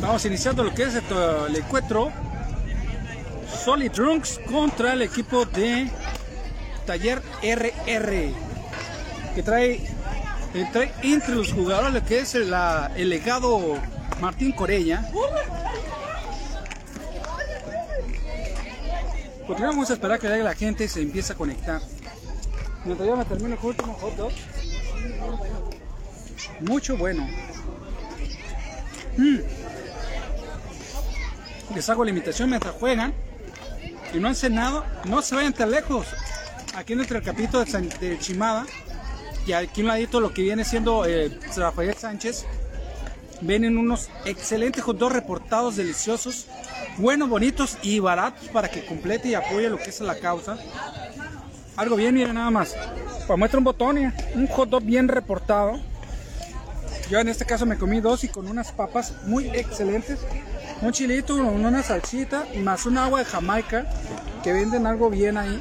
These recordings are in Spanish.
Vamos iniciando lo que es el encuentro. Solid Drunks contra el equipo de Taller RR. Que trae, trae entre los jugadores lo que es el, legado Martín Corella. Continuamos a esperar que la gente se empiece a conectar. Mientras yo me termino con último hot dog. Mucho bueno. Mm. Les hago la invitación mientras juegan y no han cenado, no se vayan tan lejos. Aquí en el capítulo de, Chimada, y aquí un ladito lo que viene siendo eh, Rafael Sánchez, vienen unos excelentes hot dogs reportados, deliciosos, buenos, bonitos y baratos para que complete y apoye lo que es la causa. Algo bien, miren nada más. Pues muestra un botón un hot dog bien reportado. Yo en este caso me comí dos y con unas papas muy excelentes un chilito, una salsita, más un agua de Jamaica, que venden algo bien ahí.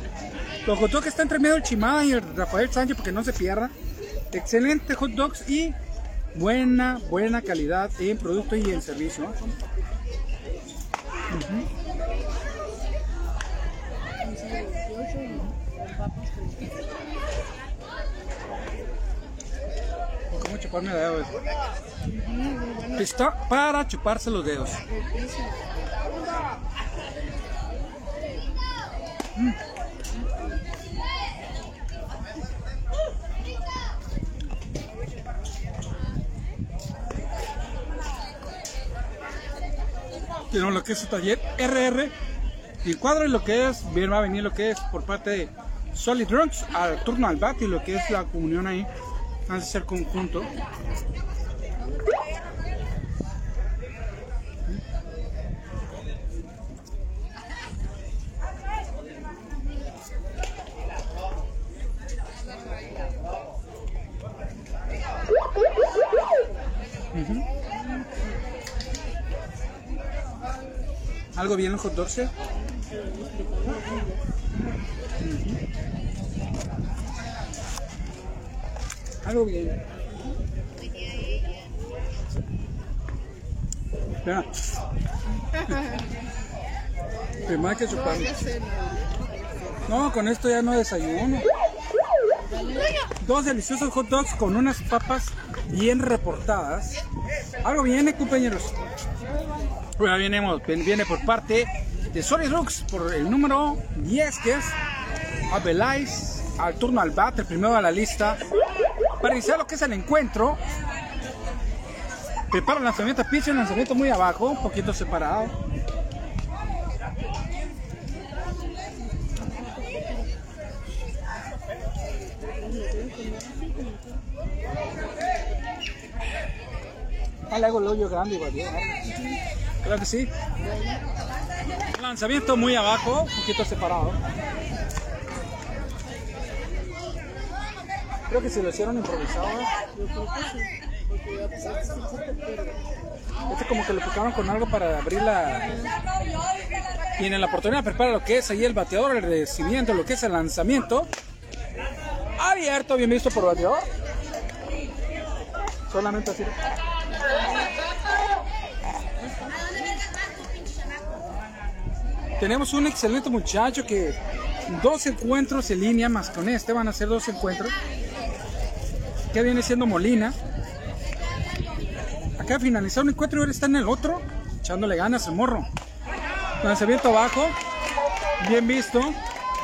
Los hot dogs está entre medio el Chimada y el Rafael Sánchez, porque no se pierda. Excelente hot dogs y buena, buena calidad en producto y en servicio. ¿Cómo chuparme la? Está para chuparse los dedos. Tenemos lo que es el taller RR. Y cuadro y lo que es, bien va a venir lo que es por parte de Solid Drunks al turno al bat y lo que es la comunión ahí. A ser conjunto. ¿Algo bien los hot? Algo bien. Ya. Primero hay que chupar. No, con esto ya no desayuno. Dos deliciosos hot dogs con unas papas bien reportadas. Algo viene, compañeros. Bueno, viene, viene por parte de Solid Rooks por el número 10, que es Abelais, al turno al bat, el primero de la lista. Para iniciar lo que es el encuentro, prepara el lanzamiento el lanzamiento muy abajo, un poquito separado. Ah, le hago el hoyo grande igual. Creo que sí. Lanzamiento muy abajo, un poquito separado. Creo que se lo hicieron improvisado. Este como que lo picaron con algo para abrir la... Y en la oportunidad prepara lo que es ahí el bateador, el recibimiento, lo que es el lanzamiento. Abierto, bien visto por bateador. Solamente así. Tenemos un excelente muchacho que dos encuentros en línea, más con este van a ser dos encuentros. Que viene siendo Molina. Acá finalizar un encuentro y ahora está en el otro, echándole ganas el morro. Lanzamiento abajo, bien visto,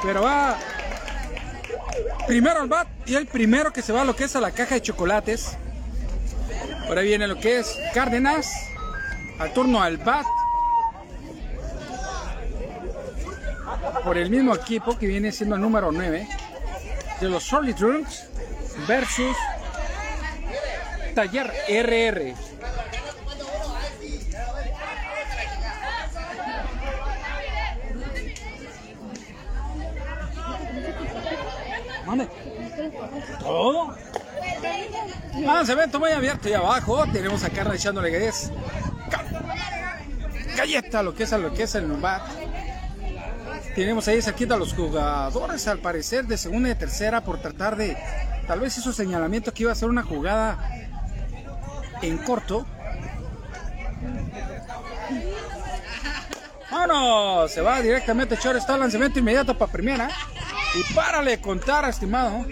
pero va primero al bat y el primero que se va a lo que es a la caja de chocolates. Ahora viene lo que es Cárdenas, al turno al bat. por el mismo equipo que viene siendo el número 9 de los Solid Drunks versus Taller RR. ¿Dónde? Todo. Ah, se ve muy abierto y abajo tenemos a Carla echándole que es galleta, lo que es lo que es el bar. Tenemos ahí cerquita a los jugadores, al parecer, de segunda y tercera, por tratar de, tal vez hizo señalamiento que iba a ser una jugada en corto. Vámonos, se va directamente Chor, está lanzamiento inmediato para primera. Y párale contar, estimado.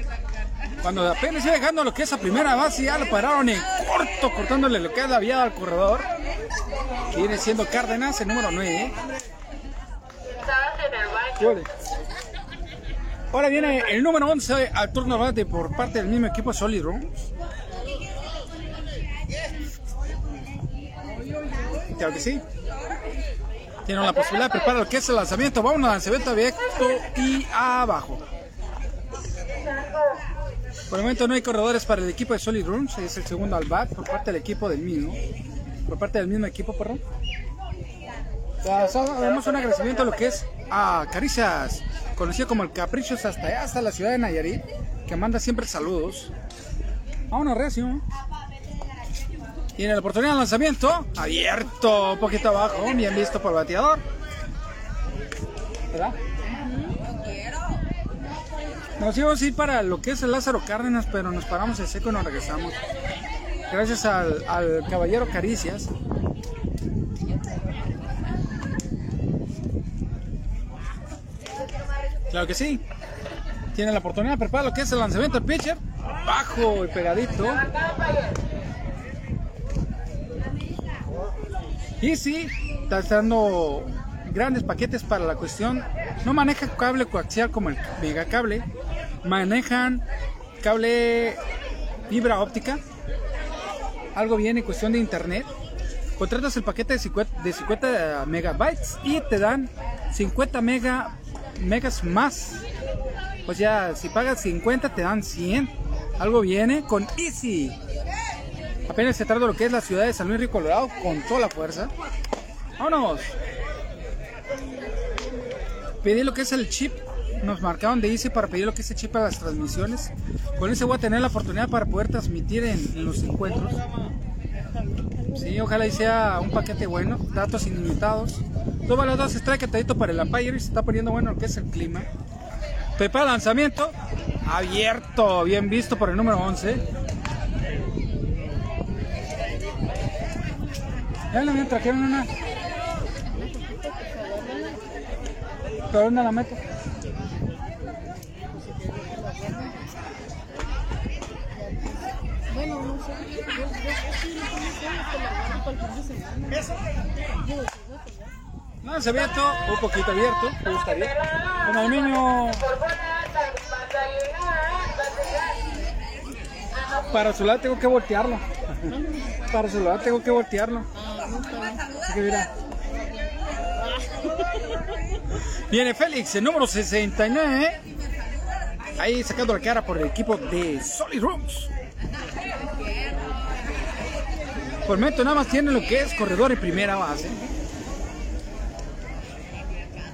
Cuando apenas iba dejando lo que es a primera base, ya lo pararon en corto, cortándole lo que es la vía al corredor. viene siendo Cárdenas, el número 9. Ahora viene el número 11 al turno bate por parte del mismo equipo Solid Rooms. Claro sí. Tienen la posibilidad de preparar lo que es el lanzamiento. Vamos al lanzamiento abierto y abajo. Por el momento no hay corredores para el equipo de Solid Rooms. Es el segundo al bat por parte del equipo del mismo. Por parte del mismo equipo, perdón. Damos un agradecimiento a lo que es a Caricias, conocido como el Caprichos hasta hasta la ciudad de Nayarit, que manda siempre saludos. Vámonos, Recio. Tiene la oportunidad de lanzamiento. Abierto, un poquito abajo. Bien visto por el bateador. ¿Verdad? Nos íbamos a ir para lo que es el Lázaro Cárdenas, pero nos paramos en seco y nos regresamos. Gracias al, al caballero Caricias. Claro que sí. Tiene la oportunidad de preparar lo que es el lanzamiento del pitcher. Bajo y pegadito. Y sí, está dando grandes paquetes para la cuestión. No maneja cable coaxial como el mega cable. Manejan cable fibra óptica. Algo bien en cuestión de internet. Contratas el paquete de 50, de 50 megabytes y te dan 50 mega, megas más. Pues ya, si pagas 50 te dan 100. Algo viene con Easy. Apenas se de lo que es la ciudad de San Luis Río Colorado con toda la fuerza. ¡Vámonos! Pedí lo que es el chip. Nos marcaron de Easy para pedir lo que es el chip a las transmisiones. Con ese voy a tener la oportunidad para poder transmitir en, los encuentros. Sí, ojalá y sea un paquete bueno. Datos ilimitados. Toma los dos strike tadito para el Empire y se está poniendo bueno lo que es el clima. Prepara lanzamiento. Abierto, bien visto por el número 11. Ya me trajeron una. ¿Pero dónde la meto? Bueno, no sé. Yo, No, se abierto, un poquito abierto, me gustaría. Bueno, el niño. Para su lado tengo que voltearlo. Para su lado tengo que voltearlo. Viene Félix, el número 69. Ahí sacando la cara por el equipo de Solid Rooms. Por momento nada más tiene lo que es corredor y primera base.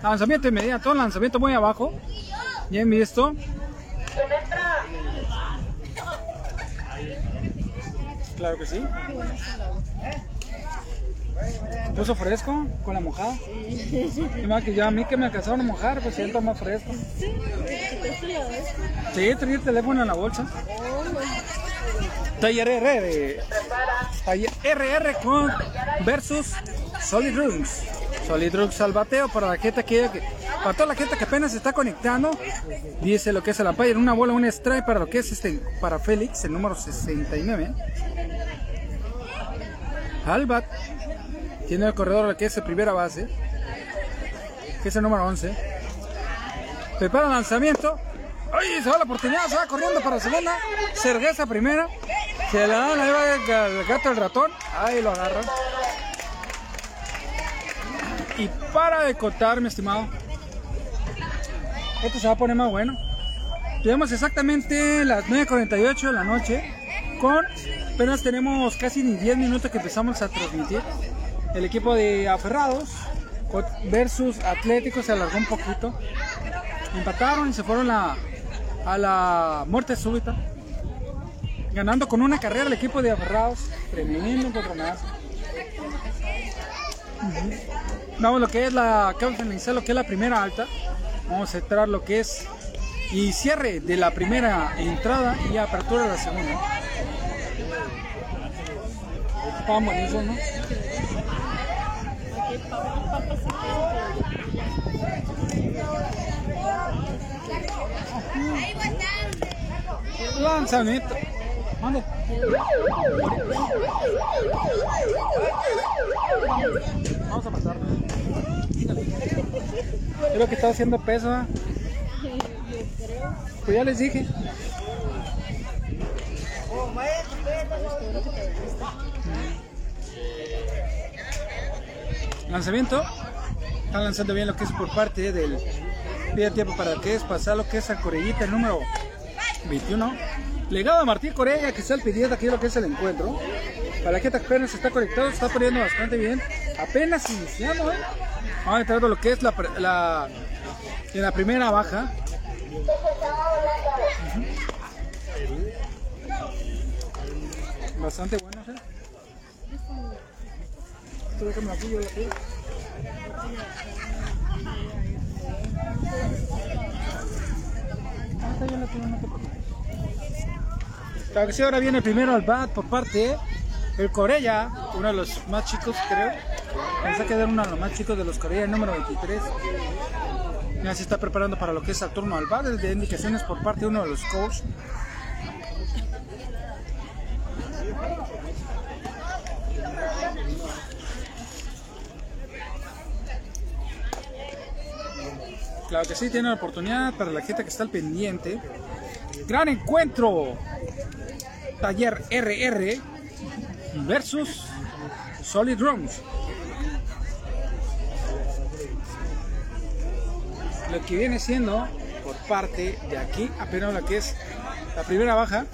Lanzamiento inmediato, lanzamiento muy abajo. Bien visto. Claro que sí. ¿Puso fresco con la mojada? Y más que yo a mí que me alcanzaron a mojar, pues siento más fresco. Sí, tenía el teléfono en la bolsa. Taller RR Taller RR con versus Solid Rooms. Solid Rooms al bateo para la gente que, para toda la gente que apenas está conectando. Dice lo que es el en una bola, un strike para lo que es este para Félix, el número 69. Albat tiene el corredor que es primera base, que es el número 11. Prepara el lanzamiento. ¡Ay! Se va la oportunidad, se va corriendo para segunda. Cergueza primera. Se la dan, ahí va el, gato el ratón. Ahí lo agarran. Y para de contar, mi estimado. Esto se va a poner más bueno. Tenemos exactamente las 9.48 de la noche. Con apenas tenemos casi ni 10 minutos que empezamos a transmitir el equipo de Aferrados versus Atlético se alargó un poquito. Empataron y se fueron a la muerte súbita. Ganando con una carrera el equipo de Aferrados. Tremendo encontronazo. Vamos lo que es la finalizar lo que es la primera alta. Vamos a entrar lo que es y cierre de la primera entrada y apertura de la segunda. Vamos, eso, ¿no? Lanzamiento. Mande. Vamos a pasar. Creo que está haciendo peso. Pues ya les dije. Lanzamiento. Están lanzando bien lo que es por parte del pide tiempo para que es pasar lo que es a Corellita el número 21. Legado a Martín Corella que está al pidiendo aquí lo que es el encuentro. Para que apenas está conectado, se está poniendo bastante bien. Apenas iniciando, ¿eh? Vamos a entrar lo que es la, la, en la primera baja. Bastante bueno, ¿eh? Esto déjame aquí, yo la pido. Está bien la pido, no te preocupes. Claro que sí, ahora viene primero al bat por parte el Corella, uno de los más chicos, creo. Vamos a quedar uno de los más chicos de los Corella, el número 23. Ya se está preparando para lo que es el turno al bat, de indicaciones por parte de uno de los coaches. Claro que sí, tiene la oportunidad para la gente que está al pendiente. Gran encuentro. Taller RR versus Solid Drums. Lo que viene siendo por parte de aquí, apenas la que es la primera baja.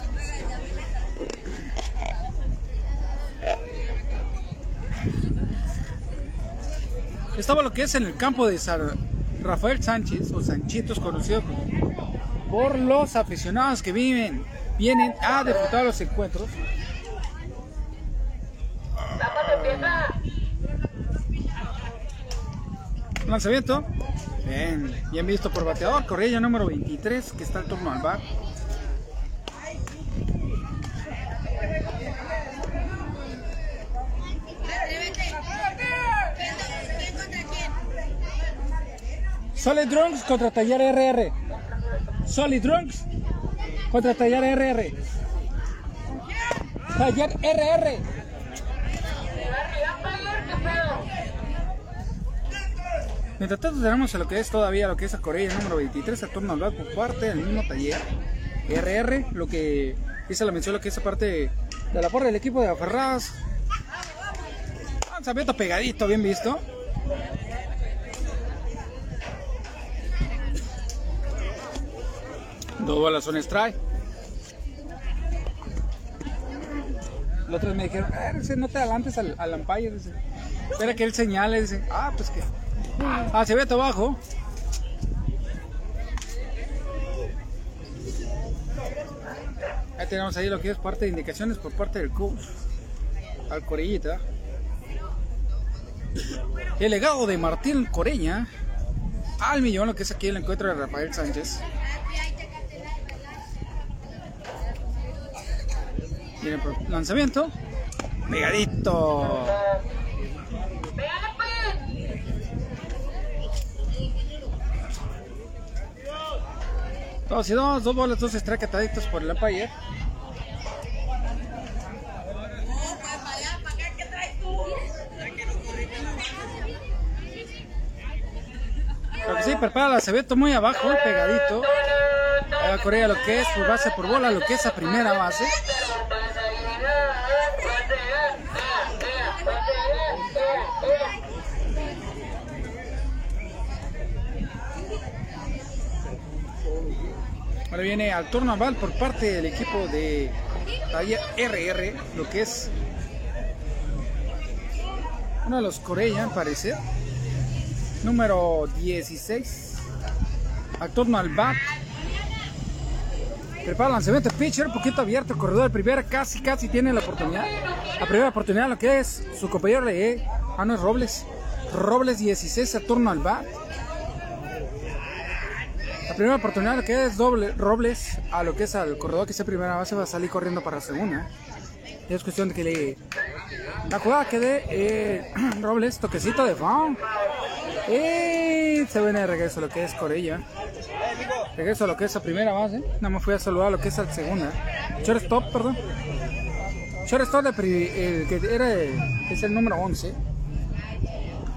Estaba lo que es en el campo de Rafael Sánchez, o Sanchitos, conocido por los aficionados que viven, vienen a disfrutar los encuentros. Lanzamiento. Bien, bien visto por bateador. Corrilla número 23 que está en turno al bar. Solid Drunks contra Taller RR. Solid Drunks contra Taller RR. Taller RR. Mientras tanto tenemos a lo que es todavía lo que es a Corea número 23 a turno al por parte del mismo taller RR, lo que hice la mención lo que es parte de la porra del equipo de Aferraz. Lanzamiento pegadito, bien visto. Dos bolas son strike. Los otros me dijeron, ah, no te adelantes al, al umpire. Espera que él señale. Dice, ah, pues que. Ah, se ve hasta abajo. Ahí tenemos ahí lo que es parte de indicaciones por parte del coach. Al Corellita. El legado de Martín Coreña. Al millón, lo que es aquí el encuentro de Rafael Sánchez. Viene por lanzamiento. Pegadito. Dos y dos, dos bolas, dos estracataditos por el. Creo que sí, prepara la Cebeto muy abajo, pegadito. Ahí va Corea lo que es por base por bola, lo que es a primera base. Ahora viene al turno por parte del equipo de RR, lo que es uno de los Coreyan, parece. Número 16. Al turno al bat. Prepara el lanzamiento pitcher, poquito abierto, corredor de primera, casi, casi tiene la oportunidad. La primera oportunidad, lo que es su compañero de ah, es Robles. Robles 16 a turno al bat. Primera oportunidad, que es doble Robles, a lo que es al corredor que es primera base, va a salir corriendo para segunda. Es cuestión de que le La jugada que de eh, Robles, toquecito de foul. Y se viene de regreso lo que es Corella. Regreso a lo que es la primera base. Nada más fui a saludar a lo que es la segunda. Shortstop, perdón. Shortstop de el que era es el número 11.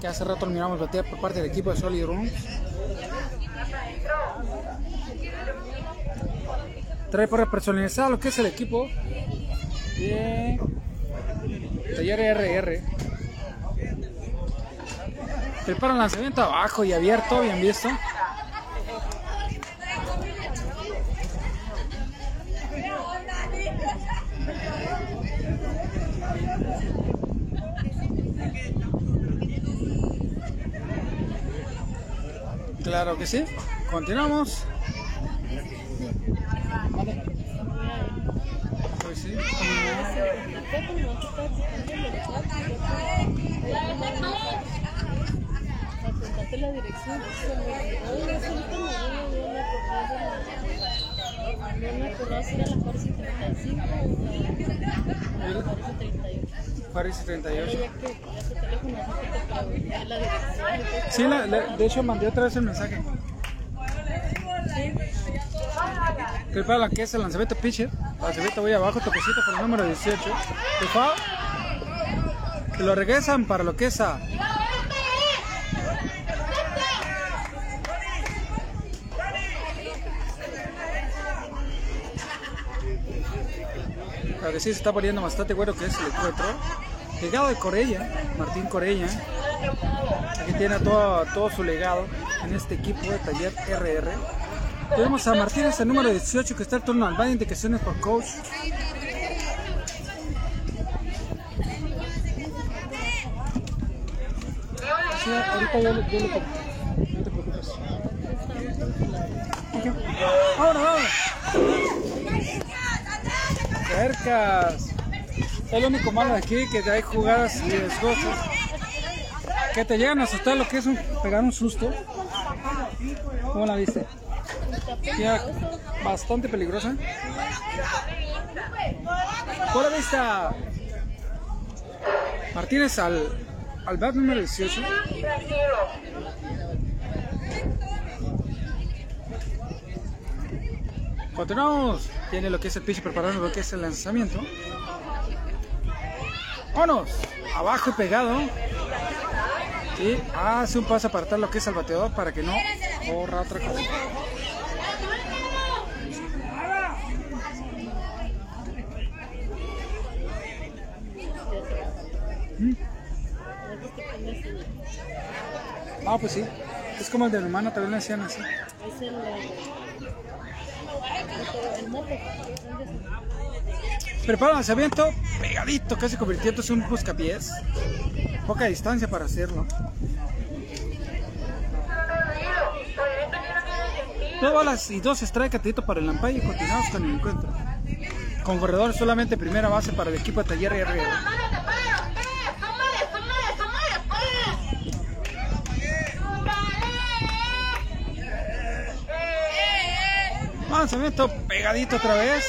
Que hace rato miramos batear por parte del equipo de Solid Rooms. Trae por personalizar lo que es el equipo. Bien. Taller RR. Prepara el lanzamiento abajo y abierto, bien visto. Claro que sí. Continuamos. Pues sí. Apuntate la dirección. Se me olvidó, yo solita me voy a ver la corrida de la- No me acordaba era la París 35 o la París 38. París 38. Ya que ya su teléfono así que te pregunté la dirección. Sí, la- la- de hecho mandé otra vez el mensaje. Prepara la que es el lanzamiento pitcher. Lanzamiento voy abajo, toquecito por el número 18. De foul. Y lo regresan para lo que es a. Que sí, se está poniendo bastante bueno que es el encuentro. Legado de Corella, Martín Corella. Aquí tiene todo, todo su legado en este equipo de taller RR. Tenemos a Martínez, el número 18, que está al turno al baño, indicaciones por coach. Sí, ahorita. No te preocupes. Ok. Ahora, ahora. Cercas. Es lo único malo aquí, que hay jugadas riesgosas que te llegan a asustar lo que es un, pegar un susto. ¿Cómo la viste? Bastante peligrosa. Por la vista. Martínez al, al bat número 18. Continuamos. Tiene lo que es el pitch preparando lo que es el lanzamiento. Vámonos. Abajo pegado. Y hace un paso atrás lo que es el bateador para que no corra otra cosa. Ah, pues sí. Es como el del humano, también lo decían así. Es el. El moto. Prepara el lanzamiento, pegadito, casi convirtiéndose en un buscapiés. Poca distancia para hacerlo. Dos bolas y dos strike atento para el Ampay y continuamos con el encuentro. Con corredor solamente primera base para el equipo de Taller RR. Lanzamiento pegadito otra vez.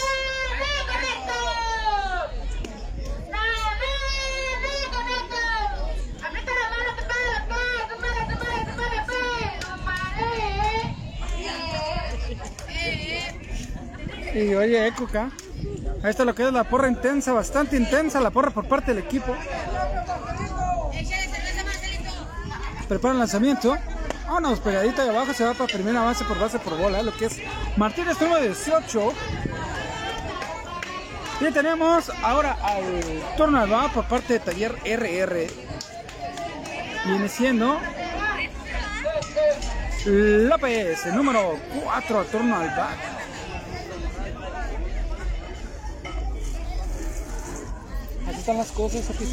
Y oye, Écoca. Ahí está lo que es la porra intensa, bastante intensa la porra por parte del equipo. Prepara el lanzamiento. Vámonos, pegadito de abajo, se va para primera base por base por bola, lo que es Martínez número 18. Y tenemos ahora al turno al por parte de Taller RR. Viene siendo López, el número 4 al turno al bat. Así están las cosas aquí.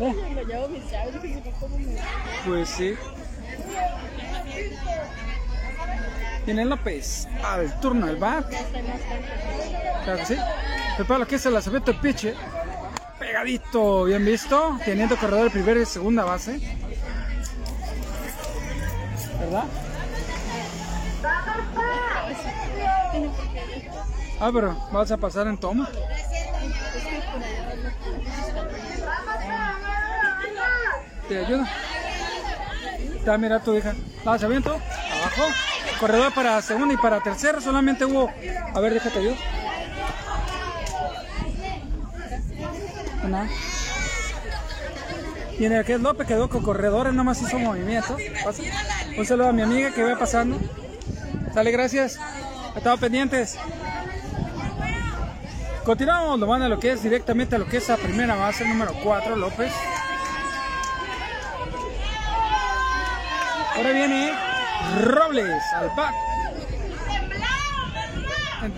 Eh, Me llamo mis llaves. Dije, "¿Por cómo me.? Pues sí. Viene López al turno al bat. Claro que sí. Prepara lo que es el lanzamiento de pitch. Pegadito, bien visto. Teniendo corredor primera y segunda base. ¿Verdad? Ah, pero vas a pasar en toma. ¿Te ayuda? Mira tu hija. Lanzamiento. Abajo. Corredor para segunda y para tercera. Solamente hubo. A ver, déjate. Una. Y en el que es López quedó con corredores, nomás hizo movimiento. Pasa. Un saludo a mi amiga que va pasando. Sale, gracias. Estado pendientes. Continuamos, lo van lo que es directamente a lo que es la primera base, número 4, López. Ahora viene Robles al back.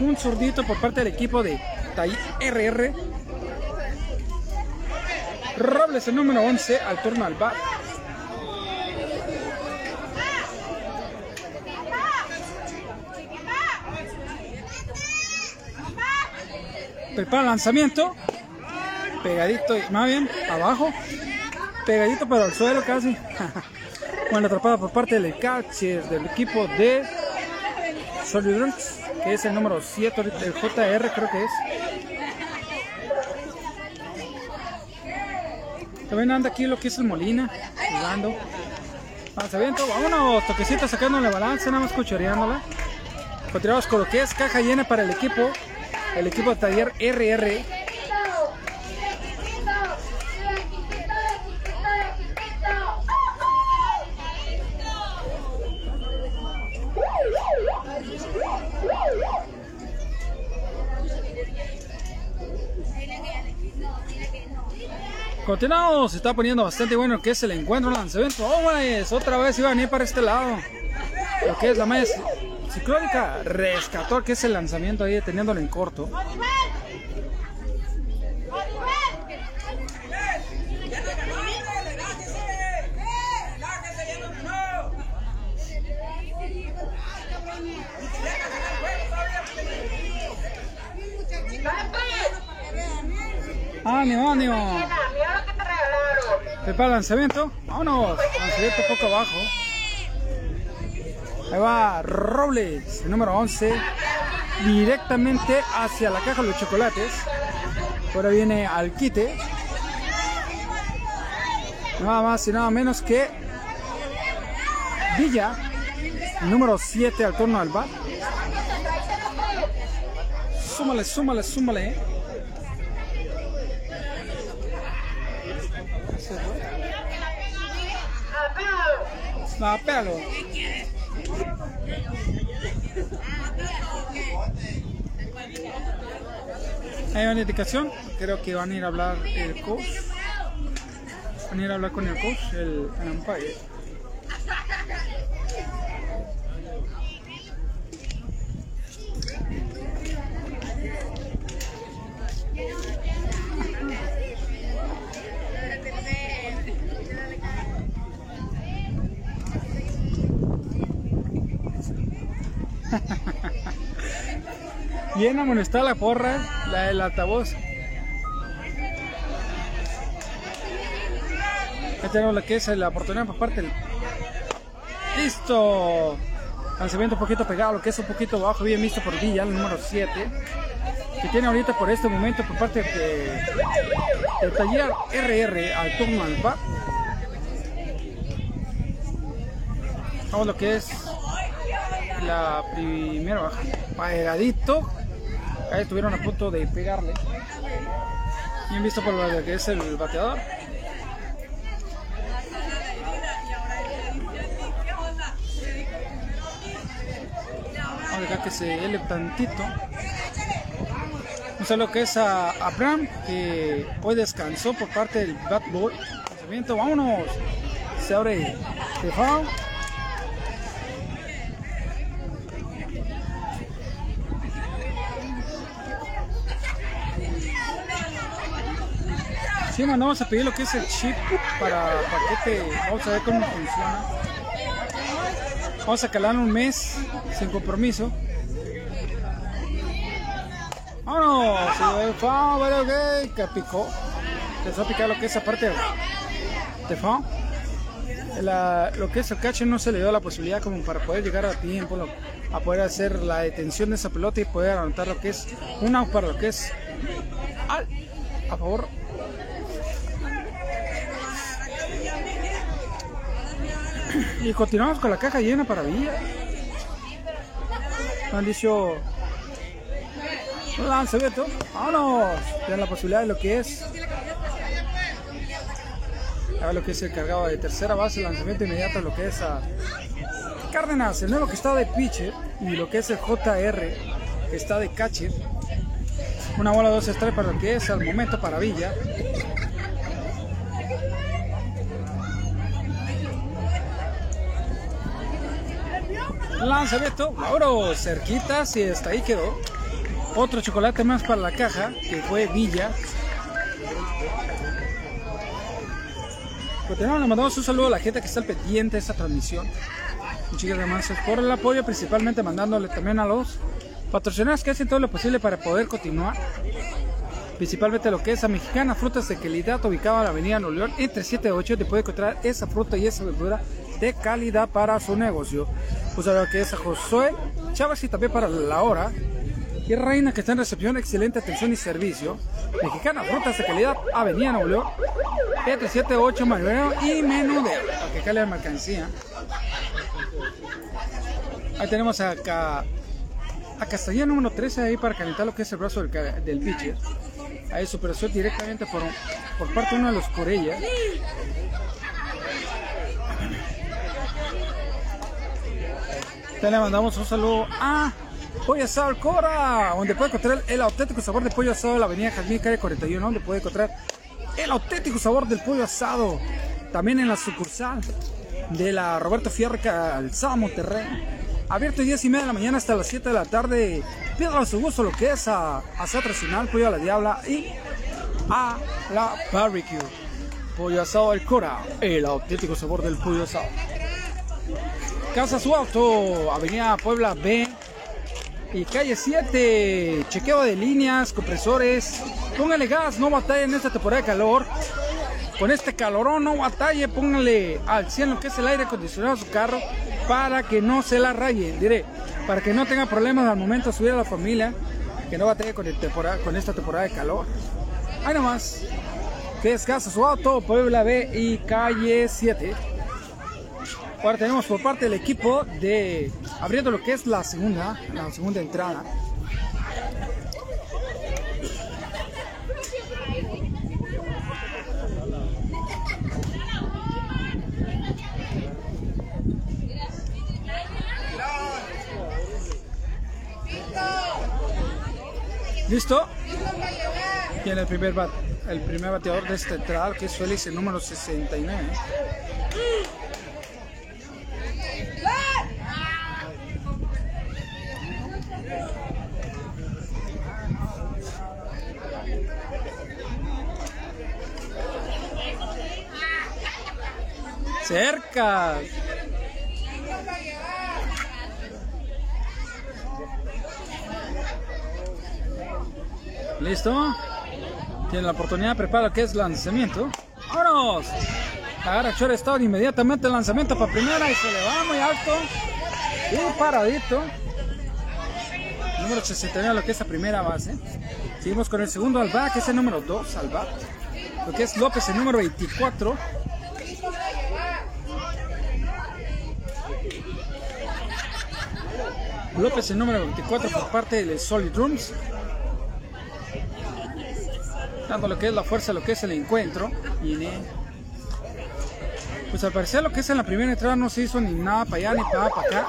Un zurdito por parte del equipo de RR. Robles el número 11 al turno al back. Prepara el lanzamiento. Pegadito, más bien, abajo. Pegadito pero al suelo casi. bueno, atrapada por parte del catcher del equipo de Solidrunks, que es el número 7, el JR creo que es. También anda aquí lo que es el Molina, jugando. Lanzamiento, vámonos, toquecito sacando la balanza, nada más cuchareándola. Continuamos con lo que es caja llena para el equipo el equipo de taller RR. Continuamos, se está poniendo bastante bueno que es el encuentro lanzamiento. Oh, otra vez iban a ir para este lado. Lo que es la más Ciclónica rescató que es el lanzamiento ahí teniéndolo en corto. ánimo, ánimo. Prepara el lanzamiento. Vámonos. Lanzamiento poco abajo. Ahí va Robles, el número 11, directamente hacia la caja de los chocolates. Ahora viene al quite. Nada más y nada menos que Villa, número 7 al turno al bar. Súmale, súmale, súmale. Hay una indicación, creo que van a ir a hablar el coach. Van a ir a hablar con el coach, el, el. Bien amonestada la porra, la del altavoz. Ya tenemos la que es la oportunidad por parte del... ¡Listo! Lanzamiento un poquito pegado, lo que es un poquito bajo, bien visto por Villa, el número 7. Que tiene ahorita por este momento por parte de, del taller RR al turno al. Vamos lo que es la primera baja. Pegadito. Ahí estuvieron a punto de pegarle. Bien visto por lo que es el bateador. Vamos a dejar que se ele tantito. No lo que es a Abraham, que hoy descansó por parte del Bat Boy. Vámonos. Se abre de Sí, mandamos a pedir lo que es el chip para paquete. Vamos a ver cómo funciona. Vamos a calar un mes sin compromiso. ¡Vámonos! ¡Vámonos! ok, que picó. Empezó a picar lo que es aparte de fa. lo que es el catcher no se le dio la posibilidad como para poder llegar a tiempo, a poder hacer la detención de esa pelota y poder anotar lo que es una para lo que es al, a favor Y continuamos con la caja llena para Villa. Han dicho lanzamiento. Vámonos. Tienen la posibilidad de lo que es. A lo que es el cargado de tercera base, lanzamiento inmediato, lo que es a Cárdenas, el nuevo que está de pitcher y lo que es el JR que está de catcher. Una bola dos estrellas para lo que es al momento para Villa. Lanzamiento, Mauro, cerquitas y hasta ahí quedó. Otro chocolate más para la caja, que fue Villa. Continuamos, le mandamos un saludo a la gente que está al pendiente de esta transmisión. Muchas gracias por el apoyo, principalmente mandándole también a los patrocinadores que hacen todo lo posible para poder continuar. Principalmente lo que es a Mexicana Frutas de Calidad, ubicada en la Avenida Nuevo León, entre 7 y 8, te puede encontrar esa fruta y esa verdura de calidad para su negocio. Pues a lo que es a Josué Chávez y también para la hora. Y Reina que está en recepción, excelente atención y servicio. Mexicana Frutas de Calidad, Avenida Nuevo León, entre 7 y 8, Manuel y Menudeo, que cale la mercancía. Ahí tenemos acá a Castellano número 13 ahí para calentar lo que es el brazo del, del pitcher. Ahí superación directamente por, por parte de uno de los Corellas. Te le mandamos un saludo a Pollo Asado Cora, donde puede encontrar el auténtico sabor de pollo asado de la avenida Jazmín Calle 41, donde puede encontrar el auténtico sabor del pollo asado. También en la sucursal de la Roberto Fierro Calzada Monterrey. Abierto 10 y media de la mañana hasta las 7 de la tarde. Pídale a su gusto lo que es a asado tradicional, pollo a la diabla y a la barbecue. Pollo asado Cora, el auténtico sabor del pollo asado. Casa Su Auto, Avenida Puebla B y calle 7. Chequeo de líneas, compresores. Póngale gas, no batalla en esta temporada de calor. Con este calorón, no batalle, póngale al 100 lo que es el aire acondicionado a su carro para que no se la raye. Diré, para que no tenga problemas al momento de subir a la familia, que no batalle con, el temporada, con esta temporada de calor. Ahí nomás, que es Casa Su Auto, Puebla B y calle 7. Ahora tenemos por parte del equipo de abriendo lo que es la segunda, la segunda entrada. ¿Listo? Tiene el primer, bat, el primer bateador de esta entrada, que es Félix, el número 69. Cerca. ¿Listo? Tiene la oportunidad, prepara que es lanzamiento. ¡Vámonos! Agarra shortstop inmediatamente el lanzamiento para primera y se le va muy alto. Y paradito. Número 69, lo que es la primera base. Seguimos con el segundo al que es el número 2 al bat. Lo que es López, el número 24. López, el número 24 por parte de Solid Rooms. Dando lo que es la fuerza, lo que es el encuentro. Viene. Pues al parecer lo que es en la primera entrada no se hizo ni nada para allá ni nada para acá.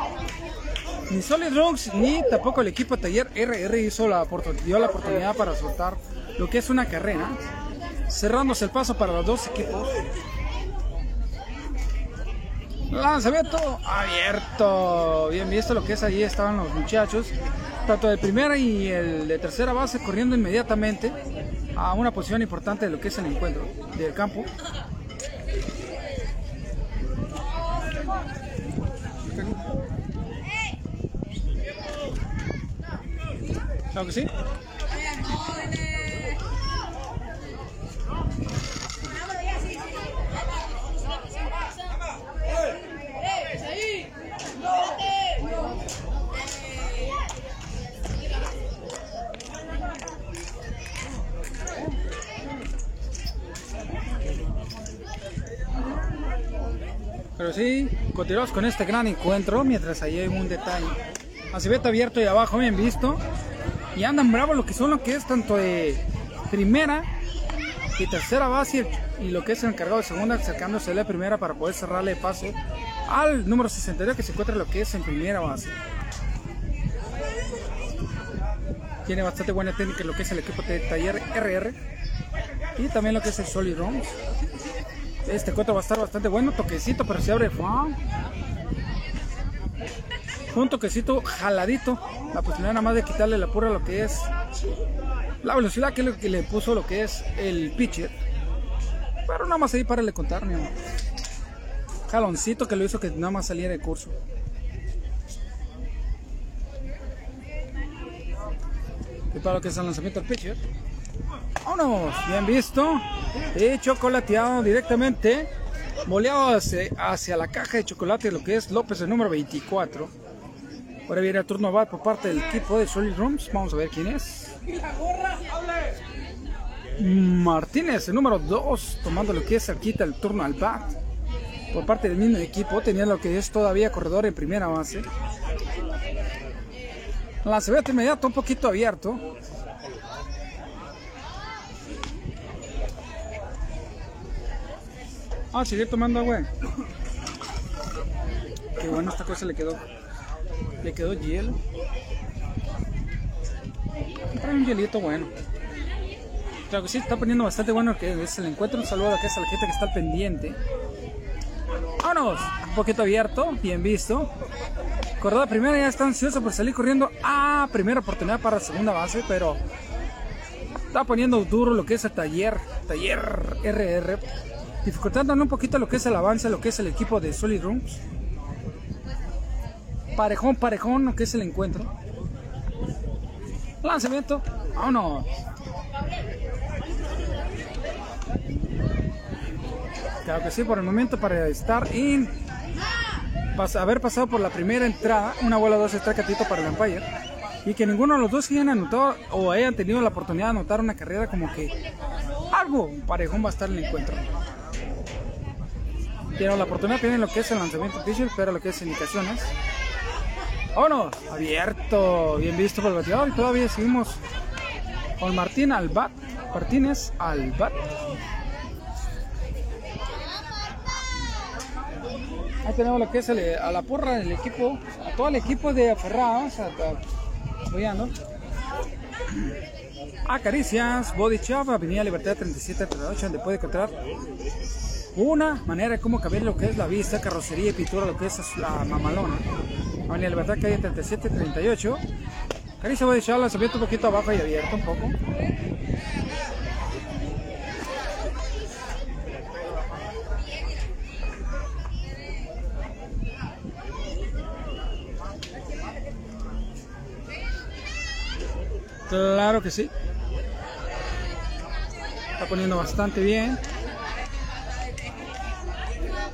Ni Solid Rooms ni tampoco el equipo taller RR hizo la, dio la oportunidad para soltar lo que es una carrera. Cerrándose el paso para los dos equipos. Lanzamiento abierto. Bien visto lo que es allí estaban los muchachos. Tanto de primera y el de tercera base corriendo inmediatamente a una posición importante de lo que es el encuentro del campo. Claro que sí. Pero sí, continuamos con este gran encuentro mientras ahí hay un detalle. Así vete abierto y abajo, bien visto. Y andan bravos lo que son lo que es tanto de primera y tercera base y lo que es el encargado de segunda acercándose a la primera para poder cerrarle paso al número 62 que se encuentra lo que es en primera base. Tiene bastante buena técnica lo que es el equipo de taller RR y también lo que es el Solid Roms. Este encuentro va a estar bastante bueno, toquecito, pero se abre. Un toquecito jaladito. La posibilidad nada más de quitarle la pura lo que es la velocidad que, que le puso lo que es el pitcher. Pero nada más ahí para le contar, mi amor. Jaloncito que lo hizo que nada más saliera de curso. Y para lo que es el lanzamiento del pitcher. Vámonos, bien visto. Y chocolateado directamente. Boleado hacia, la caja de chocolate, lo que es López, el número 24. Ahora viene el turno va por parte del equipo de Solid Rooms. Vamos a ver quién es. Martínez, el número 2, tomando lo que es quita el turno al bat. Por parte del mismo equipo, tenía lo que es todavía corredor en primera base. Lanzamiento inmediato, un poquito abierto. Ah, sigue tomando agua. Qué bueno esta cosa le quedó. Le quedó hielo. Trae un hielito bueno. Claro que sí, está poniendo bastante bueno que es el encuentro. Un saludo a, que a la gente que está pendiente. ¡Vámonos! Un poquito abierto, bien visto. Corredor primera ya está ansioso por salir corriendo. Ah, primera oportunidad para segunda base, pero está poniendo duro lo que es el taller, taller RR, dificultando un poquito lo que es el avance, lo que es el equipo de Solid Rooms. Parejón, parejón, lo que es el encuentro. Lanzamiento, vámonos. Claro que sí, por el momento para estar en haber pasado por la primera entrada, una bola dos catito para el Empire, y que ninguno de los dos hayan anotado o hayan tenido la oportunidad de anotar una carrera como que algo parejón va a estar en el encuentro. Tienen la oportunidad, tienen lo que es el lanzamiento pitcher, pero lo que es indicaciones. No! abierto, bien visto por el bateador y todavía seguimos con Martín Albat, Martínez Albat. Ahí tenemos lo que es a la porra del equipo, a todo el equipo de aferrados, apoyando. Acaricias, Body Shop, Avenida Libertad 3738, donde puede encontrar una manera de cómo cambiar lo que es la vista, carrocería y pintura, lo que es la mamalona. Avenida Libertad, calle 3738. Caricia Body Shop, lanzamiento un poquito abajo y abierto un poco. Claro que sí. Está poniendo bastante bien.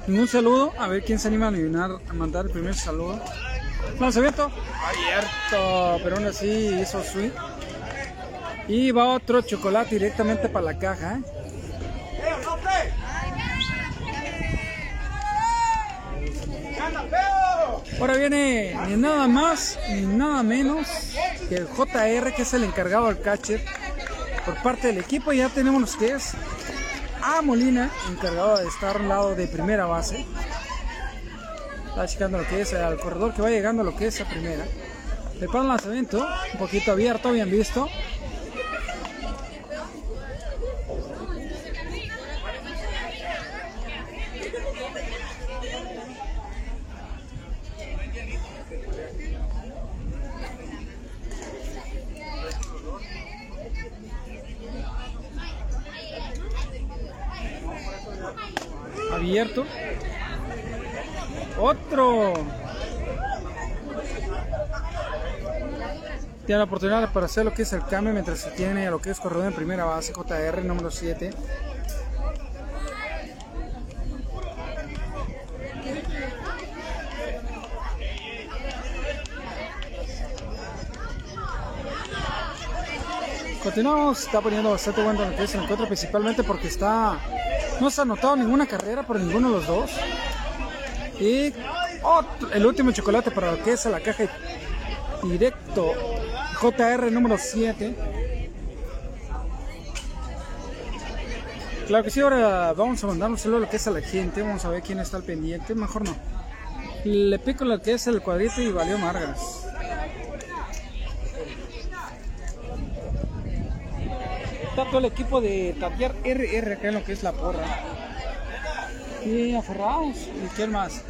Un saludo. A ver quién se anima a a mandar el primer saludo. Lanzamiento. Abierto. Pero aún así hizo sweet. Y va otro chocolate directamente para la caja. ¿eh? Ahora viene ni nada más ni nada menos que el JR, que es el encargado del catcher por parte del equipo. Ya tenemos los que es a Molina, encargado de estar al lado de primera base. Está checando lo que es al corredor que va llegando lo que es a primera. Prepara el lanzamiento, un poquito abierto, bien visto. abierto. Otro. Tiene la oportunidad para hacer lo que es el cambio mientras se tiene a lo que es corredor en primera base, JR número 7. Continuamos, está poniendo bastante bueno lo que es el encuentro, principalmente porque está no se ha anotado ninguna carrera por ninguno de los dos. Y el último chocolate para lo que es la caja directo JR número 7. Claro que sí, ahora vamos a mandar un saludo a lo que es a la gente. Vamos a ver quién está al pendiente. Mejor no. Le pico lo que es el cuadrito y valió margas. Está todo el equipo de Tapiar RR acá en lo que es la porra. Y aferrados. ¿Y quién más?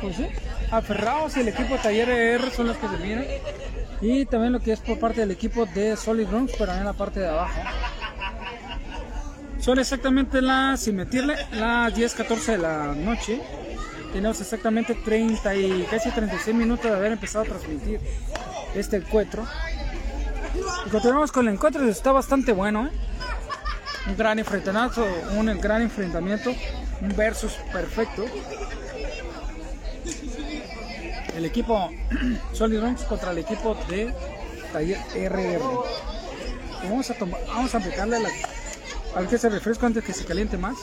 Pues sí, aferrados y el equipo de Taller R son los que se miran. Y también lo que es por parte del equipo de Solid Rooms, pero en la parte de abajo. Son exactamente las, sin metirle, las 10.14 de la noche. Tenemos exactamente 30 y casi 36 minutos de haber empezado a transmitir este encuentro. Y continuamos con el encuentro, está bastante bueno, ¿eh? Un gran enfrentamiento, un gran enfrentamiento, un versus perfecto. El equipo Solid Rocks contra el equipo de Taller RR. Vamos a, tomar, vamos a aplicarle la, al que se refresco antes que se caliente más.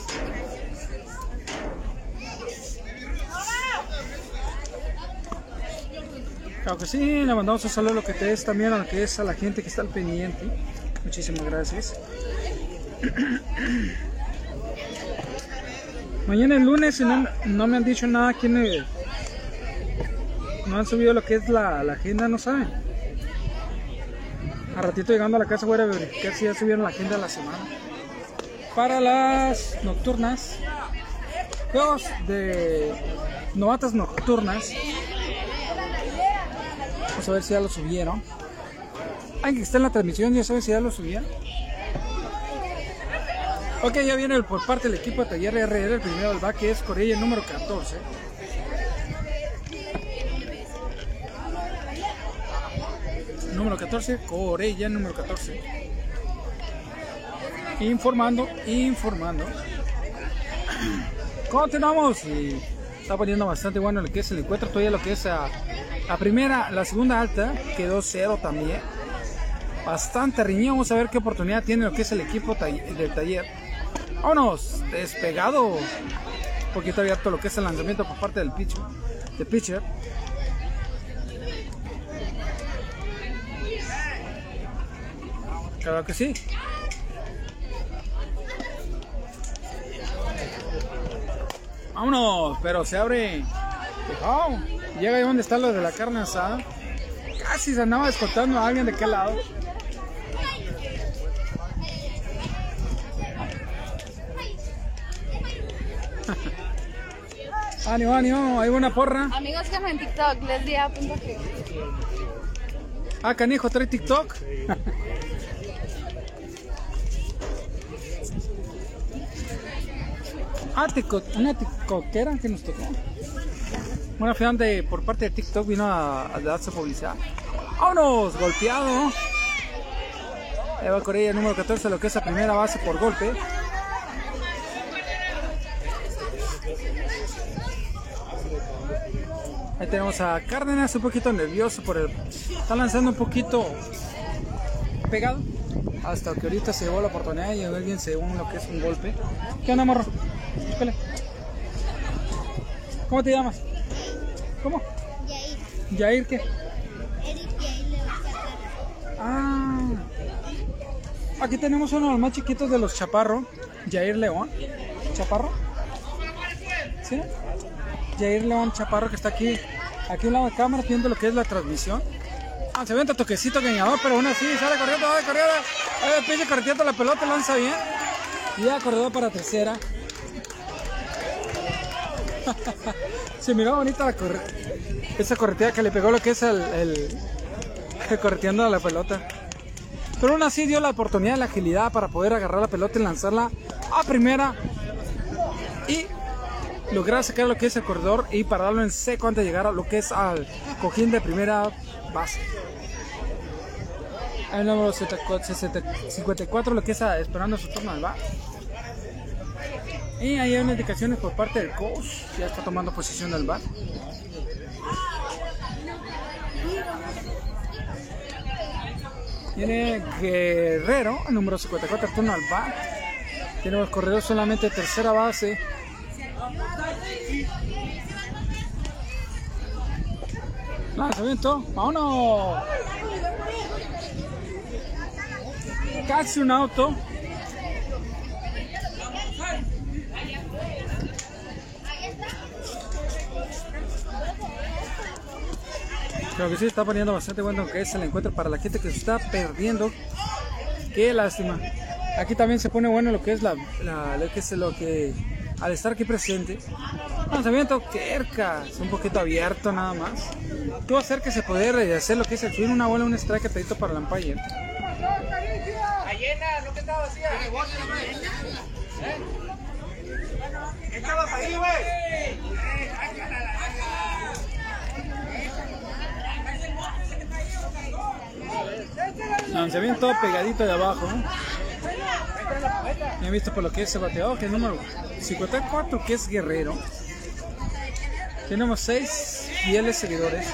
Claro que sí, le mandamos un saludo a lo que te es también a lo que es a la gente que está al pendiente. Muchísimas gracias. Mañana es lunes y no, no me han dicho nada quién es- no han subido lo que es la, la agenda, no saben. A ratito llegando a la casa voy a verificar si ya subieron la agenda de la semana. Para las nocturnas, juegos de novatas nocturnas. A ver si ya lo subieron. Alguien que está en la transmisión, ya sabe si ya lo subieron. Ok, ya viene por parte del equipo de Taller RR, el primero del back, que es Corella número 14. Número 14, Corella número 14. Informando, informando. Continuamos está poniendo bastante bueno lo que es el encuentro. Todavía lo que es a- primera, la segunda alta quedó cero también. Bastante riñón. Vamos a ver qué oportunidad tiene lo que es el equipo del taller. Vámonos, despegado. Un poquito abierto lo que es el lanzamiento por parte del pitcher. De pitcher. Claro que sí. Vámonos, pero se abre. Oh, llega ahí donde está lo de la carne asada. Casi se andaba escoltando a alguien de qué lado. ánimo, ánimo, hay una porra. Amigos que en TikTok, les di a punto que. Ah, canijo, trae TikTok. Ah, tico- una ticoquera que nos tocó. Una fan de, por parte de TikTok vino a, a darse publicidad. ¡Vámonos! Golpeado. Eva Corella, número 14, lo que es la primera base por golpe. Ahí tenemos a Cárdenas un poquito nervioso por el... Está lanzando un poquito pegado. Hasta que ahorita se llevó la oportunidad y alguien se llevó lo que es un golpe. ¿Qué onda, morro? ¿Cómo te llamas? ¿Cómo? Yair, Yair, ¿qué? Eric Yair le va a sacar. Ah. Aquí tenemos uno de los más chiquitos de los Chaparro. Jair León. ¿Chaparro? ¿Sí? Jair León Chaparro que está aquí. Aquí a un lado de cámara viendo lo que es la transmisión. Ah, se venta toquecito cañador, pero aún así sale corriendo, sale corriendo. Ahí pinche correteando la pelota, lanza bien. Y ya corredor para tercera. Se miró bonita la corre... esa corretea que le pegó lo que es el, el... correteando a la pelota. Pero aún así dio la oportunidad, la agilidad para poder agarrar la pelota y lanzarla a primera. Y lograr sacar lo que es el corredor y pararlo en seco antes de llegar a lo que es al cojín de primera base. El número 54, lo que es esperando su turno al bat. Y ahí hay unas indicaciones por parte del coach. Ya está tomando posición del bat. Viene Guerrero, el número 54, turno al bat. Tiene los corredores solamente tercera base. Lanzamiento, vámonos. Casi un auto. Creo que sí está poniendo bastante bueno que es el encuentro para la gente que se está perdiendo. Qué lástima. Aquí también se pone bueno lo que es la, la- lo que es lo que al estar aquí presente. Lanzamiento cerca, es un poquito abierto nada más. Tuvo hacer que se poder eh, hacer lo que es el swing, una bola, un strike atadito para el umpire. Lanzamiento pegadito de abajo. Ya he visto por lo que es ese bateador, que es número 54, que es Guerrero. Tenemos 6 fieles seguidores.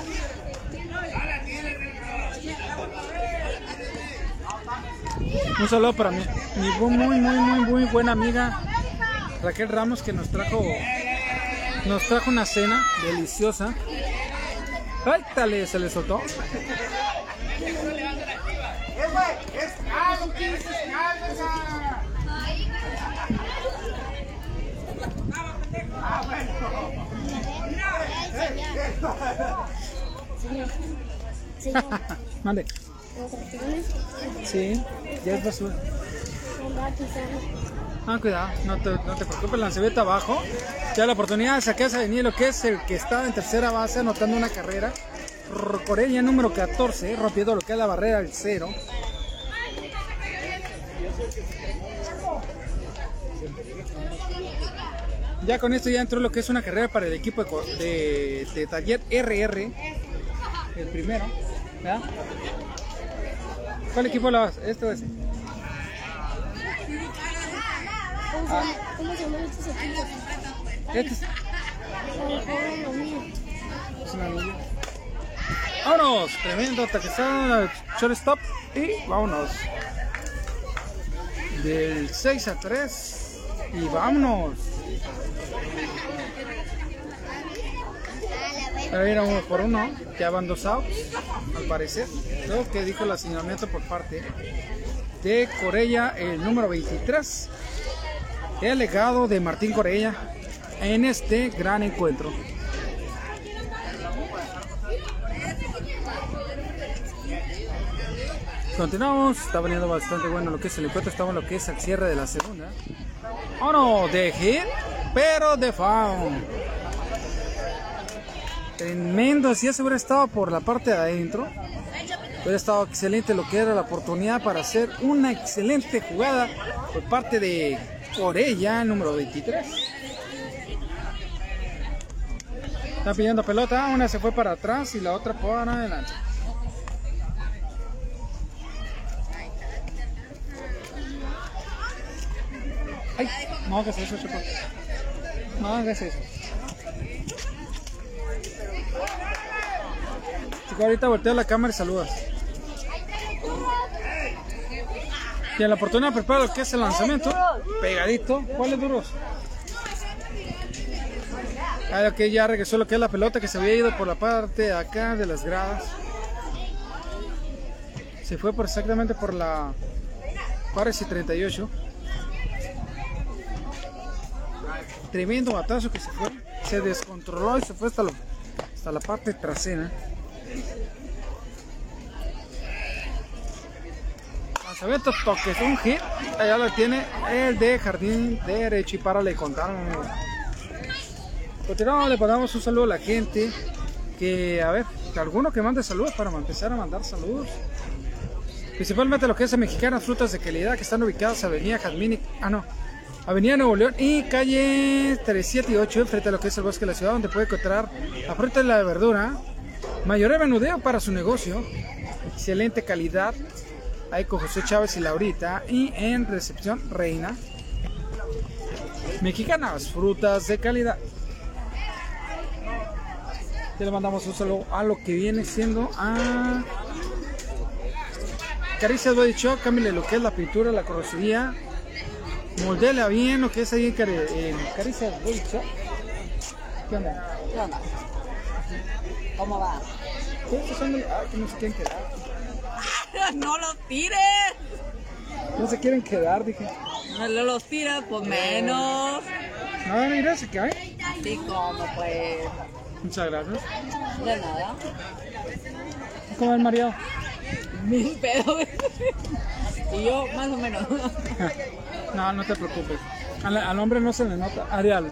Un saludo para mi bu- muy, muy, muy, muy buena amiga Raquel Ramos que nos trajo nos trajo una cena deliciosa. Ay, se le soltó. Señor, Mande. ¿los ratones? Sí, ya es basura. Ah, cuidado, no te, no te preocupes, lanzamiento abajo. Ya la oportunidad de sacar a lo que es el que estaba en tercera base anotando una carrera. Corella número 14, rompiendo lo que es la barrera del cero. Ya con esto ya entró lo que es una carrera para el equipo de, de, de taller RR. El primero. ¿verdad? ¿Cuál equipo lo vas? Este o ese. ¿Cómo se llama- ¿Cómo se llaman estos equipos? Este es- Vámonos, tremendo ataquezado, shortstop y vámonos. Del 6 a 3 y vámonos. Ahí era uno por uno, ya van dos al parecer. Creo que dijo el señalamiento por parte de Corella, el número 23. El legado de Martín Corella en este gran encuentro. Continuamos, está veniendo bastante bueno lo que es el encuentro, estamos en lo que es el cierre de la segunda. Oh no, de hit, pero de foul. Tremendo, si ese hubiera estado por la parte de adentro, hubiera estado excelente lo que era la oportunidad para hacer una excelente jugada por parte de Corella, número 23. Está pidiendo pelota, una se fue para atrás y la otra por adelante. Ay, no hagas eso, Chapo. No hagas eso. Chico, ahorita voltea la cámara y saludas. Y en la oportunidad prepara lo que es el lanzamiento. Pegadito. ¿Cuáles duros? Ah, ok, ya regresó lo que es la pelota que se había ido por la parte de acá de las gradas. Se fue por exactamente por la Juárez y 38. Tremendo batazo que se descontroló y se fue hasta, la parte trasera. Lanzamiento toques, un hit. Allá lo tiene el de jardín derecho y para le contaron. Continuamos, le mandamos un saludo a la gente. Que, a ver, que alguno que mande saludos para empezar a mandar saludos. Principalmente lo que es a Mexicanas Frutas de Calidad que están ubicadas en Avenida Jazmín, ah no, Avenida Nuevo León y calle 37 y 8 frente a lo que es el bosque de la ciudad donde puede encontrar la fruta y la verdura, mayor menudeo para su negocio, excelente calidad, ahí con José Chávez y Laurita y en recepción Reina. Mexicanas Frutas de Calidad. Ya le mandamos un saludo a lo que viene siendo a Caricias Body Shop, cámbiale lo que es la pintura, la carrocería. Moldela bien lo que es ahí en, Cari- en Caricias Body Shop. ¿Qué onda? ¿Qué onda? ¿Cómo va? ¿Qué estos son? Ah, que no se quieren quedar. ¡No los tires! No se quieren quedar, dije. No los tiras, pues menos. No, mira, se cae. Sí, como pues. Muchas gracias. De nada. ¿Cómo el mareado? Mil pedos. y yo, más o menos. No, no te preocupes. Al, al hombre no se le nota. Arial.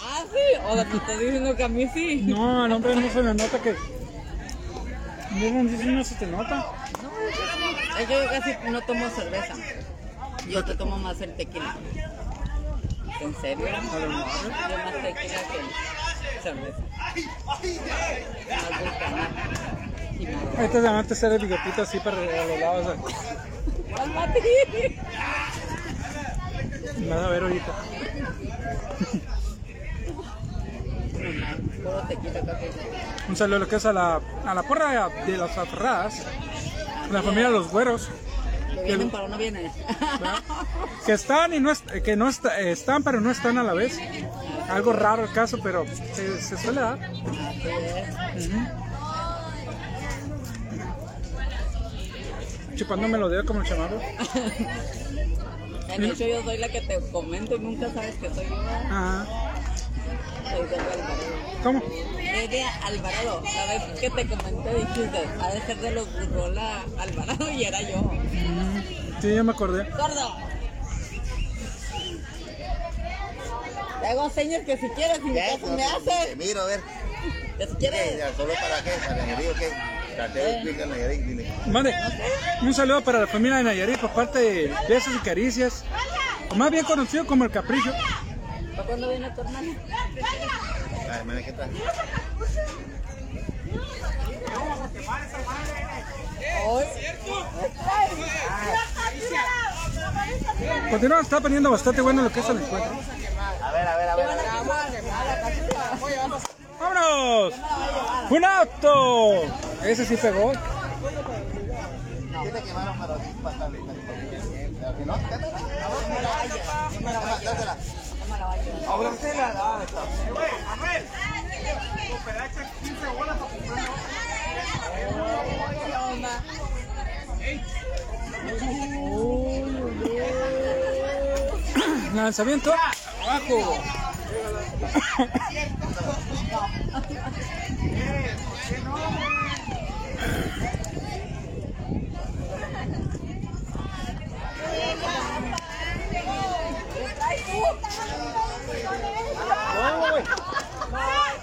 ah, sí. O sea, te estás diciendo que a mí sí. No, al hombre no se le nota que. No, no, no se te nota. Es que yo casi no tomo cerveza. Yo te tomo más el tequila. ¿En serio? Yo más tequila que cerveza. Más nada. Ahorita se van a hacer el bigotito así para los lados. Vas a ver ahorita. Un saludo a lo que es a la, a la porra de las aferradas. La familia de los güeros. ¿Lo vienen pero no vienen? Que están y no que no est- están pero no están a la vez. Algo raro el caso, pero se, se suele dar. Chupándome los dedos como el chamaco. En hecho, yo soy la que te comento y nunca sabes que soy yo. Ajá. Soy de Alvarado. ¿Cómo? de Alvarado. La vez que te comenté dijiste, ha de ser de los Burrola Alvarado y era yo. Sí, yo me acordé. ¡Gordo! Te hago señas que si quieres, si me, haces, me Te haces. miro, a ver. Que si quieres. ¿Ya ¿Solo para qué? ¿Para o qué? Mande, un saludo para la familia de Nayarit por parte de Besos y Caricias, más bien conocido como el Capricho. ¿Para cuándo viene tu hermana? A ver, mira, ¿qué tal? Hoy. Continuamos, está poniendo bastante bueno lo que es el encuentro. A ver, a ver, a ver. ¡Vámonos! ¡Un auto! Ese sí pegó. Ábrasela, dale. Lanzamiento. Abajo.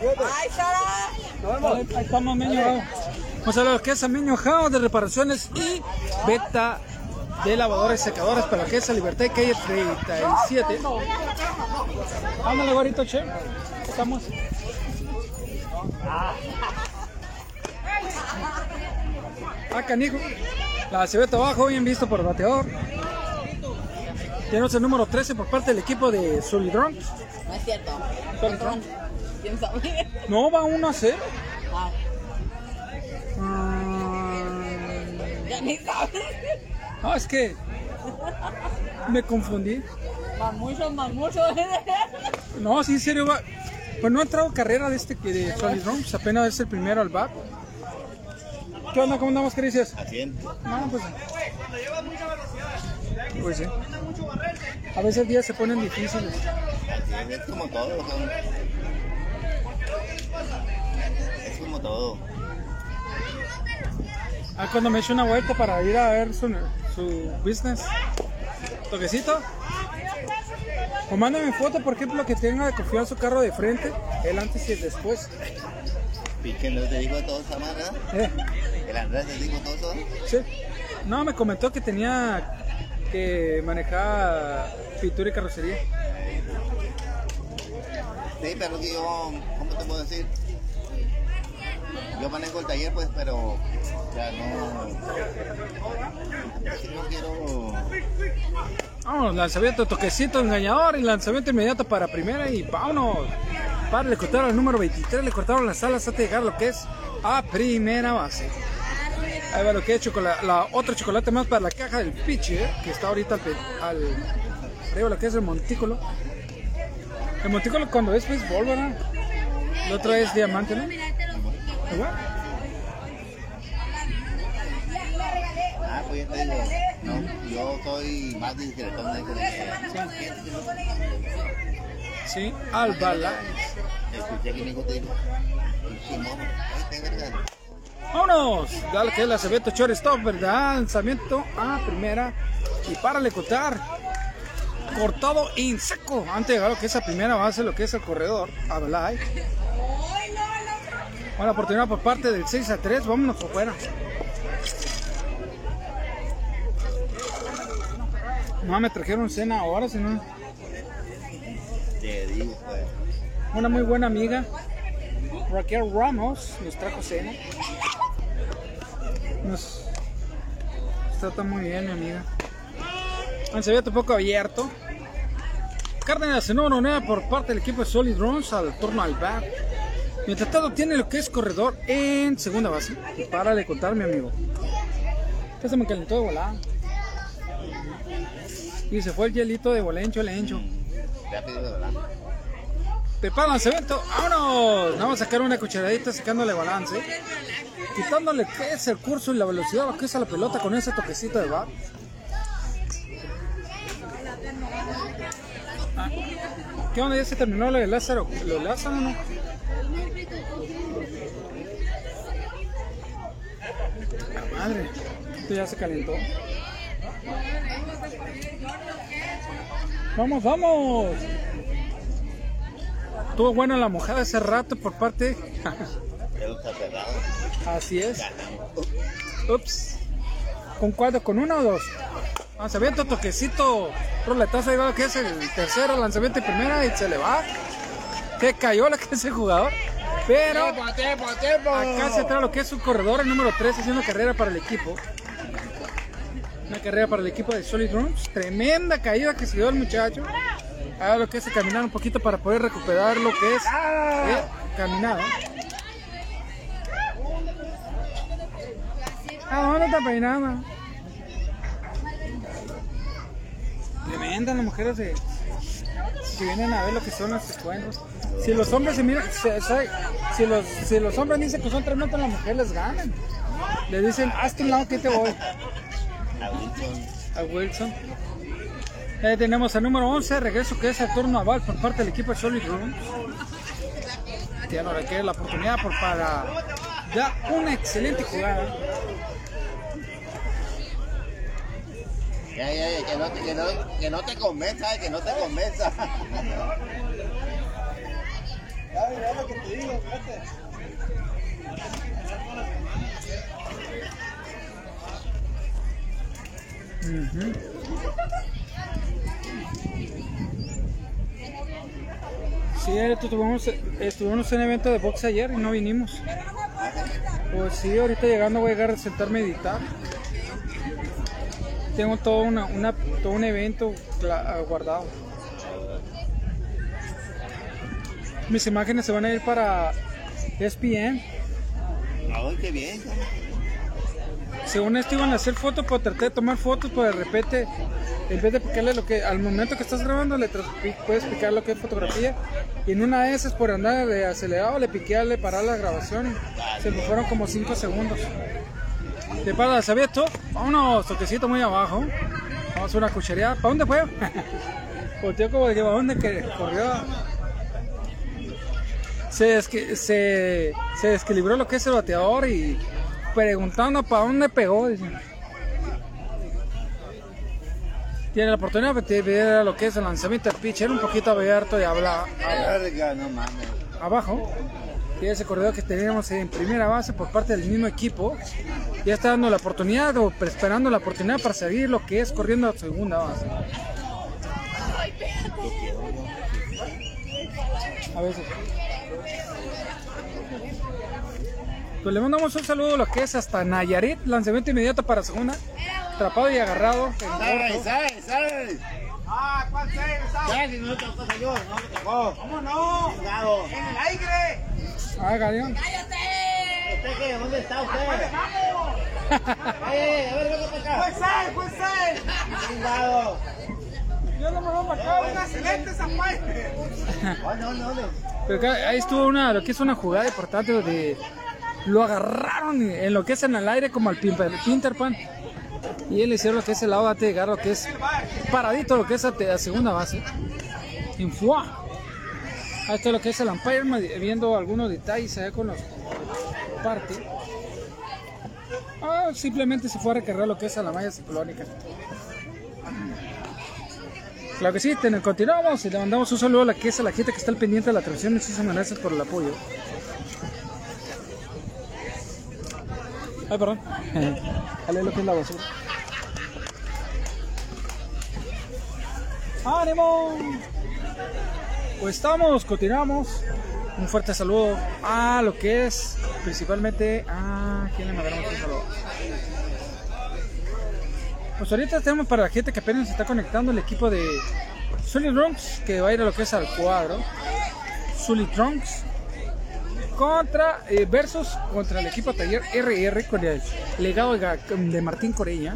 ¡Ay, Sara! Ahí estamos, a ver lo que es a Meño Jao de reparaciones y beta de lavadores y secadores para lo que es a Libertad Calle 37. Ándale, guarito, che. Estamos. Ah, canijo. La cebeta abajo, bien visto por el bateador. Tenemos el número 13 por parte del equipo de Solidron. No es cierto. Solidron. ¿Quién sabe? No, va 1 a 0. Ah, ya ni sabes. No, es que me confundí. Mamucho, mamucho. No, sí, en serio, va. Pues no ha entrado carrera de este que de Solid Run, pues apenas es el primero al bat. ¿Qué onda? ¿Cómo andamos, Caricias? ¿A quién? No, pues. Pues sí. A veces días se ponen difíciles. Así es, es como todo. son- Es como todo. Ah, cuando me echo una vuelta para ir a ver su, su business. Toquecito. O mándame foto, por ejemplo, que tenga de confiar su carro de frente, el antes y el después. Pique no te dijo todo esa mano, Eh, El Andrés te dijo todo eso. sí. No, me comentó que tenía que manejar pintura y carrocería. Sí, pero que yo, ¿cómo te puedo decir? Yo manejo el taller, pues, pero ya no. No quiero. Vámonos, lanzamiento, toquecito, engañador y lanzamiento inmediato para primera y vámonos. Para le cortaron el número 23, le cortaron las alas hasta llegar lo que es a primera base. Ahí va lo que hecho con la, otra chocolate más para la caja del pitcher, que está ahorita al, al arriba lo que es el montículo. El montículo cuando es béisbol, ¿verdad? El otro es diamante, ¿no? Igual. Ah, pues te digo, no, yo soy más discretón de que Sí, Albala. Escuché que mi hijo te dijo, Simón, ahí te verga. Vámonos, dale que es el lanzamiento shortstop, ¿verdad? Lanzamiento a primera y párale contar. Cortado en seco. Antes de llegar a lo que es la primera base, lo que es el corredor. Ablay. Buena oportunidad por parte del 6 a 3. Vámonos por fuera. No me trajeron cena ahora, Te digo, pues. una muy buena amiga. Raquel Ramos nos trajo cena. Nos trata muy bien, mi amiga. Lanzamiento un poco abierto. Cárdenas en número 9 por parte del equipo de Solid Runs al turno al bat. Mientras tanto tiene lo que es corredor en segunda base. Y para de contar, mi amigo. Ya se me calentó de volada. Y se fue el hielito de volencho, lencho. Rápido, de verdad. Prepara lanzamiento, vámonos. Vamos a sacar una cucharadita sacándole balance. Quitándole qué es el curso y la velocidad, lo que es a la pelota con ese toquecito de bat. ¿Qué onda? ¿Ya se terminó lo de Lázaro? ¿Lo de Lázaro no? La madre. Esto ya se calentó. Vamos, vamos. Estuvo buena la mojada ese rato por parte. Así es. Ups. ¿Con cuatro? ¿Con uno o dos? Lanzamiento, toquecito. Roletazo, ahí va que es el tercero, lanzamiento y primera y se le va. Que cayó la que es el jugador. Pero acá se trae lo que es su corredor, el número 3, haciendo carrera para el equipo. Una carrera para el equipo de Solid Rooms. Tremenda caída que se dio el muchacho. Ahora lo que es caminar un poquito para poder recuperar lo que es eh, caminado. ¿A dónde está peinada? Las mujeres de, que vienen a ver lo que son los descuentos. Si los hombres se miran, se- se- si, los, si los hombres dicen que son tremendos, las mujeres les ganan. Le dicen, hazte un lado que te voy. A Wilson. A Wilson. Ahí tenemos al número 11, regreso que es el turno a Val por parte del equipo de Solid Room. Tiene ahora que la oportunidad por para dar una excelente jugada. Ya, ya, ya, que no, te- que no, que no te convenza, que no te convenza. Ujú. Sí, estuvimos, estuvimos en un evento de box ayer y no vinimos. Pues sí, ahorita llegando voy a llegar a sentarme a editar. Tengo todo, una, una- todo un evento guardado. Mis imágenes se van a ir para ESPN. Ay, qué bien. Según esto iban a hacer fotos, pero traté de tomar fotos, pero de repente, en vez de picarle lo que, al momento que estás grabando, le puedes picar lo que es fotografía. Y en una de esas, por andar de acelerado, le piqué a le parar la grabación. Se me fueron como 5 segundos. ¿Qué pasa? ¿Sabías esto? Vámonos, toquecito muy abajo. Vamos a hacer una cuchareada. ¿Para dónde fue? Volteó como de que para dónde que corrió. Se, desque- se, se desequilibró lo que es el bateador y preguntando para dónde pegó. Tiene la oportunidad de ver lo que es el lanzamiento del pitcher un poquito abierto y habla Verga, no mames. abajo. Y ese corredor que teníamos en primera base por parte del mismo equipo. Ya está dando la oportunidad o esperando la oportunidad para seguir lo que es corriendo a segunda base. A veces. Pues le mandamos un saludo a lo que es hasta Nayarit, lanzamiento inmediato para segunda, atrapado y agarrado. en Ah, ¿cuál si no yo, tocó. ¿Cómo no? Cuidado. ¡En el aire! Ah, Galeón. ¿Usted qué? ¿Dónde está usted? ¡Eh, a ver, venga para acá! ¡Pues ¡Cuidado! Yo no me voy a marcar. excelente esa parte! ¿Dónde, dónde, dónde? Pero acá- ahí estuvo una, lo que es una jugada importante donde lo agarraron en lo que es en el aire como al Pimper- Peter Pan. Y él hicieron lo que es el lado de llegar lo que es paradito, lo que es a, te- a segunda base. Y ¡fua! Ahí lo que es el umpire viendo algunos detalles allá con los parte. Ah, simplemente se fue a recargar lo que es a la malla ciclónica. Claro que sí, continuamos y le mandamos un saludo a la que es a la gente que está al pendiente de la transmisión. Muchísimas gracias por el apoyo. Ay, perdón. Dale lo que es la basura. ¡Ánimo! Pues estamos, continuamos. Un fuerte saludo a lo que es principalmente a quién le mandamos un saludo. Pues ahorita tenemos para la gente que apenas se está conectando el equipo de Sully Trunks que va a ir a lo que es al cuadro. Sully Trunks contra eh, versus contra el equipo Taller RR con legado de, Martín Corella.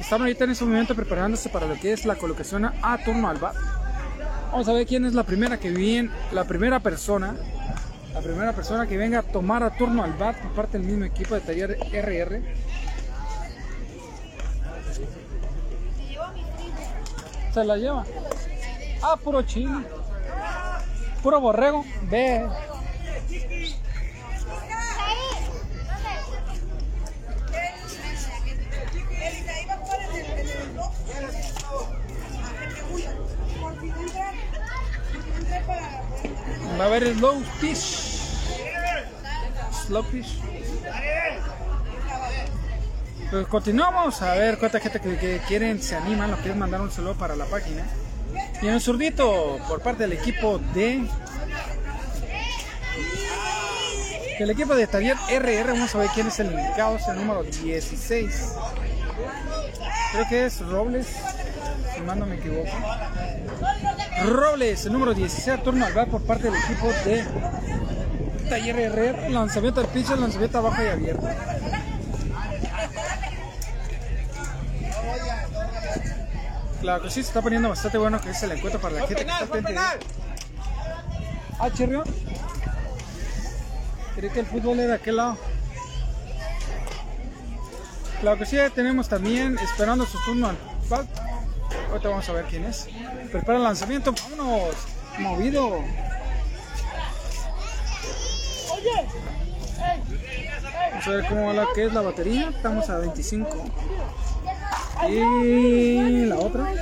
Están ahorita en ese momento preparándose para lo que es la colocación a, turno al bat. Vamos a ver quién es la primera que viene, la primera persona, la primera persona que venga a tomar a turno al bat por parte del mismo equipo de Taller RR. Se la lleva. Ah, puro chile. Puro borrego. Ve. Va a haber slow pitch. Slow pitch. Pues continuamos a ver cuánta gente que, que quieren, se animan, lo quieren mandar un saludo para la página. Y un zurdito por parte del equipo de. El equipo de Taller RR, vamos a ver quién es el indicado, es el número 16. Creo que es Robles, si mal no me equivoco. Robles, el número 16, a turno al bat por parte del equipo de Taller RR. Lanzamiento al piso, lanzamiento baja y abierta. Claro que sí, se está poniendo bastante bueno que es el encuentro para la gente que está pendiente. Ah, Chirrión. Creí que el fútbol era de aquel lado. Claro que sí, tenemos también esperando su turno al bat. Ahorita vamos a ver quién es. Prepara el lanzamiento, vámonos. Movido. Vamos a ver cómo va la que es la batería. Estamos a 25. Y la otra.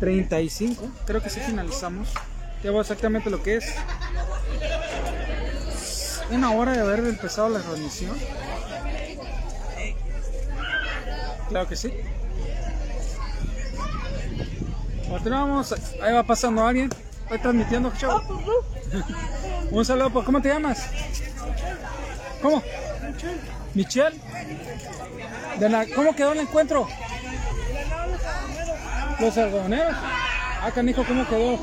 35. Creo que sí finalizamos. Llevo exactamente lo que es. Una hora de haber empezado la transmisión. Claro que sí. Continuamos. Ahí va pasando alguien. Estoy transmitiendo, chavo. Un saludo. ¿Cómo te llamas? ¿Cómo? Michelle. De la- ¿Cómo quedó el encuentro? Los algodoneros. Ah, canijo, ¿cómo quedó?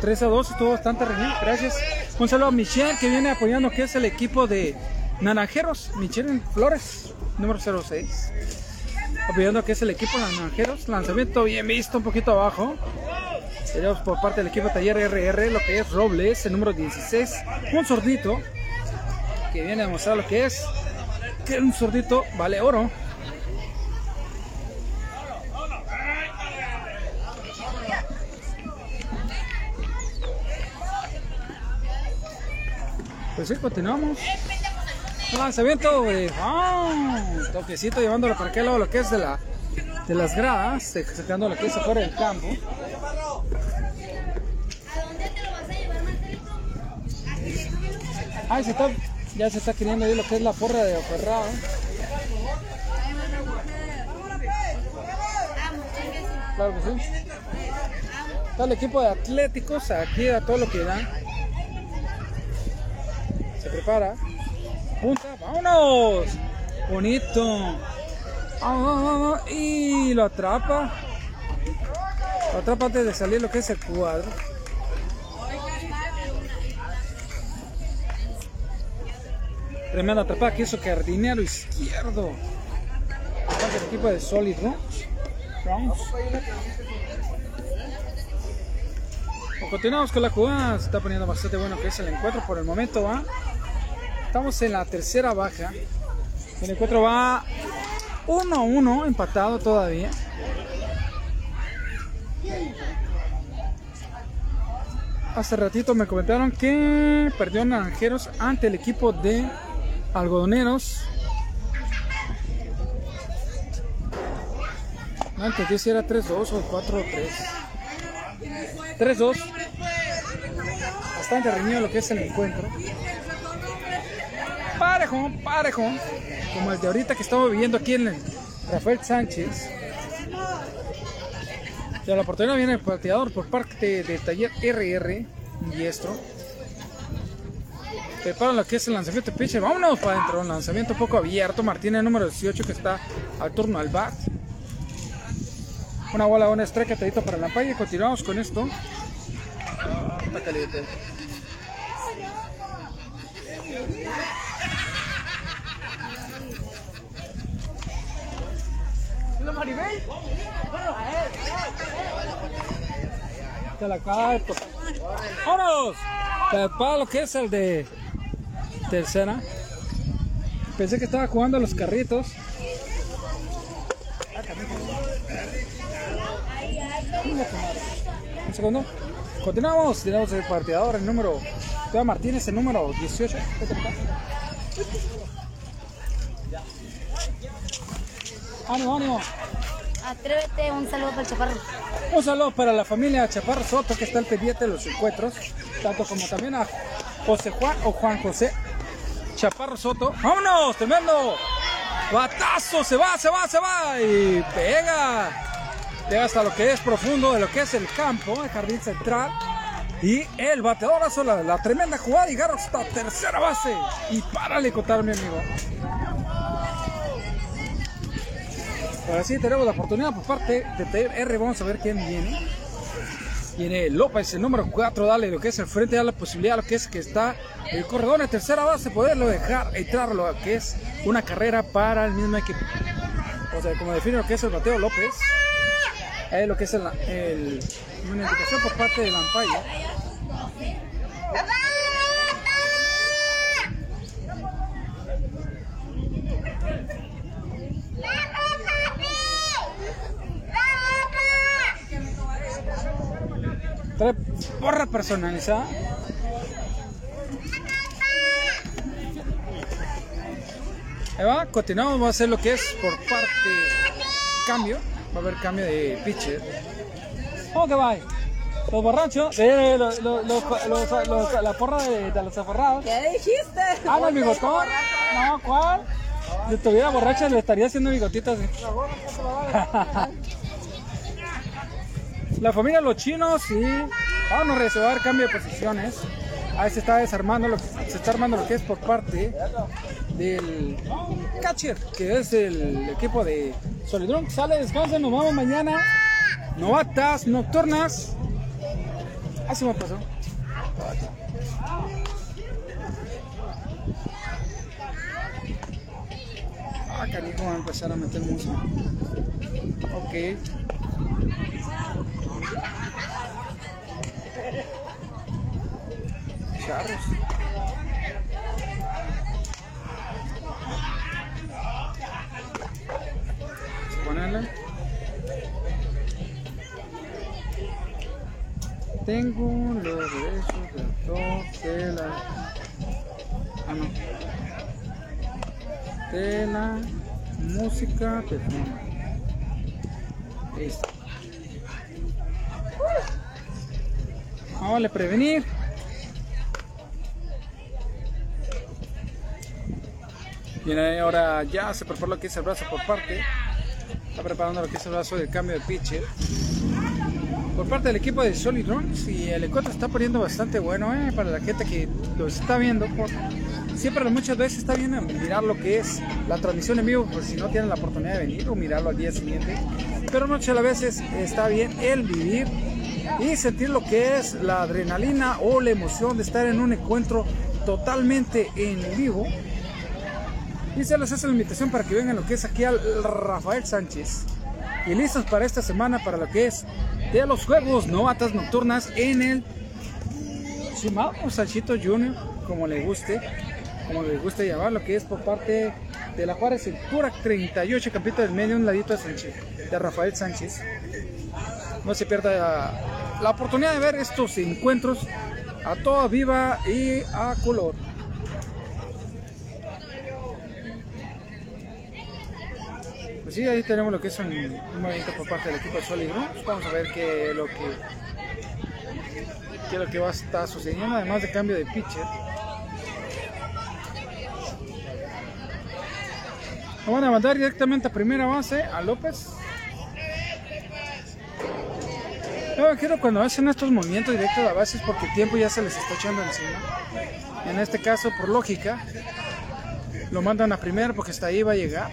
3 a 2, estuvo bastante reñido. Gracias. Un saludo a Michelle que viene apoyando, que es el equipo de Naranjeros. Michelle Flores, número 06. Apoyando que es el equipo de Naranjeros. Lanzamiento bien visto, un poquito abajo. Tenemos por parte del equipo Taller RR lo que es Robles, el número 16. Un sordito que viene a mostrar lo que es. Que un sordito vale oro. Pues sí, continuamos. Lanzamiento de ah, toquecito llevándolo para aquel lado lo que es de la de las gradas, sacando lo que es afuera del campo. Ay, se está, ya se está queriendo ir lo que es la porra de Oferrado. Claro que sí. Está el equipo de Atléticos aquí a todo lo que da. Se prepara. Punta, vámonos. Bonito. Vamos. Y lo atrapa. Lo atrapa antes de salir lo que es el cuadro. Tremenda atrapada que hizo Cardinero izquierdo. Del equipo de Solid. Pues continuamos con la jugada. Se está poniendo bastante bueno que es el encuentro por el momento. Estamos en la tercera baja. El encuentro va 1-1, empatado todavía. Hace ratito me comentaron que perdió Naranjeros ante el equipo de Algodoneros. No entendí si era 3-2 o 4-3. 3-2. Bastante reñido lo que es el encuentro. Parejo, parejo. Como el de ahorita que estamos viviendo aquí en el Rafael Sánchez. Y a la oportunidad viene el pateador por parte del taller RR Diestro. Prepara lo que es el lanzamiento de pitcher. Vámonos para adentro. Un lanzamiento poco abierto. Martínez número 18 que está al turno al bat. Una bola, una strike atadito para la palla. Y continuamos con esto. Caliente. Te la cae. pues. ¡Vámonos! Para lo que es el de tercera. Pensé que estaba jugando a los carritos. Un segundo. Continuamos. Tenemos el partidador, el número. Teo Martínez, el número 18. Vete para acá. Ánimo, ánimo. Atrévete, un saludo para el chaparro. Un saludo para la familia Chaparro Soto que está al pendiente de los encuentros, tanto como también a José Juan o Juan José Chaparro Soto. ¡Vámonos! ¡Tremendo! ¡Batazo! Se va, se va, se va y pega. Llega hasta lo que es profundo de lo que es el campo, el jardín central. Y el bateador hace la, la tremenda jugada y agarra hasta tercera base. Y párale contar, mi amigo. Ahora sí tenemos la oportunidad por parte de TR. Vamos a ver quién viene. Viene López, el número 4. Dale lo que es el frente, da la posibilidad, lo que es que está el corredor en tercera base, poderlo dejar entrar lo que es una carrera para el mismo equipo. O sea, como define lo que es el bateo López, es lo que es el, una indicación por parte del umpire. Trae porra personalizada. Ahí va, continuamos, vamos a hacer lo que es por parte cambio. Va a haber cambio de pitcher. ¿Cómo que va? Los borrachos, eh, los- la porra de, de los aferrados. ¿Qué dijiste? Ah, no, el bigotón. No, ¿cuál? Si estuviera borracha le estaría haciendo bigotitas. La familia Los Chinos y vamos a reservar cambio de posiciones. Ahí se está desarmando, lo, se está armando lo que es por parte del catcher, que es el equipo de Solidrón. Sale, descansa, nos vamos mañana. Novatas, nocturnas. Así me pasó. Ah, cariño, va a empezar a meter música. Ok. Charros. Ponerle. Tengo los derechos de autor de la. Ah, no. De la música fondo. Listo. Vamos a prevenir. Viene ahora ya se prepara lo que es el brazo por parte. Está preparando lo que es el brazo del cambio de pitcher. Por parte del equipo de Solid Runs y el encuentro está poniendo bastante bueno eh, para la gente que lo está viendo. Por, siempre muchas veces está bien mirar lo que es la transmisión en vivo, por si no tienen la oportunidad de venir o mirarlo al día siguiente. Pero muchas veces está bien el vivir y sentir lo que es la adrenalina o la emoción de estar en un encuentro totalmente en vivo Y se les hace la invitación para que vengan lo que es aquí al Rafael Sánchez. Y listos para esta semana para lo que es de los juegos novatas nocturnas en el Chimao Sanchito Junior, como le guste, como le guste llamar, lo que es por parte de la Juárez, Turac 38, campito del medio, un ladito de, Sánchez, de Rafael Sánchez. No se pierda la, oportunidad de ver estos encuentros a toda viva y a color. Pues sí, ahí tenemos lo que es un, movimiento por parte del equipo de Solid Bronx. Vamos a ver qué lo que qué lo que va a estar sucediendo, además de cambio de pitcher. Lo van a mandar directamente a primera base a López. Yo quiero cuando hacen estos movimientos directos a bases porque el tiempo ya se les está echando encima. En este caso, por lógica, lo mandan a primera porque hasta ahí va a llegar.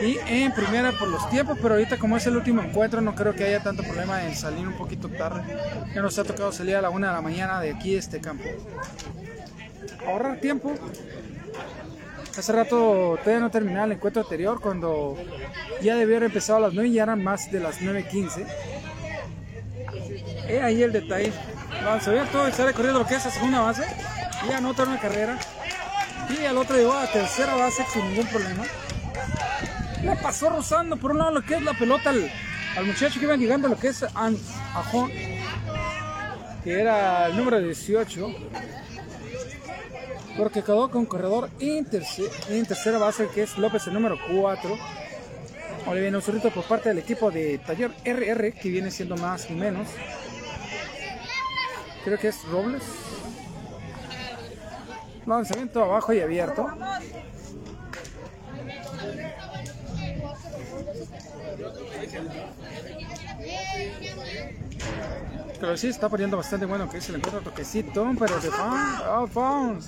Y en primera por los tiempos, pero ahorita como es el último encuentro, no creo que haya tanto problema en salir un poquito tarde. Ya nos ha tocado salir a la una de la mañana de aquí este campo. Ahorrar tiempo. Hace rato todavía no terminaba el encuentro anterior cuando ya debió haber empezado a las 9 y ya eran más de las 9.15. He ahí el detalle. Ver todo y sale corriendo lo que es a segunda base y anota una carrera. Y al otro llegó a tercera base sin ningún problema. Le pasó rozando por un lado lo que es la pelota al, muchacho que iba llegando lo que es Ajón, que era el número 18. Porque quedó con corredor en, terce- en tercera base, que es López, el número 4. Ahora viene un zurrito por parte del equipo de Taller RR, que viene siendo más y menos. Creo que es Robles. Lanzamiento abajo y abierto. Pero sí está poniendo bastante bueno que es el encuentro toquecito, pero de foul, oh, foul.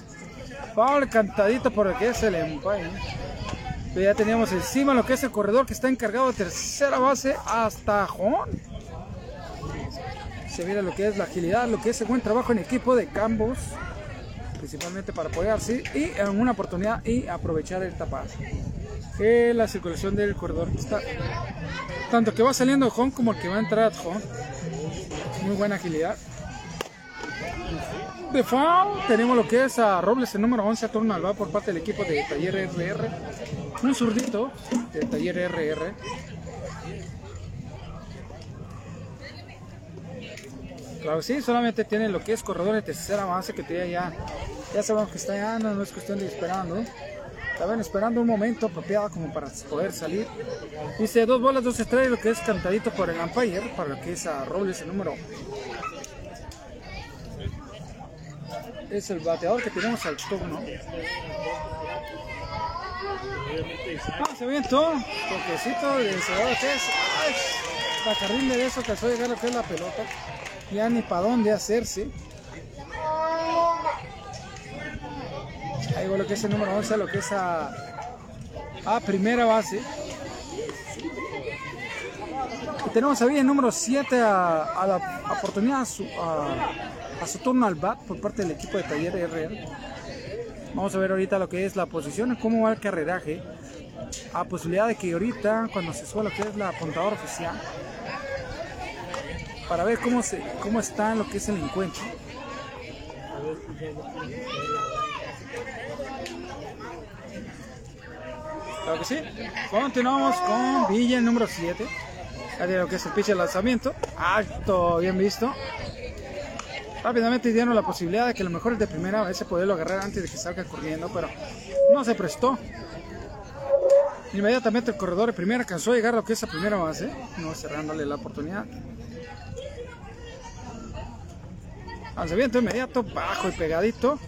Foul cantadito por el que es el empate. Pero ya teníamos encima lo que es el corredor que está encargado de tercera base hasta Jón. Se mira lo que es la agilidad, lo que es el buen trabajo en equipo de Cambos, principalmente para apoyarse y en una oportunidad y aprovechar el tapar. Que la circulación del corredor está tanto que va saliendo Jón como el que va a entrar Jón. Muy buena agilidad. De foul tenemos lo que es a Robles, el número 11 a turno al por parte del equipo de Taller RR. Un zurdito de Taller RR. Claro sí, solamente tiene lo que es corredor de tercera base que todavía ya, ya sabemos que está ya, no, no es cuestión de ir esperando. Estaban esperando un momento apropiado como para poder salir. Dice dos bolas, dos estrellas, lo que es cantadito por el umpire, para lo que es a Robles el número. Es el bateador que tenemos al turno. Ah, se viento, toquecito de que es. La carril de eso que llegar lo que es la pelota. Ya ni para dónde hacerse. Ahí va lo que es el número 11, lo que es a, a primera base. Y tenemos ahí el número 7 a, la oportunidad a, a su turno al bat por parte del equipo de Taller RR. Vamos a ver ahorita lo que es la posición, cómo va el carreraje. A posibilidad de que ahorita, cuando se suba lo que es la apuntadora oficial, para ver cómo, se, cómo está lo que es el encuentro. Claro que sí. Continuamos con Villa, número 7. Ya de lo que es el pitch de lanzamiento. Alto, bien visto. Rápidamente dieron la posibilidad de que lo mejor es de primera vez poderlo agarrar antes de que salga corriendo, pero no se prestó. Inmediatamente el corredor de primera alcanzó a llegar a lo que es a primera base, no cerrándole la oportunidad. Lanzamiento inmediato, bajo y pegadito.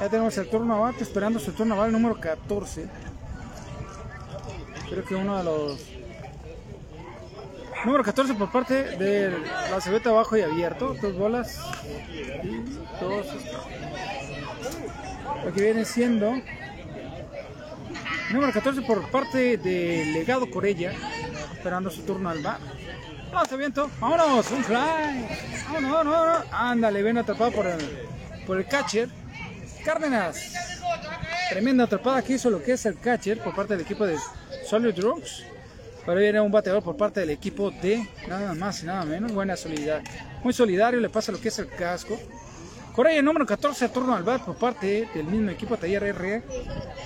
Ya tenemos el turno abate, esperando su turno abate número 14. Creo que uno de los... Número 14 por parte de la cebeta abajo y abierto. Dos bolas y dos... Lo que viene siendo... Número 14 por parte de Legado Corella, esperando su turno al bar. Lanzamiento. Vámonos. Un fly. Vámonos, vámonos, vámonos. Ándale, bien atrapado por el, por el catcher. Cárdenas. Tremenda atrapada que hizo lo que es el catcher por parte del equipo de Solid Drugs. Pero viene un bateador por parte del equipo de nada más y nada menos. Buena solidaridad. Muy solidario, le pasa lo que es el casco. Correa número 14 a turno al bat por parte del mismo equipo Taller R.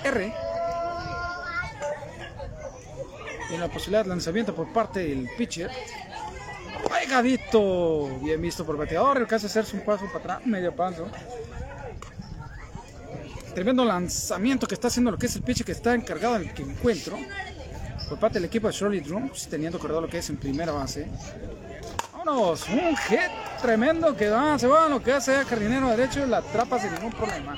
R. En la posibilidad de lanzamiento por parte del pitcher. Pegadito. Bien visto por bateador. Alcanza a hacerse un paso para atrás, medio paso. Tremendo lanzamiento que está haciendo lo que es el pitcher que está encargado del que encuentro. Por parte del equipo de Shirley Drums, teniendo corredor lo que es en primera base. Vámonos, un hit tremendo que va, se va lo que hace el jardinero derecho la atrapa sin ningún problema.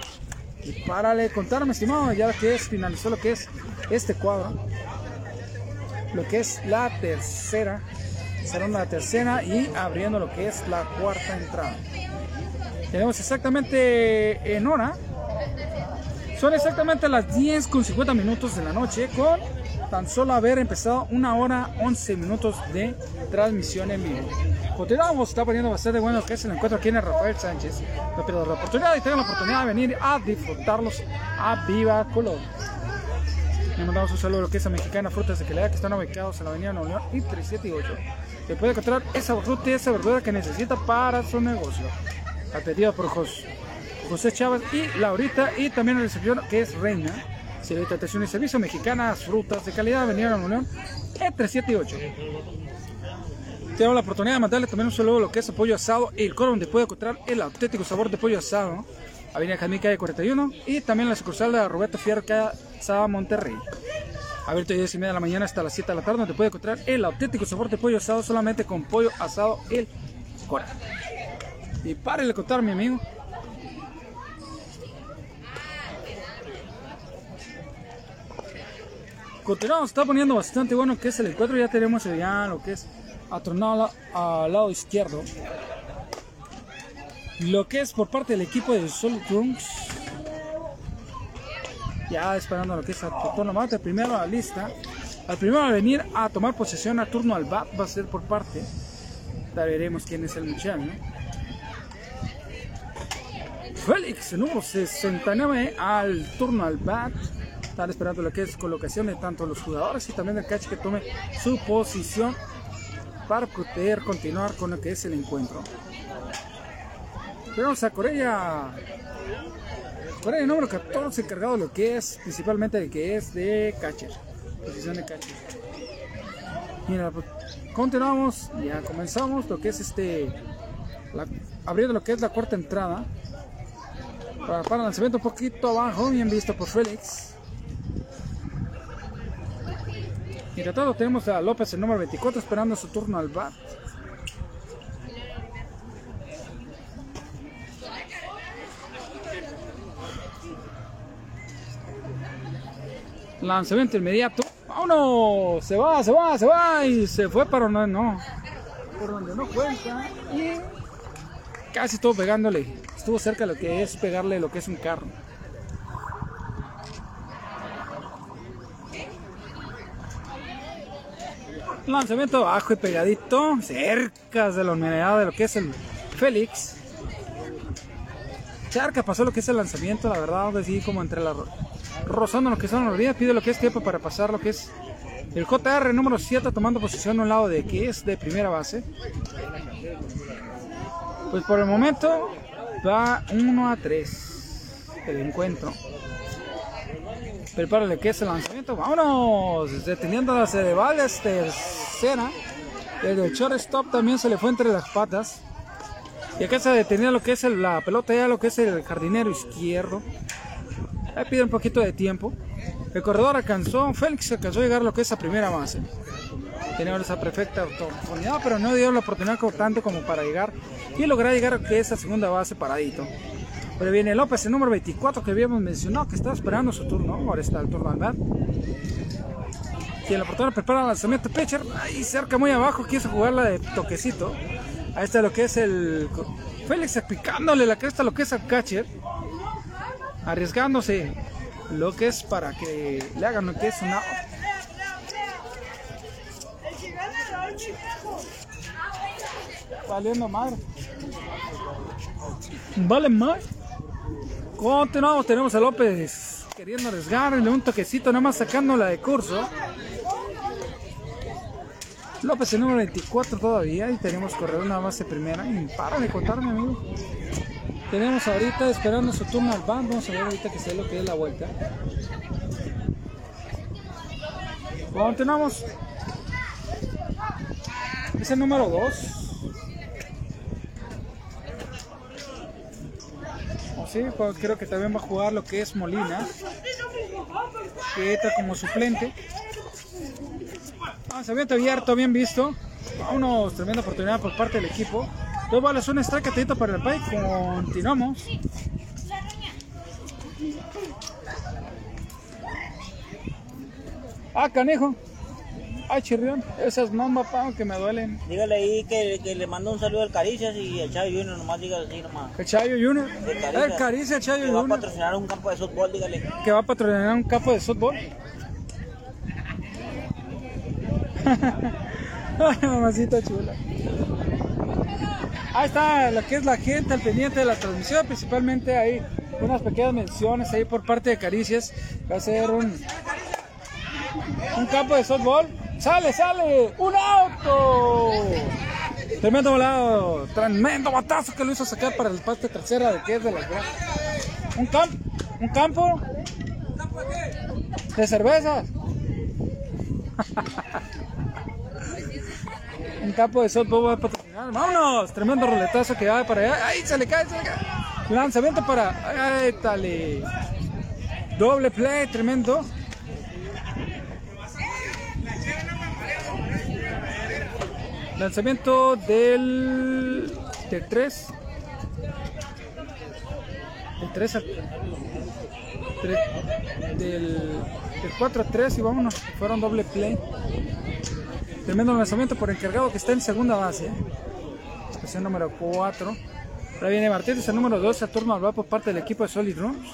Y párale contar, mi estimado, ya que es, finalizó lo que es este cuadro. Lo que es la tercera, cerrando la tercera y abriendo lo que es la cuarta entrada. Tenemos exactamente en hora, son exactamente las 10 con 50 minutos de la noche con tan solo haber empezado una hora 11 minutos de transmisión en vivo. Continuamos, está poniendo bastante bueno que es el encuentro aquí en el Rafael Sánchez. Me pido la oportunidad y tengo la oportunidad de venir a disfrutarlos a viva color. Le mandamos un saludo a lo que es a Mexicana Frutas de Calidad que están ubicados en la avenida Nuevo León y 378. Se puede encontrar esa fruta y esa verdura que necesita para su negocio. Al pedido por José, José Chávez y Laurita y también el recepción que es Reina. Servicio de y servicio mexicanas, frutas de calidad, Avenida Nuevo León, E378. Tengo la oportunidad de mandarle también un saludo a lo que es el pollo asado y el coro donde puede encontrar el auténtico sabor de pollo asado. Avenida Jamín Calle 41 y también la sucursal de Roberto Fierro Casa Monterrey. Abierto de 10 y media de la mañana hasta las 7 de la tarde donde puede encontrar el auténtico sabor de pollo asado solamente con pollo asado el Cora. Y párele contar mi amigo. Continuamos, está poniendo bastante bueno que es el encuentro. Ya tenemos ya lo que es atronado al lado izquierdo. Lo que es por parte del equipo de Solid Drums. Ya esperando lo que es a turno mate. Primero a la lista. Al primero a venir a tomar posesión a turno al bat va a ser por parte. Ya veremos quién es el muchacho. Félix, número 69 al turno al bat. Están esperando lo que es colocación de tanto los jugadores y también el catch que tome su posición para poder continuar con lo que es el encuentro. Tenemos a Corella. Corella número 14 encargado de lo que es, principalmente de que es de catcher. Posición de catcher. Mira, pues, continuamos, ya comenzamos lo que es este, abriendo lo que es la cuarta entrada. Para, para lanzamiento un poquito abajo, bien visto por Félix. Y tratado tenemos a López, el número 24, esperando su turno al bat. Lanzamiento inmediato. ¡Vámonos! Se va, se va, se va. Y se fue para donde no. Por donde no cuenta. Y casi estuvo pegándole. Estuvo cerca de lo que es pegarle lo que es un carro. Lanzamiento bajo y pegadito, cerca de la unidad de lo que es el Félix. Charca pasó lo que es el lanzamiento, la verdad, así como entre la ro- rozando lo que son las rodillas, pide lo que es tiempo para pasar lo que es el JR número 7 tomando posición a un lado de que es de primera base. Pues por el momento va 1 a 3 el encuentro. Prepárale que es el lanzamiento. Vámonos. Deteniendo a Cedevales tercera. El del shortstop también se le fue entre las patas. Y acá se detenía lo que es el- la pelota, ya lo que es el jardinero izquierdo. Ahí pide un poquito de tiempo. El corredor alcanzó, Félix alcanzó a llegar a lo que es a primera base. Tenía esa perfecta oportunidad, pero no dio la oportunidad tanto como para llegar y lograr llegar a lo que es a segunda base paradito. Pero viene López, el número 24 que habíamos mencionado, que estaba esperando su turno. Ahora está el turno al bat. Y la oportunidad prepara el lanzamiento pitcher. Ahí cerca, muy abajo, quiso jugarla de toquecito. Ahí está lo que es el. Félix picándole la cresta lo que es al catcher. Arriesgándose lo que es para que le hagan lo que es una. Valiendo madre. Vale más. Continuamos, tenemos a López queriendo arriesgarle un toquecito, nada más sacándola de curso. López el número 24 todavía y tenemos corredor una base primera. Y para de contarme, amigo. Tenemos ahorita esperando su turno al band. Vamos a ver ahorita que sea lo que es la vuelta. Continuamos. Es el número 2. Sí, creo que también va a jugar lo que es Molina. Que entra como suplente. Ah, se había abierto, bien visto. Unos tremenda oportunidad por parte del equipo. Dos balas, un strike atento para el Pike. Continuamos. Ah, canejo. Ay, chirrión. Esas mambas, pa, que me duelen. Dígale ahí que, que le mando un saludo al Caricias y el Chayo Junior, nomás diga así nomás. El Chayo Junior. El Caricia. El Caricia, el Chayo Que va a Junior. patrocinar un campo de fútbol, dígale. Que va a patrocinar un campo de fútbol. Ay, mamacita chula. Ahí está lo que es la gente al pendiente de la transmisión, principalmente hay unas pequeñas menciones ahí por parte de Caricias. Va a ser un, un campo de softball. ¡Sale, sale! ¡Un auto! Tremendo volado, tremendo batazo que lo hizo sacar para el parte trasera de que es de las grandes. Un, camp un campo de cervezas. Un campo de softball va a patrocinar. ¡Vámonos! Tremendo roletazo que va para allá. ¡Ahí se le cae! Se le cae. Lanzamiento para. ¡Ay, tale! Doble play, tremendo. Lanzamiento del. del 3. Del 3 al. tre- del, del 4 a 3 y vámonos. Fueron doble play. Tremendo lanzamiento por encargado que está en segunda base. Estación número 4. Ahora viene Martínez, el número 2, a turno al bat por parte del equipo de Solid Rooms.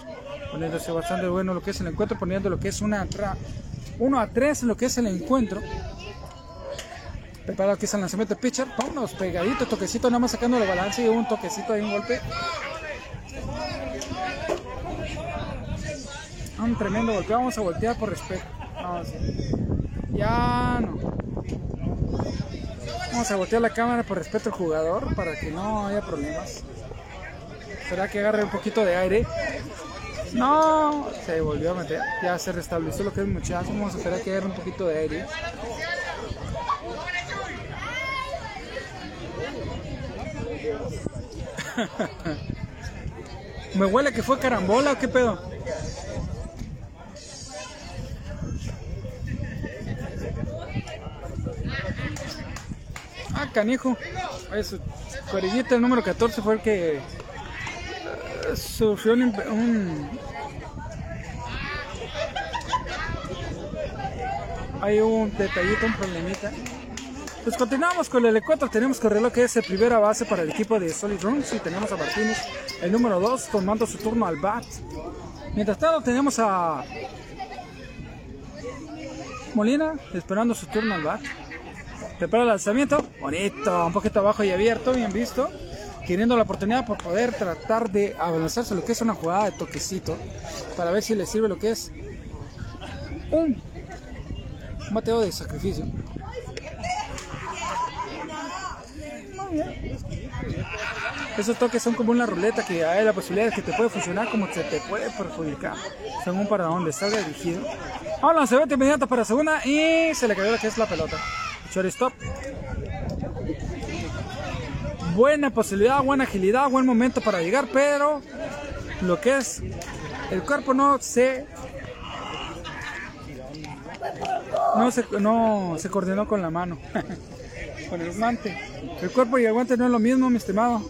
Poniéndose bastante bueno lo que es el encuentro, poniendo lo que es una 1 a 3 en lo que es el encuentro. Preparado es el lanzamiento de pitcher. Vámonos, pegadito, toquecito, nada más sacando el balance y un toquecito ahí, un golpe. Un tremendo golpe. Vamos a voltear por respeto. Ya no. Vamos a voltear la cámara por respeto al jugador para que no haya problemas. ¿Será que agarre un poquito de aire? No, se volvió a meter. Ya se restableció lo que es muchacho. Vamos a esperar que agarre un poquito de aire. Me huele que fue carambola o qué pedo. Ah, canijo. Corillita, el número 14 fue el que eh, sufrió un, un- Hay un detallito, un problemita. Pues continuamos con el encuentro. Tenemos que lo que es el primera base para el equipo de Solid Runs. Y tenemos a Martínez, el número 2, tomando su turno al bat. Mientras tanto, tenemos a Molina esperando su turno al bat. Prepara el lanzamiento. Bonito, un poquito abajo y abierto, bien visto. Queriendo la oportunidad por poder tratar de avanzarse lo que es una jugada de toquecito. Para ver si le sirve lo que es un, bateo de sacrificio. Esos toques son como una ruleta que hay la posibilidad de que te puede funcionar como se te puede perjudicar. Según para donde salga dirigido. Ahora lanzamiento inmediato para segunda y se le cayó lo que es la pelota. Shortstop. Buena posibilidad, buena agilidad, buen momento para llegar, pero lo que es el cuerpo no se no se, no se coordinó con la mano, con el guante. El cuerpo y el guante no es lo mismo, mi estimado.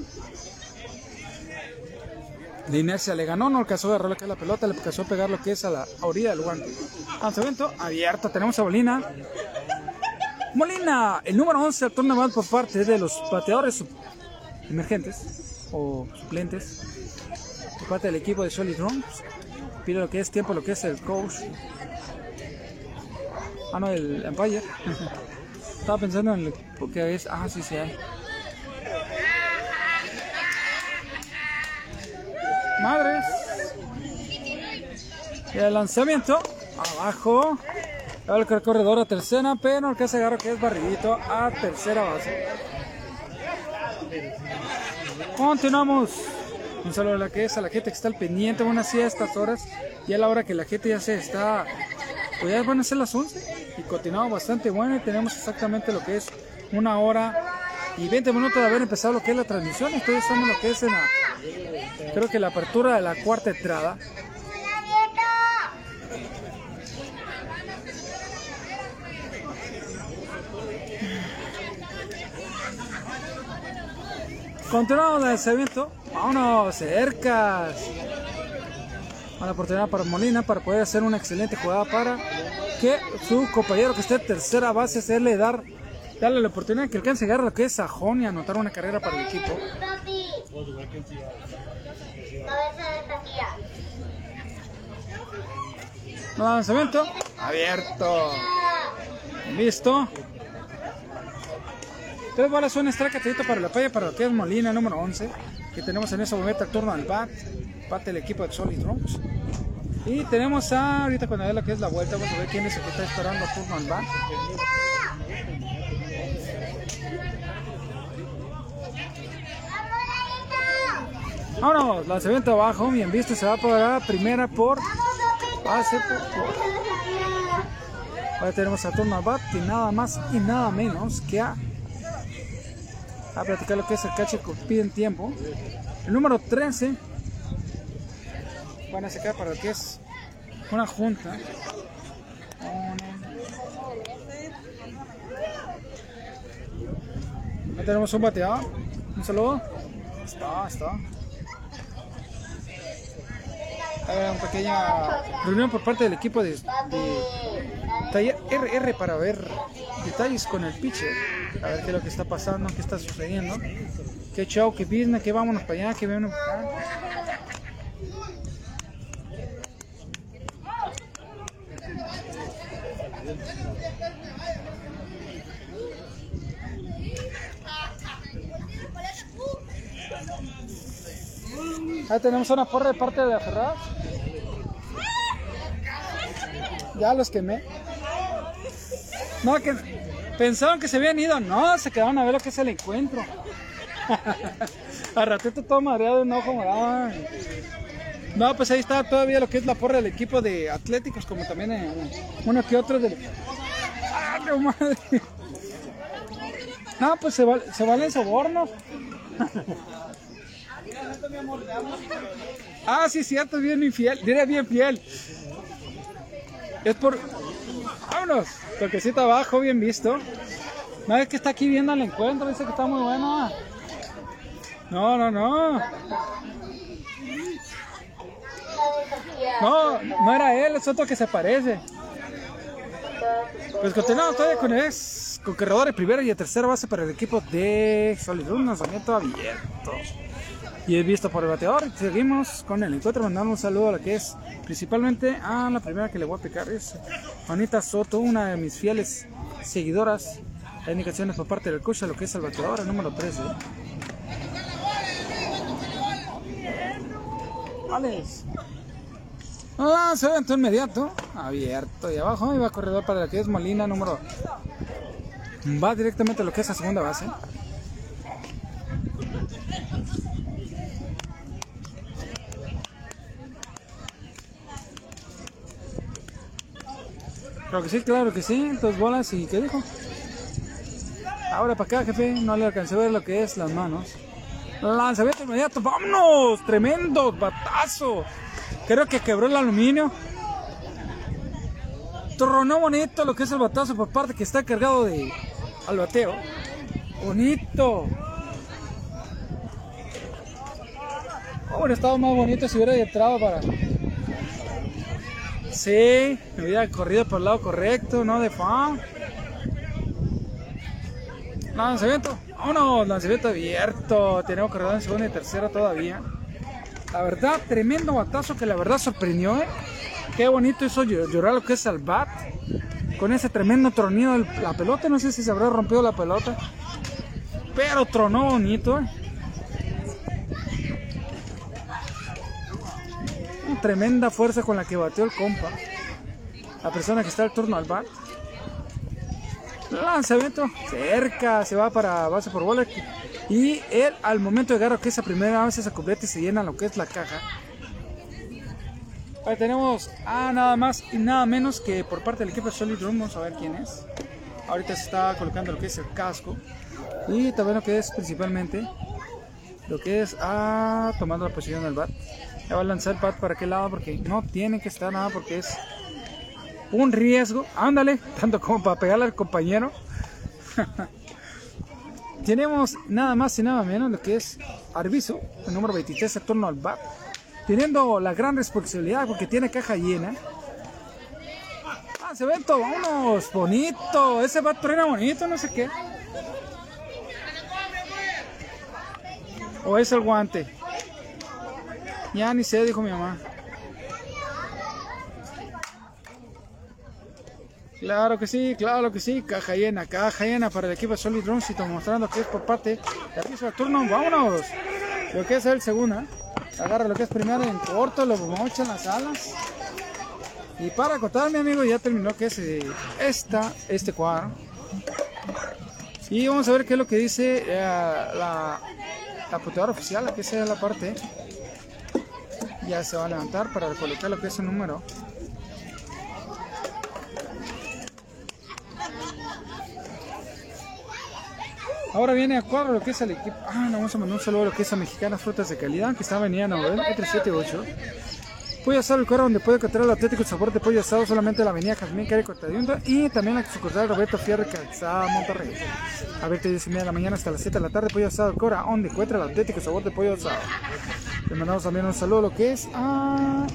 De inercia le ganó, no alcanzó a agarrar la pelota, le alcanzó a pegar lo que es a la orilla del guante. Lanzamiento abierto, tenemos a Bolina. Molina, el número 11 al turno por parte de los bateadores emergentes o suplentes por parte del equipo de Solid Runs. Pide lo que es tiempo, lo que es el coach. Ah, no, el umpire. Estaba pensando en lo que ves. Ah, sí, sí hay. Madres. Y el lanzamiento. Abajo. Va el corredor a tercera, pero el que se agarra que es barriguito a tercera base. Continuamos. Un saludo a la que es, a la gente que está al pendiente, buenas a estas horas. Y a la hora que la gente ya se está pues ya van a ser las 11. Y continuamos bastante bueno. Y tenemos exactamente lo que es una hora y 20 minutos de haber empezado lo que es la transmisión. Estoy estamos lo que es en la. Creo que la apertura de la cuarta entrada. Continuamos el lanzamiento. Vámonos, cercas. Una oportunidad para Molina para poder hacer una excelente jugada para que su compañero que esté en tercera base hacerle dar darle la oportunidad que alcance a agarrar lo que es Sajón y anotar una carrera para el equipo. Lanzamiento abierto. Listo. Tres bolas, un strike para la playa para lo que es Molina, número 11. Que tenemos en ese momento el turno al bat. Parte del equipo de Solid Rocks. Y tenemos a, ahorita cuando vea lo que es la vuelta, vamos a ver quién es el que está esperando turno al bat. Vámonos, lanzamiento abajo, bien visto, se va a pagar primera por pase por. Ahora tenemos a turno al bat y nada más y nada menos que a a platicar lo que es el que piden tiempo. El número 13 van a sacar para lo que es una junta. Tenemos un bateador. Un saludo. Está, está. Hay una pequeña reunión por parte del equipo de, taller RR para ver detalles con el pitcher. A ver qué es lo que está pasando, qué está sucediendo. Qué show, qué business, qué vámonos para allá, qué vámonos para acá. Ahí tenemos una porra de parte de Aferraz. Ya los quemé. No, que pensaban que se habían ido. No, se quedaron a ver lo que es el encuentro. a ratito todo mareado, un ojo morado. No, pues ahí está todavía lo que es la porra del equipo de Atléticos, como también eh, uno que otro del. ¡Ah, no madre! No, pues se, val- se valen sobornos. Ah, sí, cierto, bien infiel. Diré bien fiel. Es por. Vámonos. Toquecito abajo, bien visto. No, es que está aquí viendo el encuentro. Dice que está muy bueno. No, no, no. No, no era él, es otro que se parece. Pues continuamos todavía con es con corredores primera y de tercera base para el equipo de Solid. Un abierto. Y es visto por el bateador. Seguimos con el encuentro. Mandando un saludo a la que es principalmente a la primera que le voy a picar. Es Juanita Soto, una de mis fieles seguidoras. Hay indicaciones por parte del coach a lo que es el bateador, el número 13. Alex. Lanzamiento inmediato. Abierto. Y abajo y va corredor para la que es Molina, número. Va directamente a lo que es la segunda base. Creo que sí, claro que sí. Dos bolas y ¿qué dijo? Ahora para acá, jefe. No le alcancé a ver lo que es las manos. Lanzamiento inmediato. ¡Vámonos! ¡Tremendo! ¡Batazo! Creo que quebró el aluminio. Tronó bonito lo que es el batazo por parte que está cargado de al bateo. Bonito. Hubiera estado más bonito si hubiera entrado para. Sí, me hubiera corrido por el lado correcto, no de fan. Lanzamiento. Vámonos, lanzamiento abierto. Tenemos corredor en segunda y tercera todavía. La verdad, tremendo batazo que la verdad sorprendió, ¿eh? Qué bonito hizo ll- llorar lo que es al bat. Con ese tremendo tronido de la pelota. No sé si se habrá rompido la pelota. Pero tronó bonito, ¿eh? tremenda fuerza con la que bateó el compa. La persona que está al turno al bat. Lanzamiento cerca, se va para base por bola. Y él al momento de agarrar que esa primera base se completa y se llena lo que es la caja. Ahí tenemos a nada más y nada menos que por parte del equipo de Solid Room. Vamos a ver quién es. Ahorita se está colocando lo que es el casco. Y también lo que es principalmente lo que es ah, tomando la posición del bat. Ya va a lanzar el bat para qué lado porque no tiene que estar nada porque es un riesgo. Ándale, tanto como para pegarle al compañero. Tenemos nada más y nada menos lo que es Arviso, el número 23, el turno al bat. Teniendo la gran responsabilidad porque tiene caja llena. Ah, se ven todos, vámonos, bonito. Ese bat truena bonito, no sé qué. ¿O es el guante? Ya ni sé, dijo mi mamá. Claro que sí, claro que sí, caja llena, caja llena para el equipo Solid Droncito, mostrando que es por parte de aviso del turno, vámonos. Lo que es el segundo, ¿eh? agarra lo que es primero en corto, lo mocha en las alas. Y para acotar, mi amigo, ya terminó que es eh, esta, este cuadro. Y vamos a ver qué es lo que dice eh, la, la computadora oficial, aquí sea la parte. Ya se va a levantar para colocar lo que es el número. Ahora viene a cuadro lo que es el equipo. Ah, no, vamos a mandar un saludo a lo que es a Mexicanas Frutas de Calidad, que está venía a Novel, 378. Pollo asado el cuadro donde puede encontrar el auténtico sabor de pollo asado solamente en la avenida Jazmín Cari Cortadiunda y también la sucursal Roberto Fierre Calzada Monterrey. A ver, 10 y media de la mañana hasta las 7 de la tarde, pollo asado Cora, donde encuentra el auténtico sabor de pollo asado. Le mandamos también un saludo a lo que es a.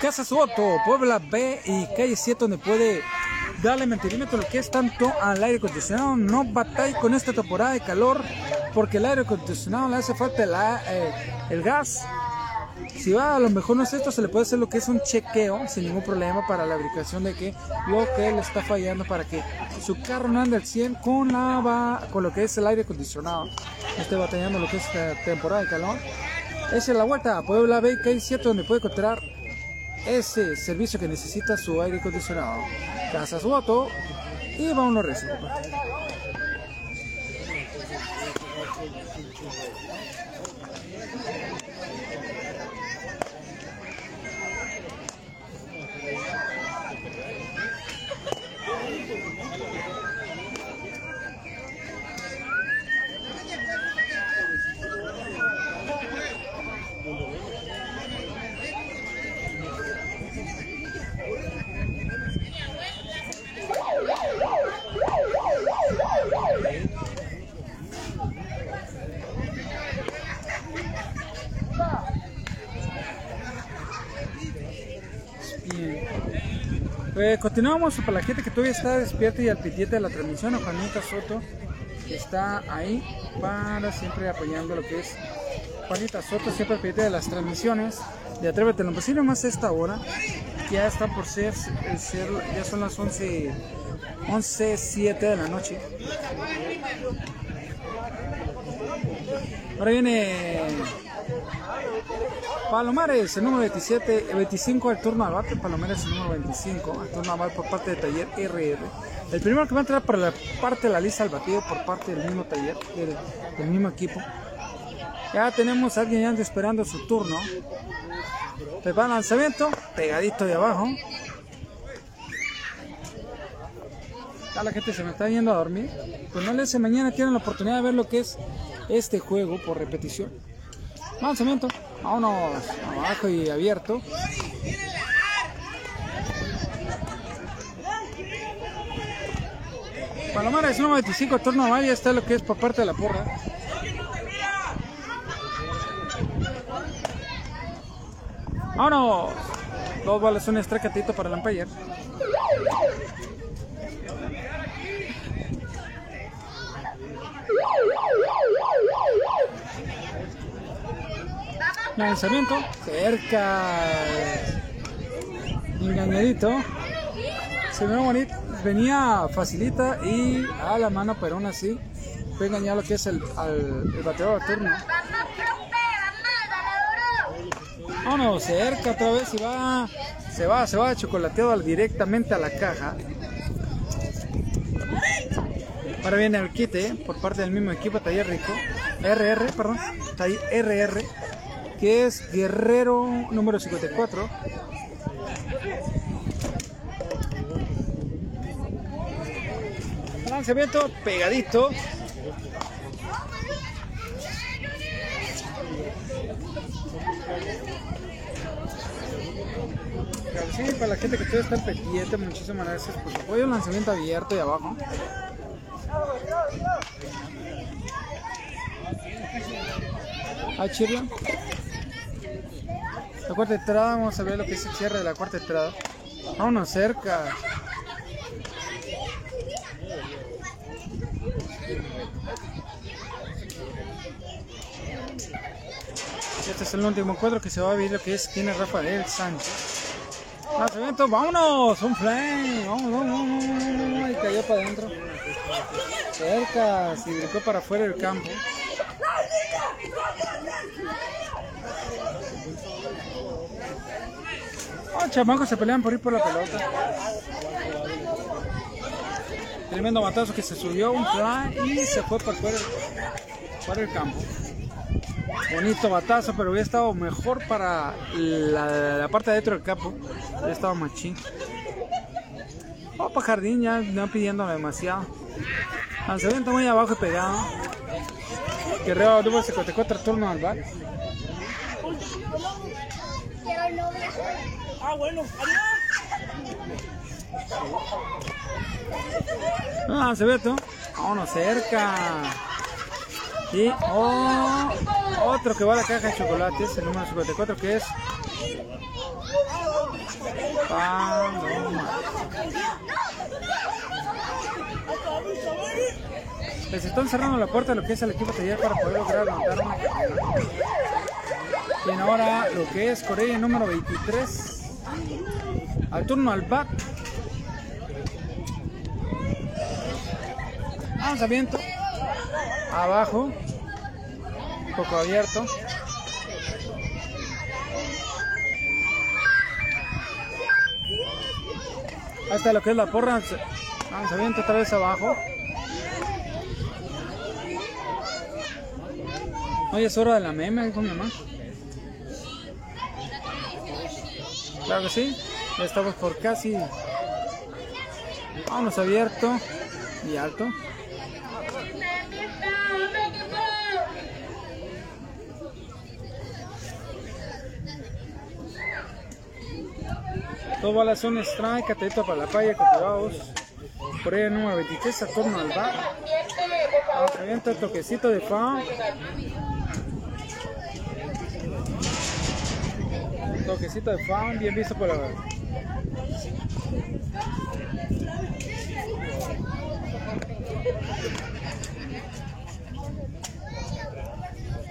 Casa Soto, Puebla B y calle 7 donde puede darle a lo que es tanto al aire acondicionado. No batalla con esta temporada de calor porque el aire acondicionado le hace falta el, eh, el gas. Si va a lo mejor no es esto, se le puede hacer lo que es un chequeo sin ningún problema para la verificación de que lo que le está fallando para que su carro no ande al 100 con, la, con lo que es el aire acondicionado. Esté batallando lo que es esta temporada de calor. Es la vuelta a Puebla B, calle 7 donde puede encontrar ese servicio que necesita su aire acondicionado. Casa su auto y vámonos recio. Eh, continuamos para la gente que todavía está despierta y al pendiente de la transmisión, a Juanita Soto, que está ahí para siempre apoyando lo que es Juanita Soto, siempre al pendiente de las transmisiones de Atrévete lo posible más a esta hora. Ya está por ser, eh, ser ya son las 11, 11, 7 de la noche. Ahora viene Palomares, el número 27, 25 al turno al bate. Palomares, el número 25 al turno al bate por parte de Taller RR. El primero que va a entrar para la parte de la lista al batido por parte del mismo taller, del, mismo equipo. Ya tenemos a alguien ya esperando su turno. Prepara el lanzamiento, pegadito de abajo. Ya la gente se me está yendo a dormir. Pues no les mañana tienen la oportunidad de ver lo que es este juego por repetición. Lanzamiento, vámonos abajo y abierto. Palomares número 25, turno ya está lo que es por parte de la porra. ¡Vámonos! Dos balas, un estracatito para el Empire. Lanzamiento, cerca. Engañadito. Se ve bonito. Venía facilita y a la mano, pero aún así pegan ya lo que es el, al, el bateador de turno. Vámonos, cerca otra vez y va, se va, se va chocolateado directamente a la caja. Ahora viene el quite por parte del mismo equipo Taller Rico, RR, perdón, Taller RR, que es Guerrero número 54. Lanzamiento pegadito. Sí, para la gente que todavía está pendiente, muchísimas gracias por su apoyo. Lanzamiento abierto y abajo. Ah, chirla. La cuarta entrada, vamos a ver lo que es el cierre de la cuarta entrada. Vámonos cerca. Este es el último cuadro que se va a ver lo que es es Rafael Sánchez. Vámonos, un flame, vamos, vamos, vamos, y cayó para adentro. Cerca, se brincó para afuera del campo. Oh, se pelean por ir por la pelota. Tremendo matazo que se subió un fly y se fue por fuera, fuera del campo. Bonito batazo, pero hubiera estado mejor para la, parte de adentro del campo. Hubiera estado machín. Oh, para jardín ya no pidiendo demasiado. Lanzamiento muy abajo y pegado. Guerrero número 54 turno al bar. Ah, bueno, Ah, se ve tú. Vámonos cerca. Y oh, otro que va a la caja de chocolates, el número 54 que es Paloma. Les están cerrando la puerta a lo que es el equipo taller para poder lograr levantar una. Bien, ahora lo que es Corea número 23. Al turno al bat. Lanzamiento. Abajo. Poco abierto. Hasta lo que es la porra. Lanzamiento otra vez abajo. Hoy es hora de la meme, dijo mi mamá. Claro que sí. Ya estamos por casi. Vamos abierto y alto. Dos balas son strike, atento para la paya, cultivados. El número 23, a torno al bar. Avienta el toquecito de foul. Toquecito de foul, bien visto por la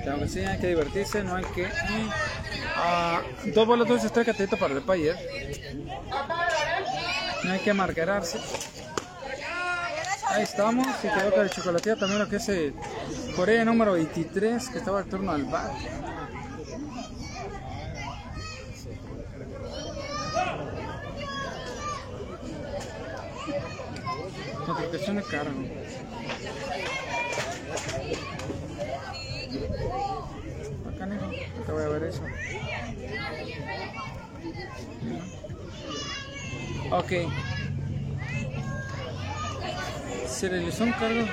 Claro que sí, hay que divertirse, no hay que... Ah, dos bolas, dos strike, atento para el payer. No hay que amargararse. Ahí estamos, y quedó con el chocolatía también lo que es el Corea número 23, que estaba al turno al bar. Notificación de cargo. Acá, negro, te voy a ver eso. Ok. Se realizó un cargo.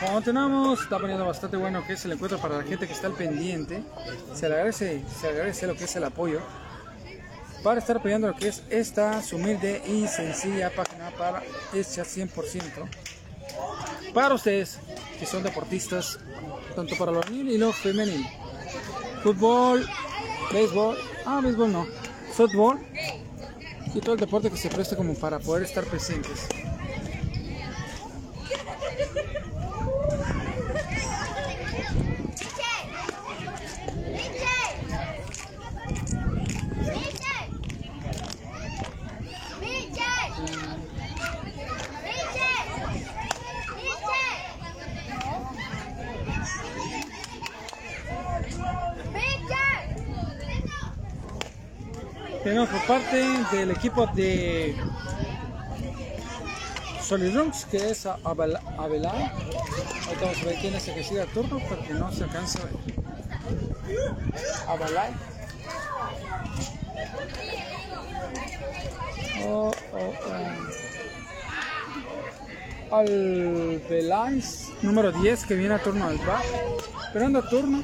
Continuamos, está poniendo bastante bueno que es el encuentro para la gente que está al pendiente. Se le agradece, se le agradece lo que es el apoyo para estar apoyando lo que es esta humilde y sencilla página para hecha 100% para ustedes que son deportistas, tanto para lo varonil y lo femenil. Fútbol, béisbol, ah, béisbol no, fútbol y todo el deporte que se preste como para poder estar presentes. Tenemos por del equipo de Solidrunks, que es Abel- Abelay. Ahorita vamos a ver quién es el que sigue el turno, porque no se alcanza a. Abelay. Oh, oh, oh. Albelais, número 10, que viene a turno al back. Esperando a turno.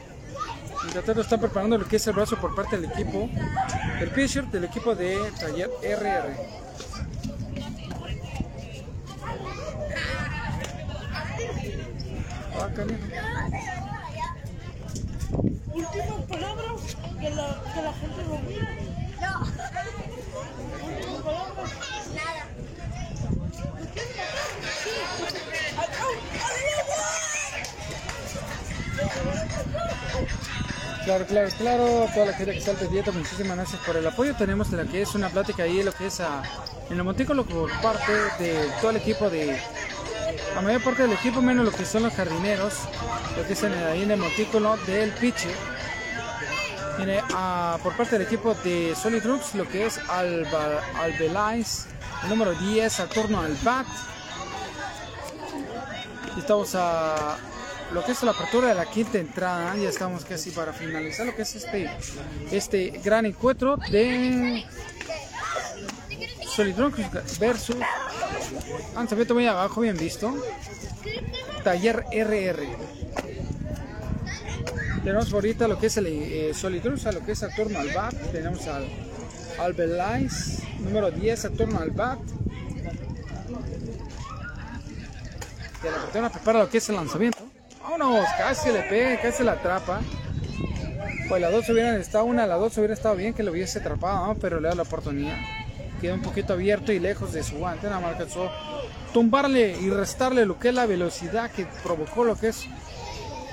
Inglaterra está preparando lo que es el brazo por parte del equipo del pitcher del equipo de Taller RR. Ah, canijo. Última palabra que la, que la gente lo Claro, claro, claro. Toda la gente que está al pendiente, muchísimas gracias por el apoyo. Tenemos la que es una plática ahí, lo que es a, en el montículo por parte de todo el equipo de. La mayor parte del equipo, menos lo que son los jardineros, lo que es en el- ahí en el montículo del pitcher. Ah, por parte del equipo de Solid Troops, lo que es Alba, Albelais, el número 10, al turno al bat. Estamos a lo que es la apertura de la quinta entrada. Ya estamos casi para finalizar lo que es este, este gran encuentro de Solid Troops versus lanzamiento muy abajo, bien visto. Taller RR. Tenemos ahorita lo que es el eh, Solid Troops, a lo que es a turno al bat. Tenemos al Albelais, número 10, a turno al bat. Que la persona prepara lo que es el lanzamiento. Vámonos, casi le pega, casi la atrapa. Pues las dos hubieran estado, una, las dos hubiera estado bien que lo hubiese atrapado, pero le da la oportunidad. Queda un poquito abierto y lejos de su guante, nada más alcanzó tumbarle y restarle lo que es la velocidad que provocó lo que es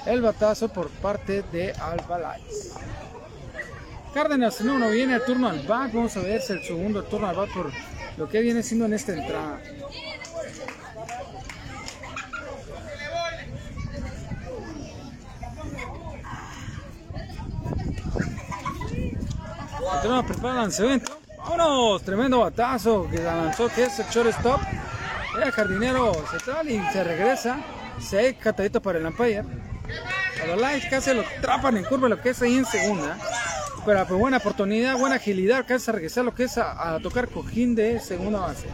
el batazo por parte de Albalais. Cárdenas no, no viene el turno al bat, vamos a ver si el segundo turno al bat por lo que viene siendo en esta entrada. Continuamos prepara el lanzamiento. Vámonos, tremendo batazo que la lanzó, que es el shortstop. El jardinero central y se regresa. Se catadito para el umpire. A los likes casi lo atrapan en curva, lo que es ahí en segunda. Pero pues, buena oportunidad, buena agilidad, casi a regresar lo que es a, tocar cojín de segunda base.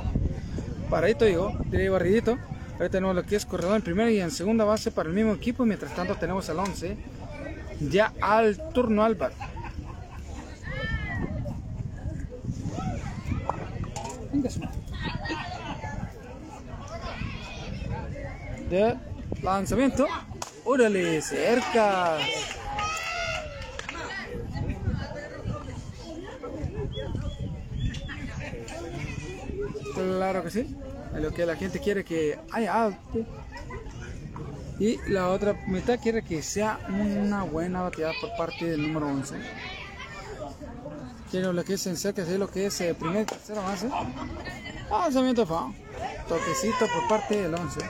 Paradito digo, tiré barridito. Ahora tenemos lo que es corredor en primera y en segunda base para el mismo equipo. Mientras tanto tenemos al 11 ya al turno al bat. Venga, su. De lanzamiento. Órale, cerca. Claro que sí. Lo que la gente quiere que haya arte. Y la otra mitad quiere que sea una buena bateada por parte del número 11. Quiero lo que es en cerca, sí, lo que es eh, primera y tercera base. Ah, lanzamiento fa. Toquecito por parte del 11. Que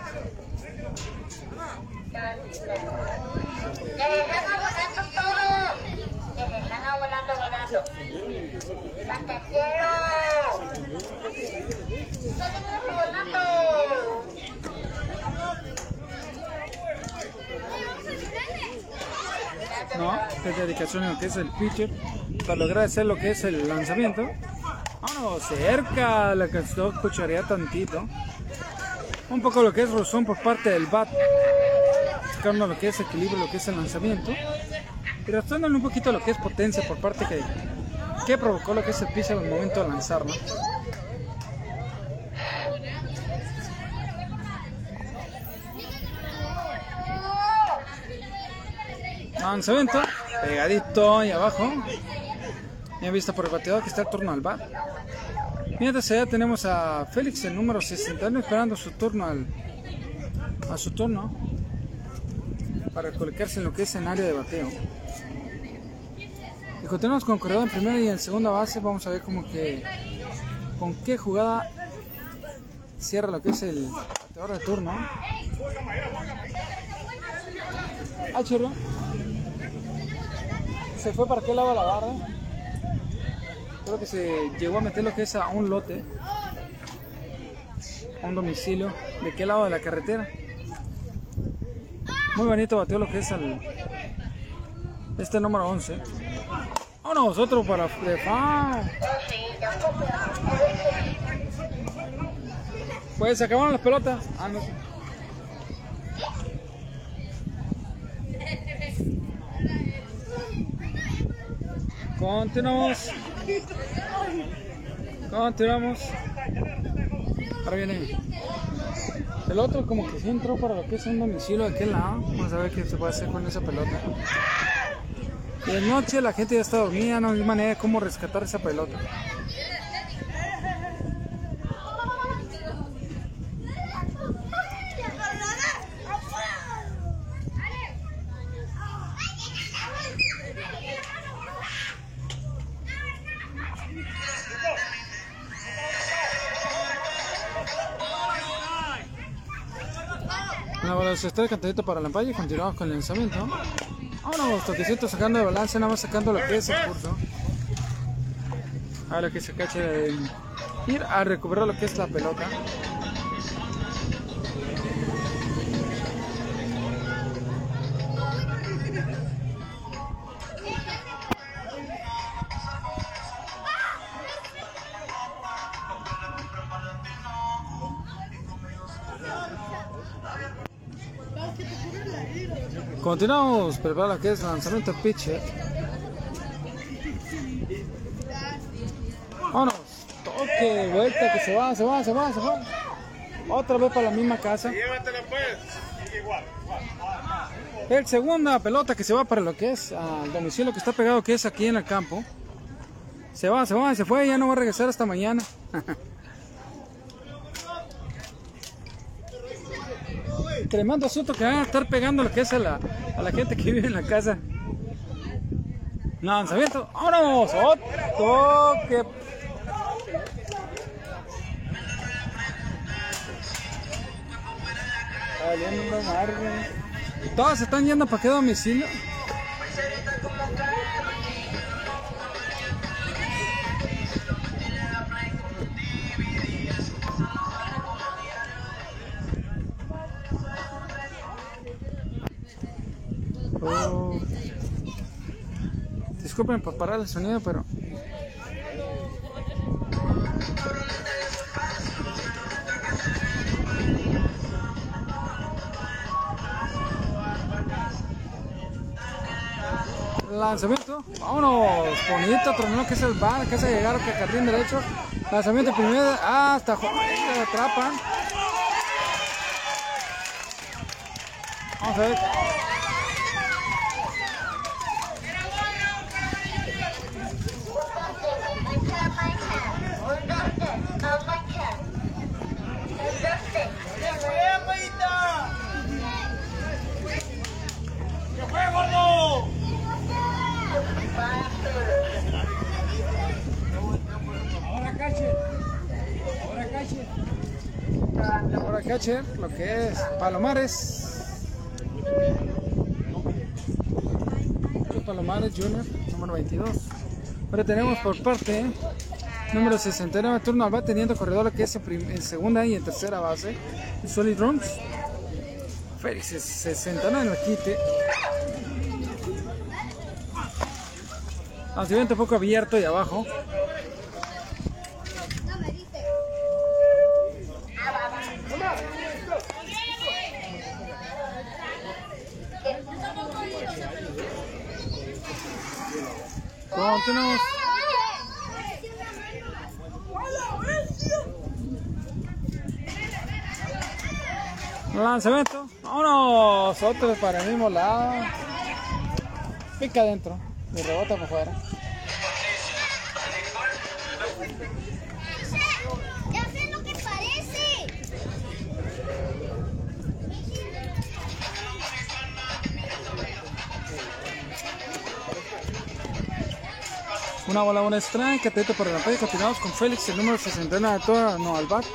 dejan volando ¿no? De dedicación en lo que es el pitcher para lograr hacer lo que es el lanzamiento. Vámonos, cerca, la que escucharía tantito. Un poco lo que es rozón por parte del bat, buscando lo que es equilibrio, lo que es el lanzamiento. Y restándole un poquito lo que es potencia por parte que, que provocó lo que es el pitcher al momento de lanzarlo. Lanzamiento, pegadito ahí abajo. Bien vista por el bateador que está el turno al bat. Mientras allá tenemos a Félix, el número 61, esperando su turno al, a su turno para colocarse en lo que es en área de bateo. Y continuamos con corredor en primera y en segunda base. Vamos a ver como que con qué jugada cierra lo que es el bateador de turno. Ah, churro. ¿Se fue para qué lado la barra? Creo que se llegó a meter lo que es a un lote, a un domicilio. ¿De qué lado de la carretera? Muy bonito bateó lo que es al este número 11. Vámonos, otro para foul. Pues se acabaron las pelotas. Ah, no. Continuamos. Continuamos. Ahora viene. El otro como que sí entró para lo que es un domicilio de aquel lado. Vamos a ver qué se puede hacer con esa pelota. Y de noche la gente ya está dormida, no hay manera de cómo rescatar esa pelota. La bola se está cantadito para la palla y continuamos con el lanzamiento. Vámonos, toquecito sacando de balance, nada más sacando lo que es el curso. Ahora que se cache de ir a recuperar lo que es la pelota. Continuamos, prepara lo que es lanzamiento pitcher. Vámonos, toque, vuelta, que se va, se va, se va, se va. Otra vez para la misma casa. El segunda pelota que se va para lo que es al domicilio que está pegado, que es aquí en el campo. Se va, se va, se fue, ya no va a regresar hasta mañana. Tremendo asunto que van a estar pegando lo que es a la, gente que vive en la casa. Lanzamiento, vámonos, otro que. Todos se están yendo para qué domicilio. Oh. Disculpen por parar el sonido, pero lanzamiento, vámonos, bonito, terminó que es el bar, que se llegaron que jardín derecho, lanzamiento primero, hasta joder, atrapan. Vamos a ver. Ahora catcher, lo que es Palomares. Palomares Junior, número 22. Ahora tenemos por parte número 69 turno va teniendo corredor lo que es en, segunda y en tercera base. Solid Runs. Félix 69 en el quite. Lanzamiento poco abierto y abajo. Lanzamiento. Vámonos. Otro para el mismo lado. Pica adentro. Y rebota por fuera. Una bola, una strike. Atento por la pantalla. Continuamos con Félix, el número 69 de toda no al bat.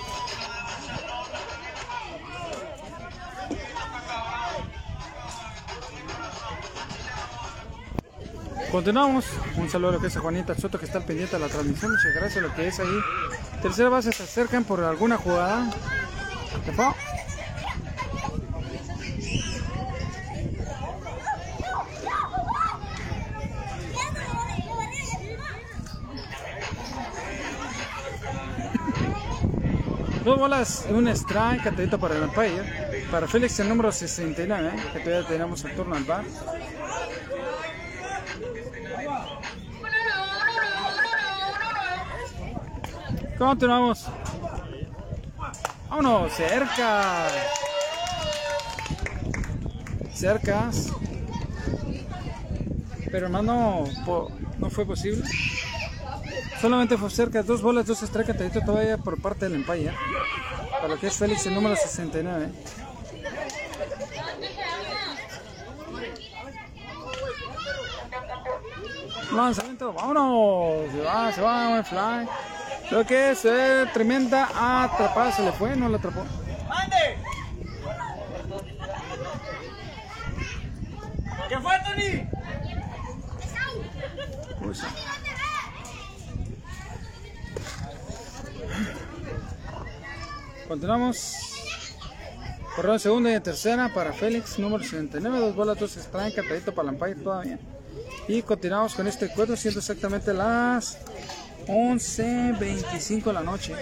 Continuamos. Un saludo a lo que es a Juanita Soto que está al pendiente de la transmisión. Muchas gracias a lo que es ahí. Tercera base se acercan por alguna jugada. Dos bolas un strike, atento para el umpire. Para Félix el número 69, que todavía tenemos el turno al bar. Continuamos. Vámonos, cerca. Cercas. Pero más no, po- no fue posible. Solamente fue cerca, dos bolas, dos strikes, todavía por parte del Empire. Para lo que es Félix el número 69. Lanzamiento, vámonos. Se va, se va, buen fly. Creo que es eh, tremenda atrapada. Se le fue, no la atrapó. ¿Qué fue, Tony? Continuamos. Correo segunda y tercera para Félix, número 69. Dos bolas, dos strike, catadito para el todavía. Y continuamos con este encuentro, siendo exactamente las 11.25 de la noche.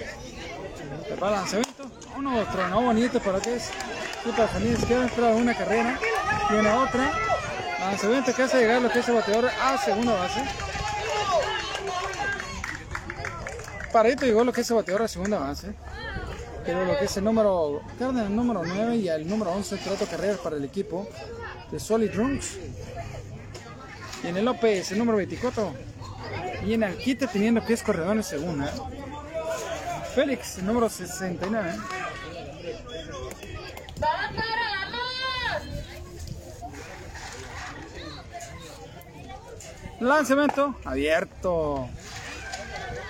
El lanzamiento. Uno tronó bonito para que es. Puta familia izquierda entra una carrera. Viene otra. Lanzamiento que hace llegar lo que es el bateador a segunda base. Paradito llegó lo que es el bateador a segunda base. Pero lo que es el número, el número 9 y el número 11 trato carreras para el equipo de Solid Drums. Y en el López el número 24. Y en teniendo que es corredor en segunda. Félix el número 69. Lanzamiento abierto.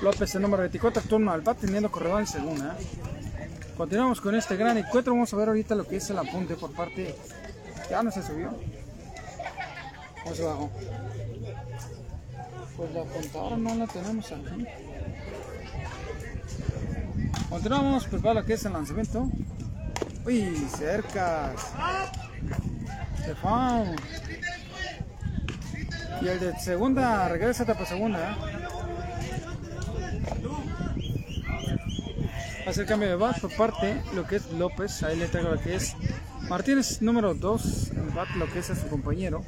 López el número 24, turno al bat teniendo corredor en segunda. Continuamos con este gran encuentro. Vamos a ver ahorita lo que es el apunte por parte. Ya no se subió. ¿Cómo se bajó? Pues la contadora no la tenemos aquí. Continuamos pues para lo que es el lanzamiento. Uy, cercas. Se fue. Y el de segunda regresa para segunda. ¿eh? Hace el cambio de bat por parte lo que es López. Ahí le traigo lo que es Martínez número 2. El bat lo que es a su compañero.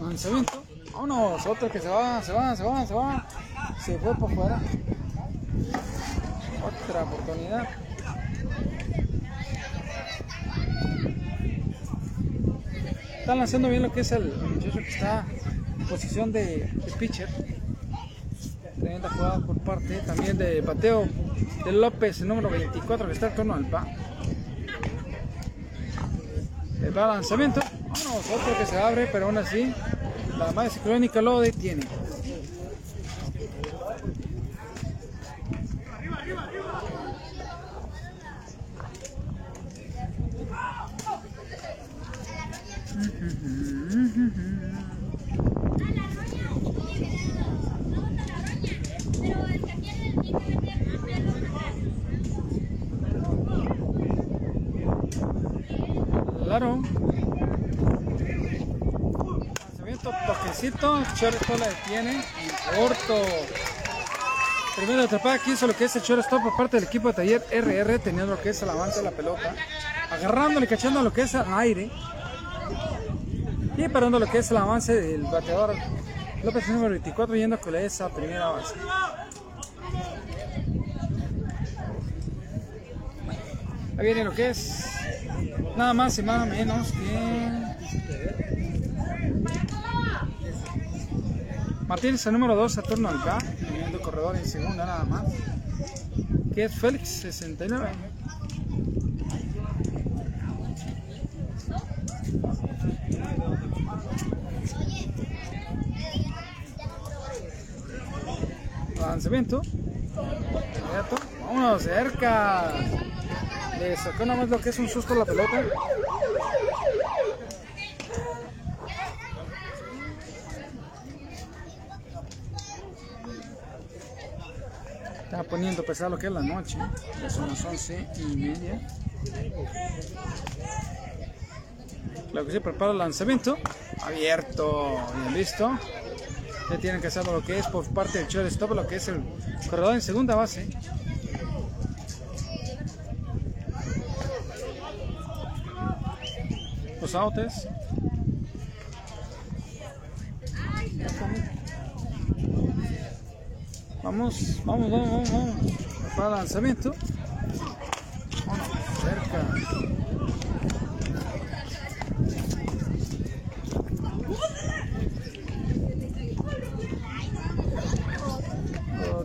Lanzamiento. Vámonos, otro que se va, se va, se va, se va. Se fue por fuera. Otra oportunidad. Están lanzando bien lo que es el muchacho que está en posición de, de pitcher. Tremenda jugada por parte también de bateo de López, el número 24 que está en torno al pa. El lanzamiento. Vámonos, otro que se abre, pero aún así la madre ciclónica lo detiene. Claro. Lanzamiento toquecito, shortstop la detiene y corto. Tremenda atrapada aquí hizo lo que es el shortstop por parte del equipo de taller RR, teniendo lo que es el avance de la pelota, agarrándole cachando lo que es al aire y parando lo que es el avance del bateador López número 24 yendo con esa primera base. Ahí viene lo que es nada más y nada menos que Martínez el número 2 a turno al K, teniendo corredor en segunda nada más. Que es Félix 69. Lanzamiento. Vámonos, cerca. Le sacó nada más lo que es un susto a la pelota. Está poniendo pesado lo que es la noche. Ya son las once y media. Lo que se prepara el lanzamiento. Abierto. Bien listo. Ya tienen que hacer lo que es por parte del shortstop, lo que es el corredor en segunda base. Los outs. Vamos, vamos, vamos, vamos, vamos. Para lanzamiento. Vamos, cerca.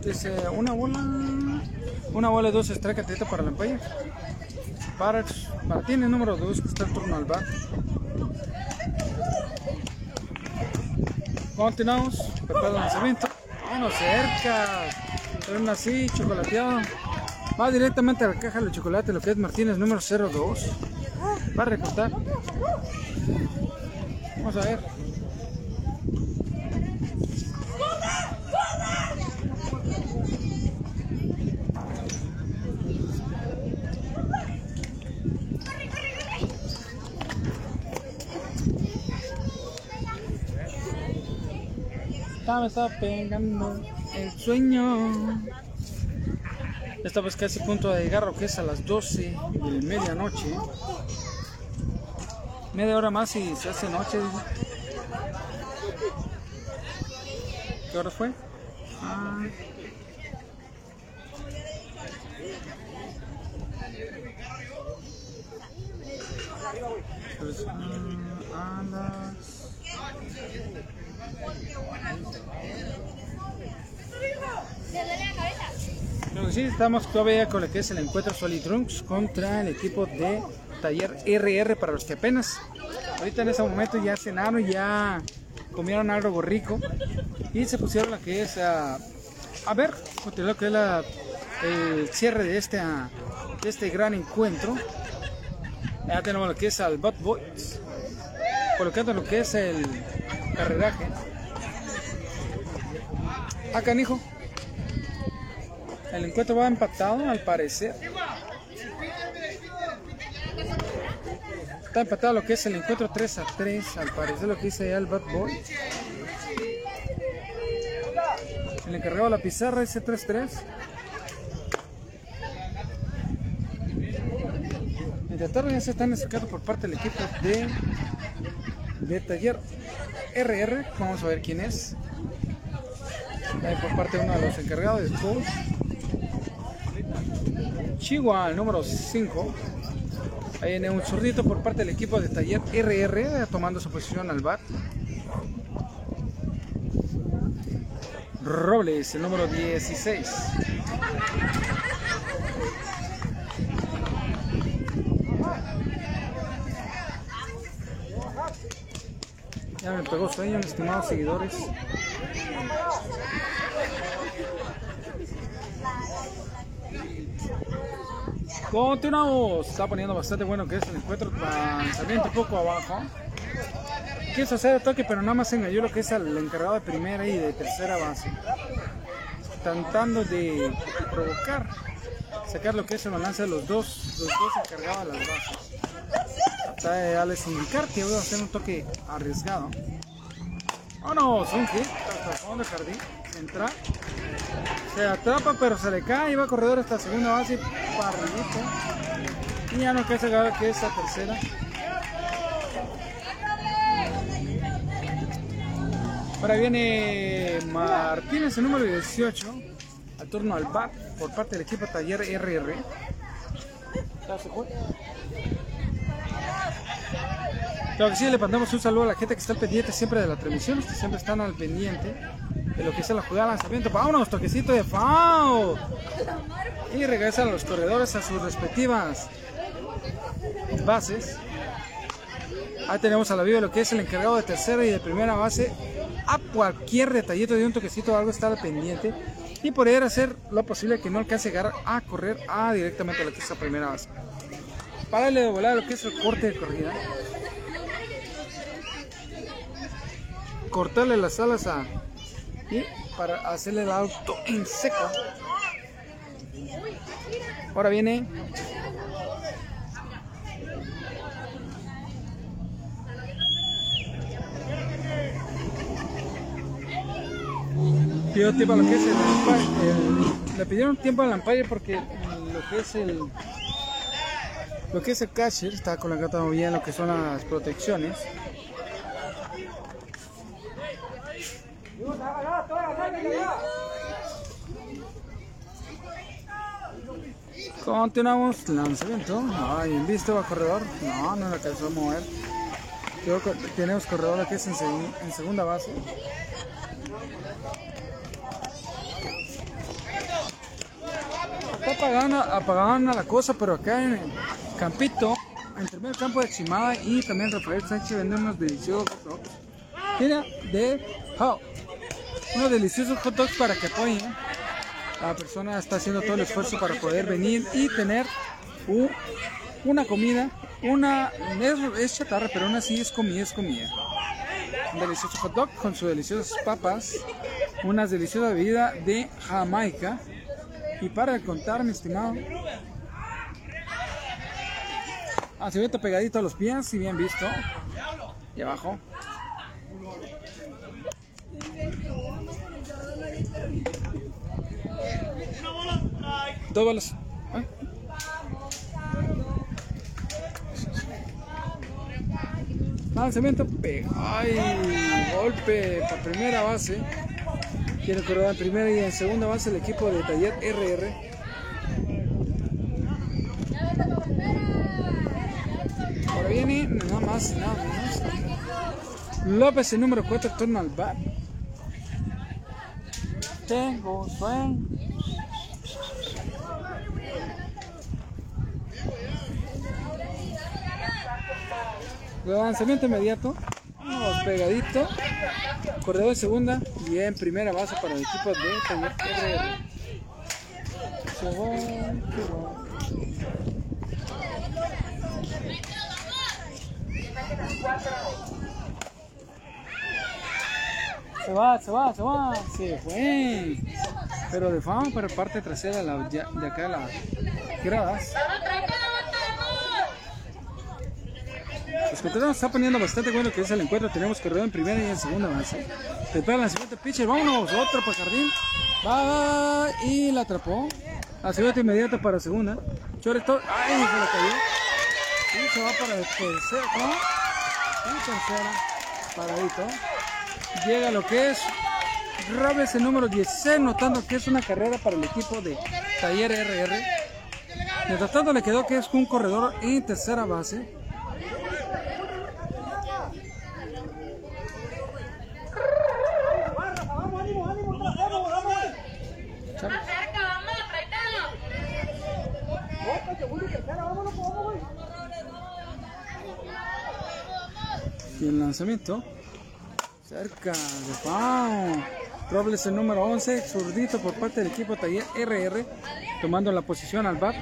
Dice una bola, una bola y dos strike atletas para el empire. Para, para tiene el número 2 que está el turno al bat. Continuamos, prepara el lanzamiento. Vámonos cerca. Pero así, chocolateado. Va directamente a la caja de chocolate, lo que es Martínez número 02. Va a recortar. Vamos a ver. Ya me está pegando el sueño. Estamos casi a punto de llegar que es a las 12 de medianoche. Media hora más y se hace noche. ¿Qué hora fue? Ah. Pues, ah, a las Que sí, estamos todavía con lo que es el encuentro Solid Drunks contra el equipo de Taller RR para los que apenas ahorita en ese momento ya cenaron, ya comieron algo rico y se pusieron lo que es a, a ver, lo que es el cierre de este, de este gran encuentro. Ya tenemos lo que es al Bot Boys, colocando lo que es el carreraje. Acá, hijo. El encuentro va empatado, al parecer. Está empatado lo que es el encuentro 3 a 3, al parecer lo que dice ya el Bad Boy. El encargado de la pizarra dice 3-3. Mientras tanto ya se están sacando por parte del equipo de, de Taller RR. Vamos a ver quién es. Ahí por parte de uno de los encargados de coach. Chihuahua, el número 5. Ahí viene un zurdito por parte del equipo de Taller RR tomando su posición al bat. Robles, el número 16. Ya me pegó sueño, mis estimados seguidores. Continuamos. Está poniendo bastante bueno que es el encuentro. Lanzamiento un poco abajo. Quiso hacer el toque, pero nada más engañó lo que es el encargado de primera y de tercera base. Tratando de provocar, sacar lo que es el balance de los dos, los dos encargados de las bases. Hasta al indicar que voy a hacer un toque arriesgado. Vámonos, un hit hasta el fondo del jardín. Entra. Se atrapa, pero se le cae. Va corredor hasta segunda base. Parrillito. Y ya no queda sacar que es la tercera. Ahora viene Martínez, el número 18. Al turno al bat por parte del equipo Taller RR. Ya se. Claro que sí, le mandamos un saludo a la gente que está al pendiente siempre de la transmisión, que siempre están al pendiente lo que es la jugada de lanzamiento. Vámonos, toquecito de FAO. Y regresan los corredores a sus respectivas bases. Ahí tenemos a la viva lo que es el encargado de tercera y de primera base. A cualquier detallito de un toquecito o algo está al pendiente. y poder hacer lo posible que no alcance a llegar a correr a directamente a lo que primera base. Para darle de volar lo que es el corte de corrida. Cortarle las alas a y para hacerle el auto en seco. Ahora viene pidió tiempo lo que es el, le pidieron tiempo al umpire porque lo que es el lo que es el catcher está colocando bien lo que son las protecciones Continuamos lanzamiento. Ay, bien visto va corredor. No, no lo alcanzó a mover. Co- Tenemos corredor que es en, segun- en segunda base. Está apagando, apagando la cosa, pero acá en el campito, en el primer campo de Chimada y también Rafael Sánchez vende unos deliciosos. Mira, de How. Unos deliciosos hot dogs para que apoyen. La persona está haciendo todo el esfuerzo para poder venir y tener u- una comida. Una es, chatarra, pero aún así es comida, es comida. Un delicioso hot dog con sus deliciosas papas. Una deliciosa bebida de Jamaica. Y para contar, mi estimado. Ah, se ve pegadito a los pies, si bien visto. Y abajo. Dos balas. ¿Eh? Lanzamiento. pe- Ay, golpe para primera base. Tiene corredor en primera y en segunda base el equipo de Taller RR. Ahora viene nada más nada menos. López, el número 4, turno al bat. Tengo sueño. Lanzamiento inmediato. Pegadito. Corredor de segunda y en primera base para el equipo de Taller RR. Se va, se va. Se va, se fue. Pero de fama para parte trasera de acá de las gradas. Los contrarios está poniendo bastante bueno que es el encuentro. Tenemos corredor en primera y en segunda base. Prepara la siguiente pitcher. Vámonos, otro para jardín. Va y la atrapó. La siguiente inmediata para segunda. Choreto. Ay, se la cayó. Y se va para el tercero. Y tercera. Paradito. Llega lo que es Robes el número 16, notando que es una carrera para el equipo de Taller RR. Mientras tanto le quedó que es un corredor en tercera base. Cerca, vamos, traitelo. Y el lanzamiento. Cerca de Pau. Robles el número 11, zurdito por parte del equipo Taller RR, tomando la posición al bat.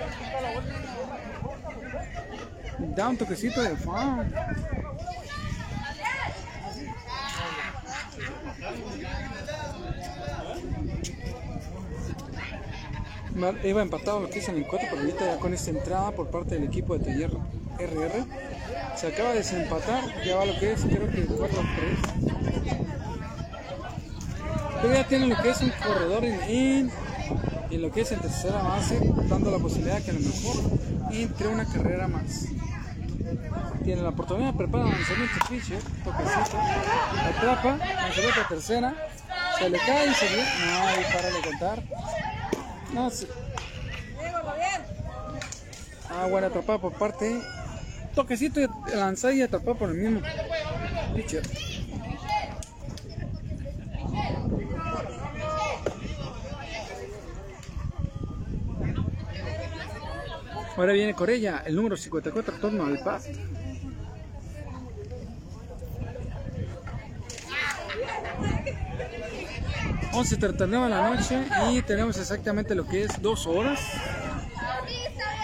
Da un toquecito de Pau. Iba empatado lo que es el encuentro, pero ahorita ya con esta entrada por parte del equipo de Taller RR se acaba de desempatar, ya va lo que es, creo que 4-3. Pero ya tienen lo que es un corredor en, en- en lo que es en tercera base, dando la posibilidad que a lo mejor entre una carrera más. Tiene la oportunidad, prepara lanzamiento pitcher, toquecito, atrapa, lanzamiento a tercera, se le cae y se viene. No, ahí para de contar. No, se- Ah, bueno, atrapada por parte. Toquecito y lanzada y atrapada por el mismo pitcher. Ahora viene Corella, el número 54, torno al bat. 11.39 de la noche y tenemos exactamente lo que es dos horas.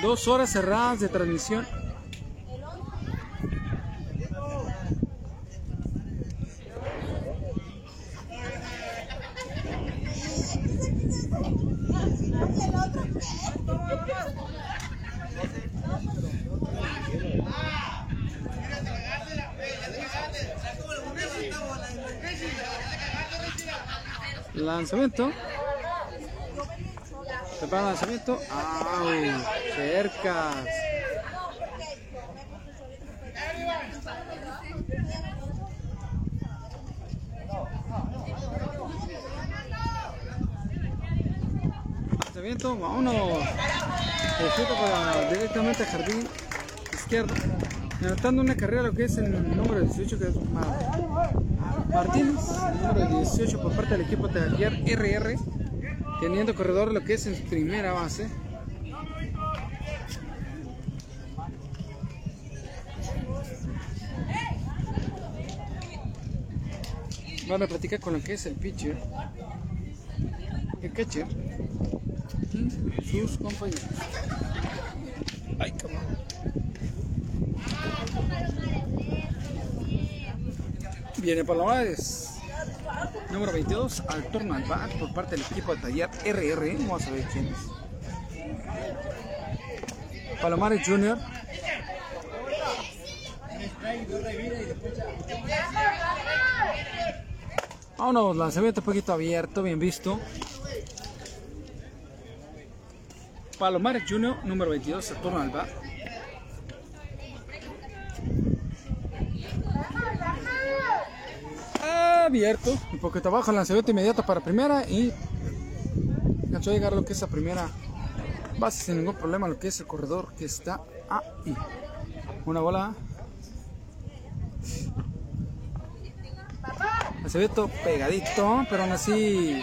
Dos horas cerradas de transmisión. Lanzamiento. Prepara el lanzamiento. ¡Au! Cercas. Lanzamiento. Vámonos. Perfecto para directamente al jardín izquierdo. Anotando una carrera lo que es el número 18 que es Mar- Martínez, número 18 por parte del equipo Taller RR, teniendo corredor lo que es en primera base. Van a platicar con lo que es el pitcher, el catcher sus compañeros. Ay, cabrón. Viene Palomares. Número 22 al turno al bat por parte del equipo de taller RR. Vamos a ver quién es. Palomares Jr. Vámonos, lanzamiento un poquito abierto, bien visto. Palomares Jr. número 22 al turno al bat. abierto, un poquito abajo, lanzamiento inmediato para primera y alcanzó llegar lo que es la primera base sin ningún problema, lo que es el corredor que está ahí. Una bola. Lanzamiento pegadito, pero aún así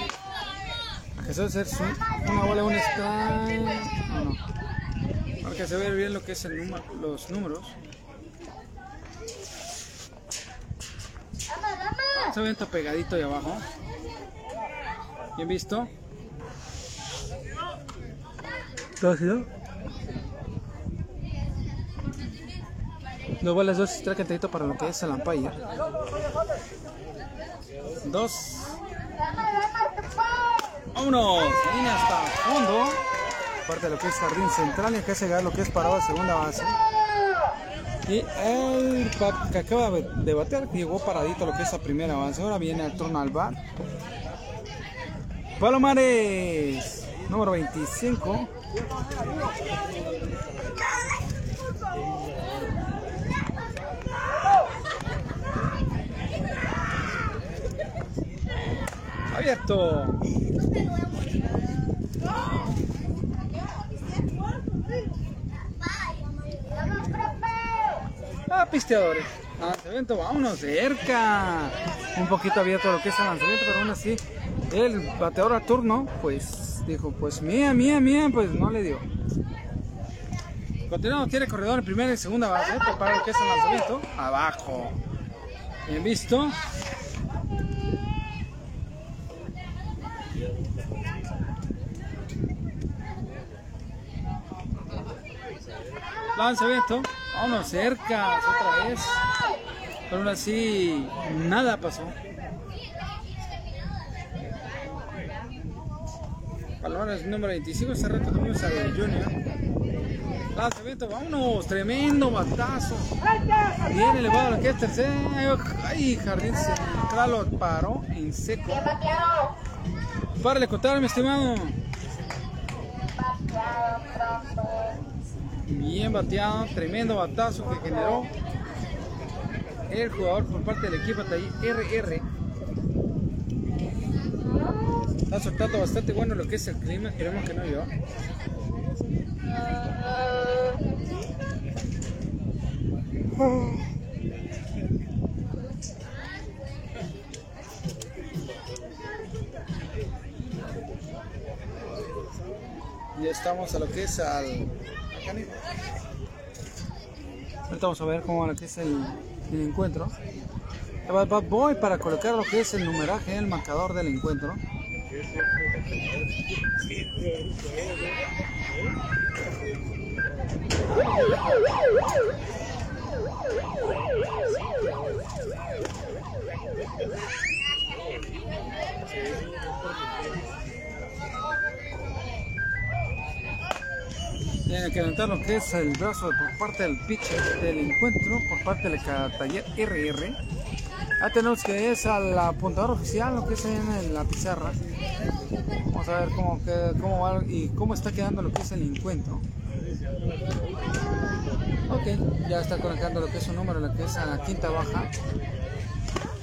a hacer su- una bola, un strike. No, no. Para que se vea bien lo que es el número, los números. Lanzamiento pegadito de abajo. Bien visto. Rápido. Dos bolas, dos strike cantadito para lo que es el umpire. Dos. Vámonos. Viene hasta fondo. Parte de lo que es jardín central y acá se lo que es parado de segunda base. Y el que acaba de batear llegó paradito a lo que es la primera base. Ahora viene el turno al bar. Palomares, número 25. Abierto. Ah, pisteadores. Lanzamiento, vámonos cerca. Un poquito abierto lo que es el lanzamiento, pero aún así el bateador a turno, pues dijo, pues mía, mía, mía, pues no le dio. Continuamos, tiene corredor en primera y segunda base, para lo que es el lanzamiento, abajo. Bien visto. Lanzamiento, vámonos cerca, otra vez. Pero aún así, nada pasó. Balones número 25, hace rato tuvimos al Junior. Vámonos, tremendo batazo. Bien elevado lo que es tercero. Ay, Jardín Central lo paró en seco. Párale contar, mi estimado. Bien bateado, tremendo batazo que generó el jugador por parte del equipo de RR. Está soltando bastante bueno lo que es el clima, esperemos que no yo. Ya estamos a lo que es al. Ahorita vamos a ver cómo es el, el encuentro. Va Bad Boy para colocar lo que es el numeraje, el marcador del encuentro. Que levantar lo que es el brazo por parte del pitcher del encuentro, por parte del taller RR. Ya tenemos que es al apuntador oficial, lo que es en la pizarra. Vamos a ver cómo, que- cómo va y cómo está quedando lo que es el encuentro. Ok, ya está conectando lo que es su número, lo que es a la quinta baja.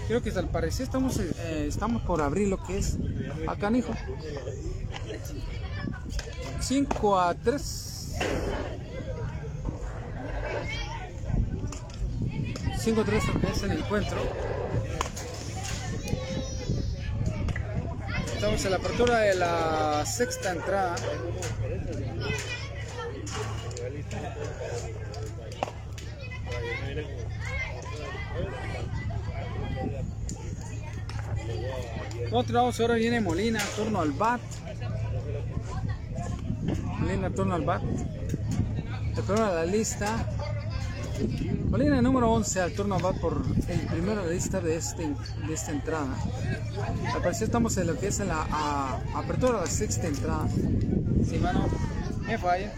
Creo que al parecer estamos, eh, estamos por abrir lo que es a Canijo. 5 a 3. 5 a 3 lo que es el encuentro. Estamos en la apertura de la sexta entrada. Continuamos, ahora viene Molina, turno al bat. Molina, turno al bat. De la lista. Molina, número 11, al turno al bat por el primero de la lista de, este, de esta entrada. Al parecer estamos en lo que es la a- apertura de la sexta entrada. Sí, mano, me falla.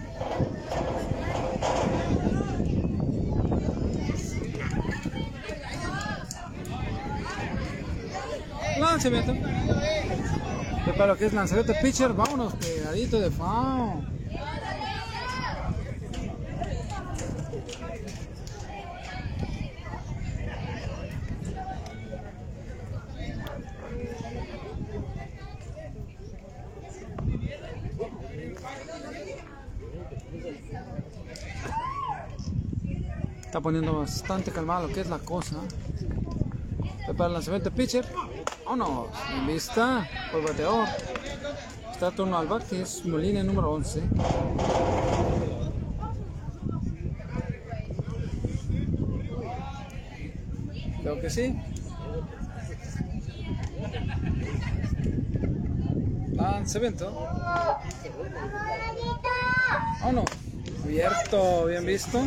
Lanzamiento. Y para lo que es lanzamiento pitcher, vámonos pegadito de foul. Está poniendo bastante calmada lo que es la cosa. Para el lanzamiento pitcher. Vámonos. En vista por bateador. Está turno al bat, que es Molina número 11. Creo que sí. Lanzamiento. Vámonos. Abierto, bien visto.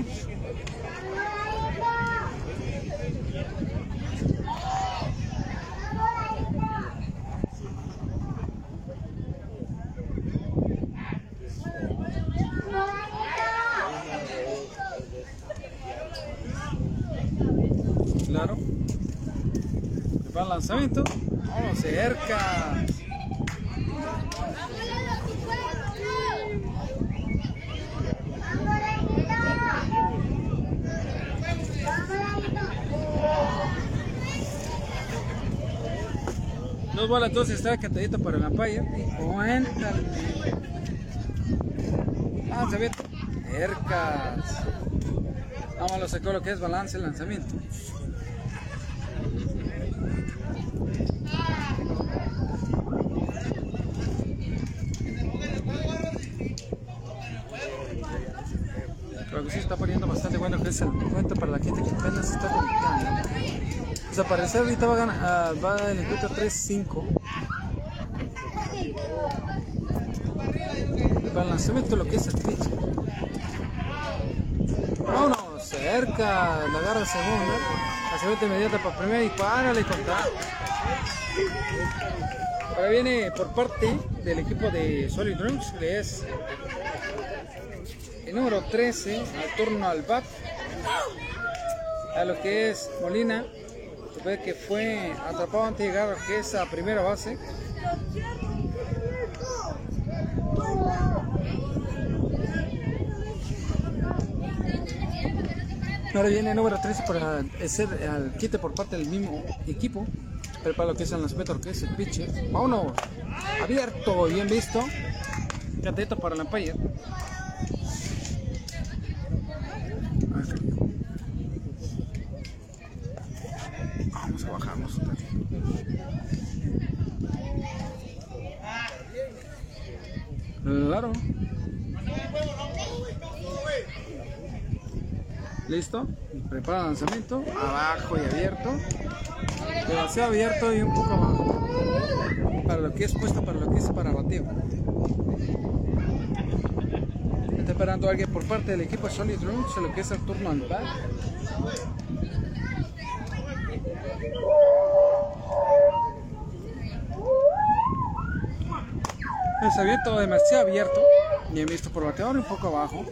Claro. Prepara el lanzamiento. Vamos cerca. Dos bolas, entonces está cantadito para el umpire. Y cuéntale. Lanzamiento. Cercas. Vamos a sacó lo que es balance el lanzamiento. Creo que sí está poniendo bastante bueno que es el cuento para la gente que apenas está. Pues al parecer ahorita va a ganar, ah, va el encuentro 3-5. Para el lanzamiento lo que es el pitch. Vámonos, cerca, la agarra segunda. Lanzamiento inmediata para primera y párale contar. Ahora viene por parte del equipo de Solid Drums, que es el número 13, al turno al bat. A lo que es Molina, se que fue atrapado antes de llegar a lo primera base. Ahora viene el número 13 para hacer al quite por parte del mismo equipo. Pero para lo que es el lanzamiento, lo que es el pitcher. Vámonos. Abierto, bien visto. Cateta para la umpire. Vamos a bajarnos un ratito. Claro. Listo. Prepara lanzamiento. Abajo y abierto. Demasiado abierto y un poco abajo. Para lo que es puesto para lo que es para bateo. Está esperando alguien por parte del equipo Solid Roots, lo que es el turno al bat. El abierto demasiado abierto. Bien visto por bateador, un poco abajo.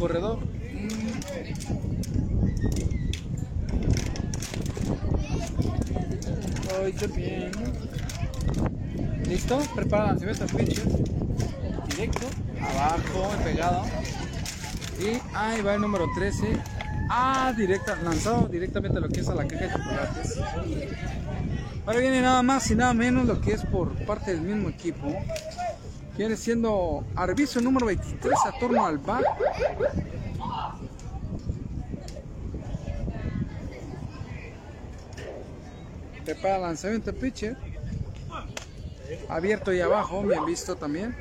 Corredor. Ay, qué bien. Lanzamiento del pitcher. Directo, abajo, pegado. Y ahí va el número 13. Ah, directa, lanzado directamente lo que es a la caja de chocolates. Ahora viene nada más y nada menos lo que es por parte del mismo equipo. Viene siendo Arviso número 23 a torno al bar. Prepara lanzamiento pitcher. Abierto y abajo, bien visto también.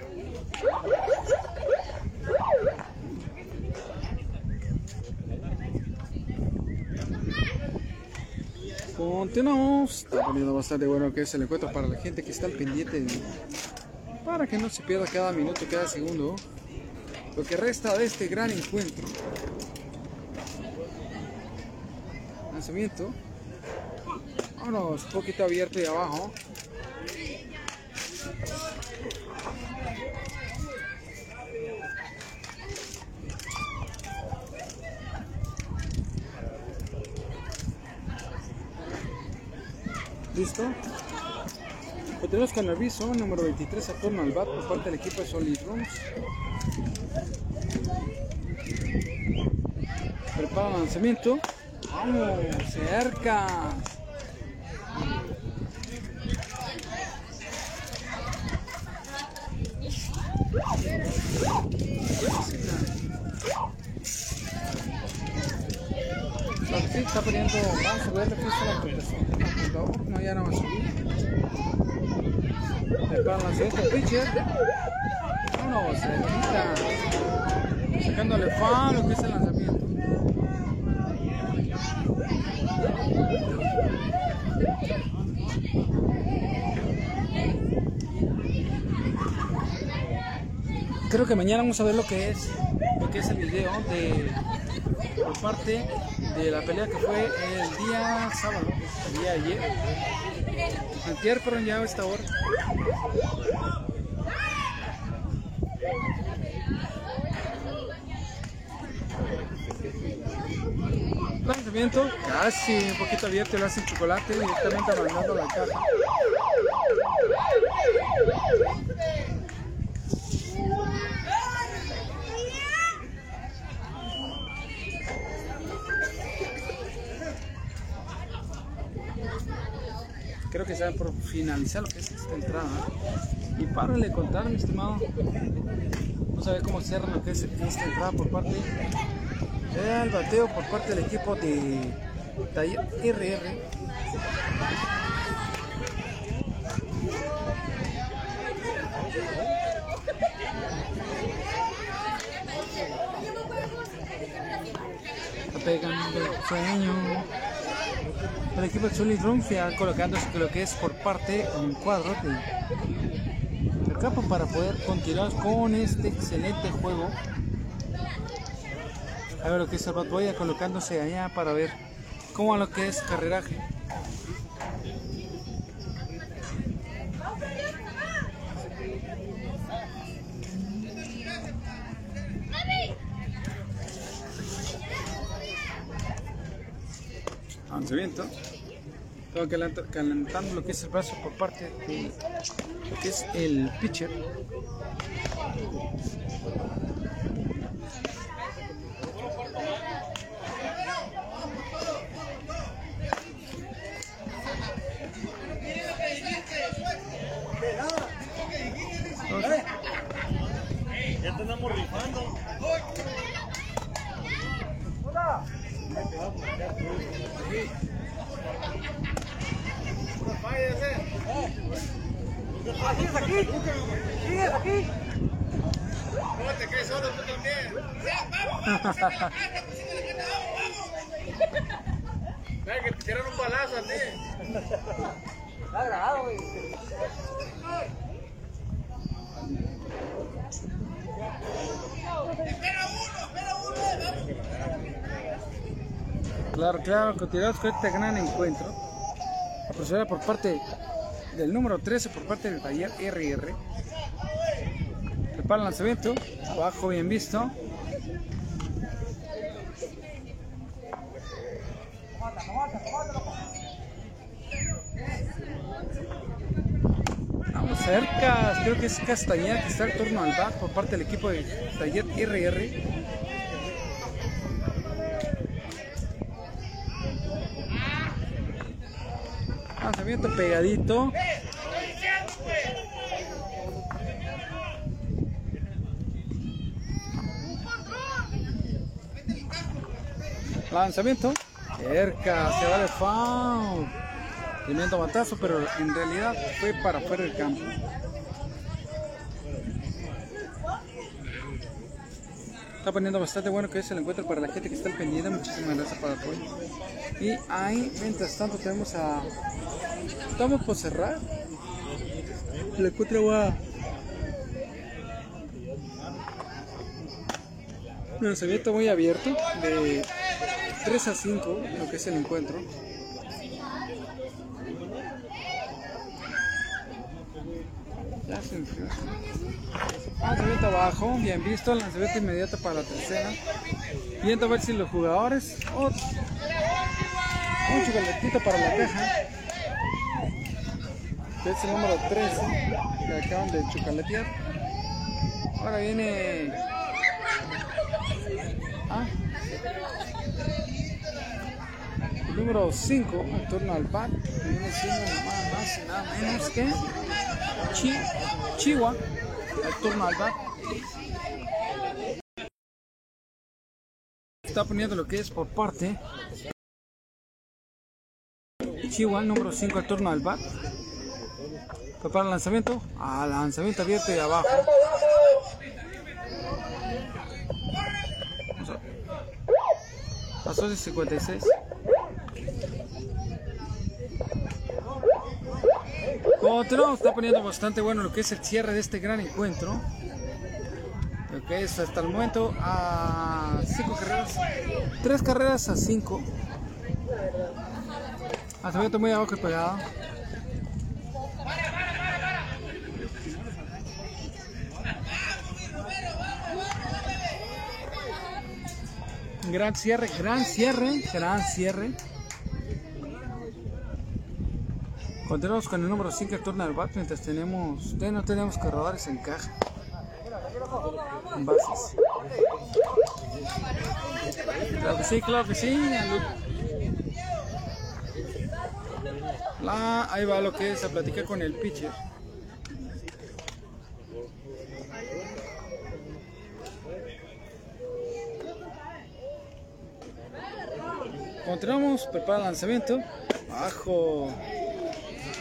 Continuamos. Está poniendo bastante bueno que es el encuentro para la gente que está al pendiente. Para que no se pierda cada minuto, cada segundo. Lo que resta de este gran encuentro. Lanzamiento. Vámonos, un poquito abierto y abajo. ¿Listo? Continuamos con el aviso número 23 a turno al bat por parte del equipo de Solid Rooms. Prepara lanzamiento. Vamos, cerca. Lo que sí está poniendo, vamos a lo que es la puntuación. No, ya no va a subir. Prepara el lanzamiento pitcher. Vámonos, cerquita. Sacándole fan lo que es el lanzamiento. Creo que mañana vamos a ver lo que es lo que es el video de por parte de la pelea que fue el día sábado, el día ayer. Antier, pero ya a esta hora. Lanzamiento, casi un poquito abierto, le hacen chocolate directamente mandando la caja. Finalizar lo que es esta entrada. Y párale contar, mi estimado. Vamos a ver cómo cierra lo que es esta entrada por parte del bateo por parte del equipo de Taller RR. El equipo de Rooms ya colocándose lo que es por parte un cuadro de, del campo para poder continuar con este excelente juego. A ver lo que es el Bad Boy ya colocándose allá para ver cómo lo que es carreraje. Lanzamiento. Calenta- calentando lo que es el brazo por parte de lo que es el pitcher. Que te tiraron un balazo a ti. Está grabado, güey. Claro, claro, continuamos con este gran encuentro. Apresurada por parte del número 13, por parte del taller RR. Prepara el lanzamiento, abajo bien visto. Vamos cerca, creo que es Castañeda que está al turno al por parte del equipo de taller RR. Lanzamiento pegadito. Lanzamiento. Cerca, se va de foul. Tremendo batazo, pero en realidad fue para fuera del campo. Está poniendo bastante bueno que es el encuentro para la gente que está al pendiente. Muchísimas gracias por el apoyo. Y ahí, mientras tanto, tenemos a. Estamos por cerrar. El encuentro va. Lanzamiento muy abierto, de 3 a 5, lo que es el encuentro. Lanzamiento abajo, bien visto, lanzamiento inmediato para la tercera. Viendo a ver si los jugadores. Oh, un chocolatito para la caja. Que es el número 13 que acaban de chocolatear. Ahora viene. Ah. El número 5, en torno al bat, viene siendo nada más y nada menos que Chi, Chihuahua, al turno al bat. Está poniendo lo que es por parte. Chihuahua, número 5, al turno al bat. Prepara el lanzamiento. Ah, lanzamiento abierto y abajo. A- Pasó de 56. Otro está poniendo bastante bueno lo que es el cierre de este gran encuentro. Lo que es hasta el momento a 5 carreras, 3 carreras a 5. Lanzamiento muy abajo y pegado. Gran cierre, gran cierre, gran cierre. Continuamos con el número 5 turno del bat mientras tenemos, todavía no tenemos corredores en caja. En bases. Claro que sí, claro que sí. La, ahí va lo que es a platicar con el pitcher. Continuamos, prepara el lanzamiento. Bajo.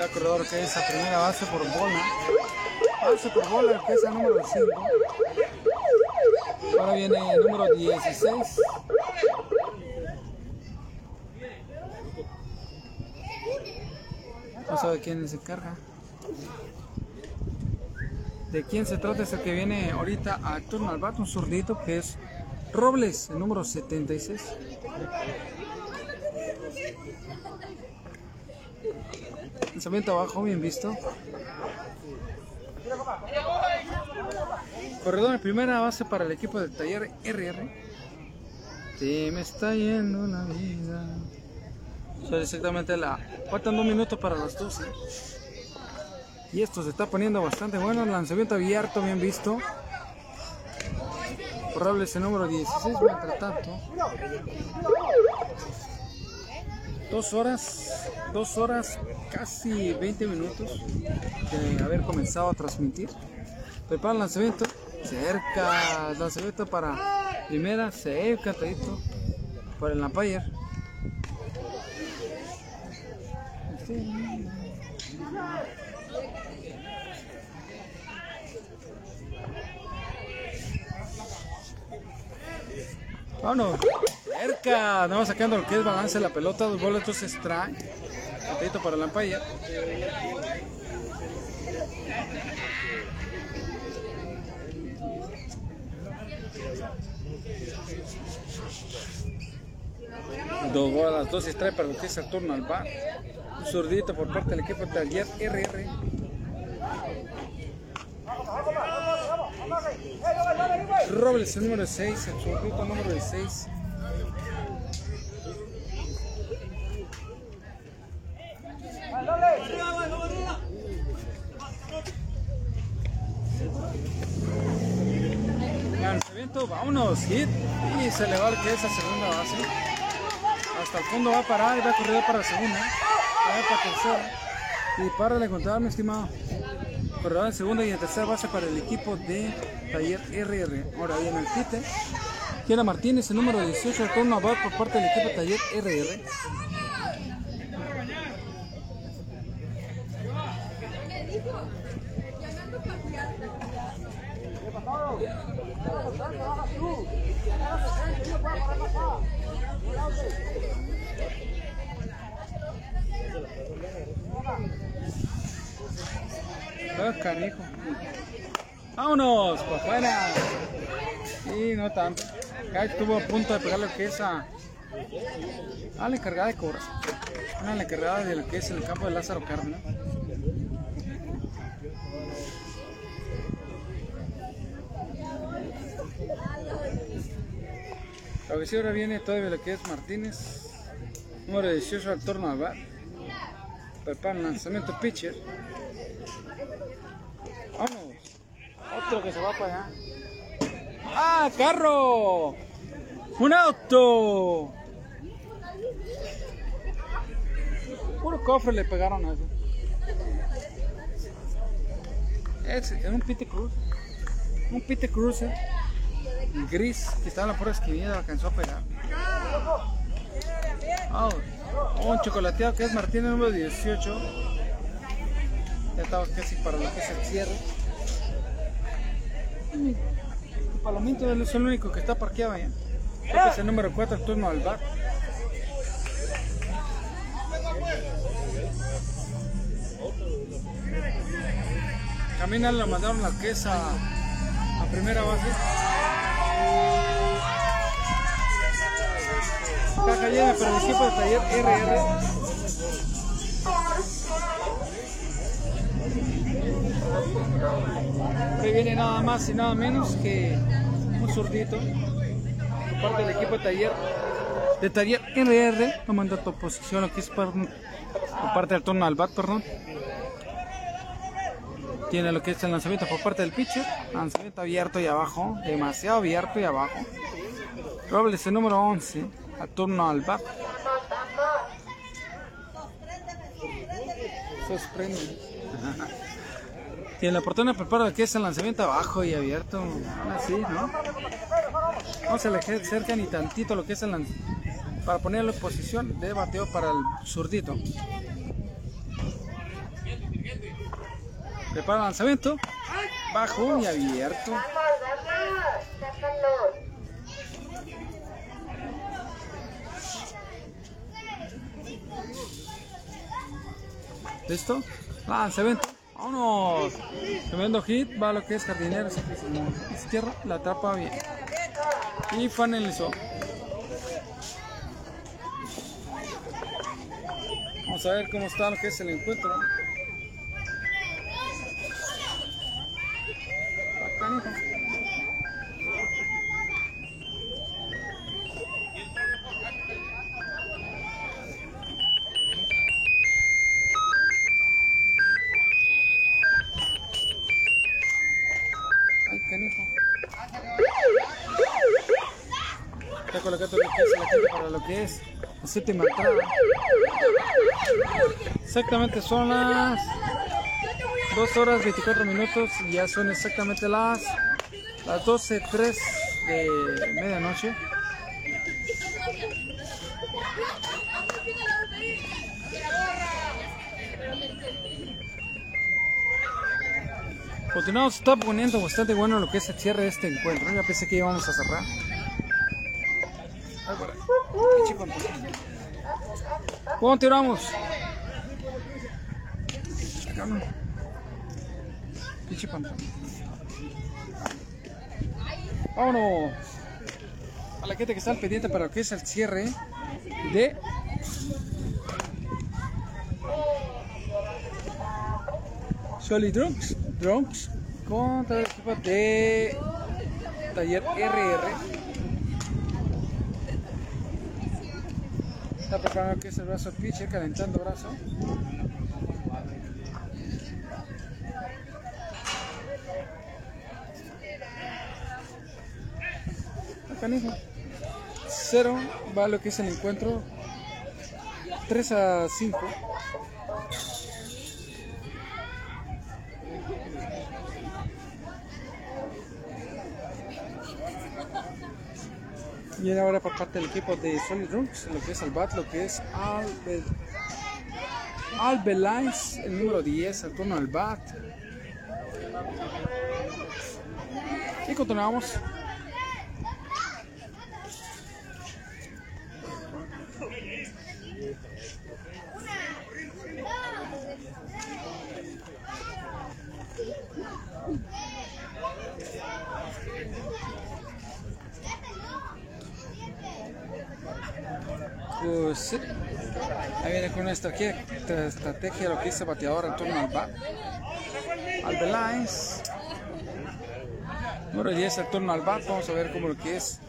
Corredor que es a primera base por bola. Base por bola, que es el número 5. Ahora viene el número 16. No sabe quién se encarga. ¿De quién se trata? Es el que viene ahorita a turno al bat, un zurdito que es Robles, el número 76. Lanzamiento abajo, bien visto. Corredor en primera base para el equipo del taller RR. Se me está yendo la vida. Son exactamente la. Faltan dos minutos para las 12. Y esto se está poniendo bastante bueno. Lanzamiento abierto, bien visto. Robles el número 16, mientras tanto. Dos horas, dos horas, casi 20 minutos de haber comenzado a transmitir. Prepara el lanzamiento, cerca, lanzamiento para primera, cerca, tadito, para el Lampayer. Vámonos. Cerca. Andamos sacando lo que es balance la pelota. Dos boletos strike. Ratito para la ampalla. Dos bolas, dos strike para lo que es el turno al bar. Un zurdito por parte del equipo de Taller RR. Robles, el número 6, el zurdito número 6. Lanzamiento, vámonos, hit. Y se le va lo que es a segunda base. Hasta el fondo va a parar y va a correr para segunda. Va para tercera. Y para de contar, mi estimado. Corredor en segunda y en tercera base para el equipo de Taller RR. Ahora viene el quite. Kiera Martínez, el número 18, el turno a por parte del equipo Taller RR. Ah, canijo. Vámonos, para afuera. Y no tanto. Acá estuvo a punto de pegar lo que a, a la encargada de cobrar. Una la encargada de lo que es el campo de Lázaro Cárdenas. Sí ahora viene todavía lo que es Martínez. Número 18 al torno al bar. Prepara el lanzamiento pitcher. Vamos. Otro que se va para allá. ¡Ah, carro! ¡Un auto! Puro cofre le pegaron a eso. Es, es un Pite Cruz. Un Pite Cruiser. Gris que estaba en la pura esquinita alcanzó a pegar. Un chocolateado que es Martínez número 18. Ya estaba casi para lo que es el cierre. Palomito es el único que está parqueado allá. Creo que es el número 4, el turno al bar. Camina lo mandaron la quesa a primera base. Está cayendo para el equipo de taller RR. Ahí viene nada más y nada menos que un zurdito por parte del equipo de taller de taller RR tomando tu posición aquí es por, por parte del turno al bat, perdón. Tiene lo que es el lanzamiento por parte del pitcher, lanzamiento abierto y abajo, demasiado abierto y abajo. Robles el número 11, a turno al bat. Sorprende. Tiene la oportunidad prepara lo que es el lanzamiento abajo y abierto. Así, ¿no? No se le acerca ni tantito lo que es el lanzamiento. Para ponerlo en posición de bateo para el zurdito. Prepara el lanzamiento. Bajo y abierto. ¿Listo? Lanzamiento. Vámonos. Tremendo hit. Va lo que es jardinero. Izquierda. La atrapa bien. Y finalizó. Vamos a ver cómo está lo que es el encuentro. Es la séptima entrada. Exactamente son las 2 horas 24 minutos y ya son exactamente las, las 12.03 de medianoche. Continuamos, está poniendo bastante bueno lo que es el cierre de este encuentro. Ya pensé que íbamos a cerrar. Por ahí. Pinche. Vámonos. A la gente que está al pendiente para lo que es el cierre de Solid Drunks, Drunks contra el equipo de Taller RR. Está preparando que es el brazo pitcher, calentando brazo. Mismo. Cero va lo que es el encuentro. 3 a 5. Viene ahora por parte del equipo de Solid Rooks, lo que es el bat, lo que es Albel, Albelais, el número 10, al turno al bat. Y continuamos. Pues sí. Ahí viene con una estrategia, estrategia lo que hizo bateador en turno al bat. Albelines. Número 10 el turno al bat. Vamos a ver cómo lo que es.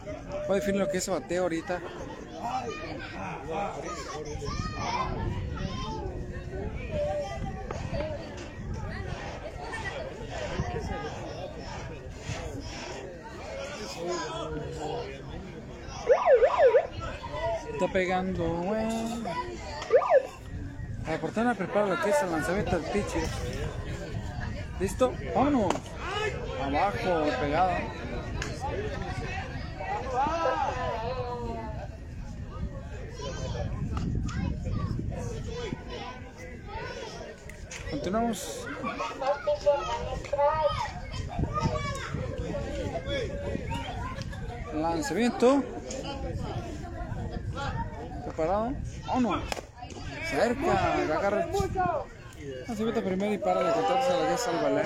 Voy a definir lo que es bateo ahorita. Está pegando, güey. La portera prepara lo que es el lanzamiento del pitcher. ¿Listo? ¡Vámonos! Abajo, pegado. Continuamos. Lanzamiento. Preparado. ¡Vámonos! Cerca, agarra el lanzamiento primero y para de encontrarse a la vez al balón.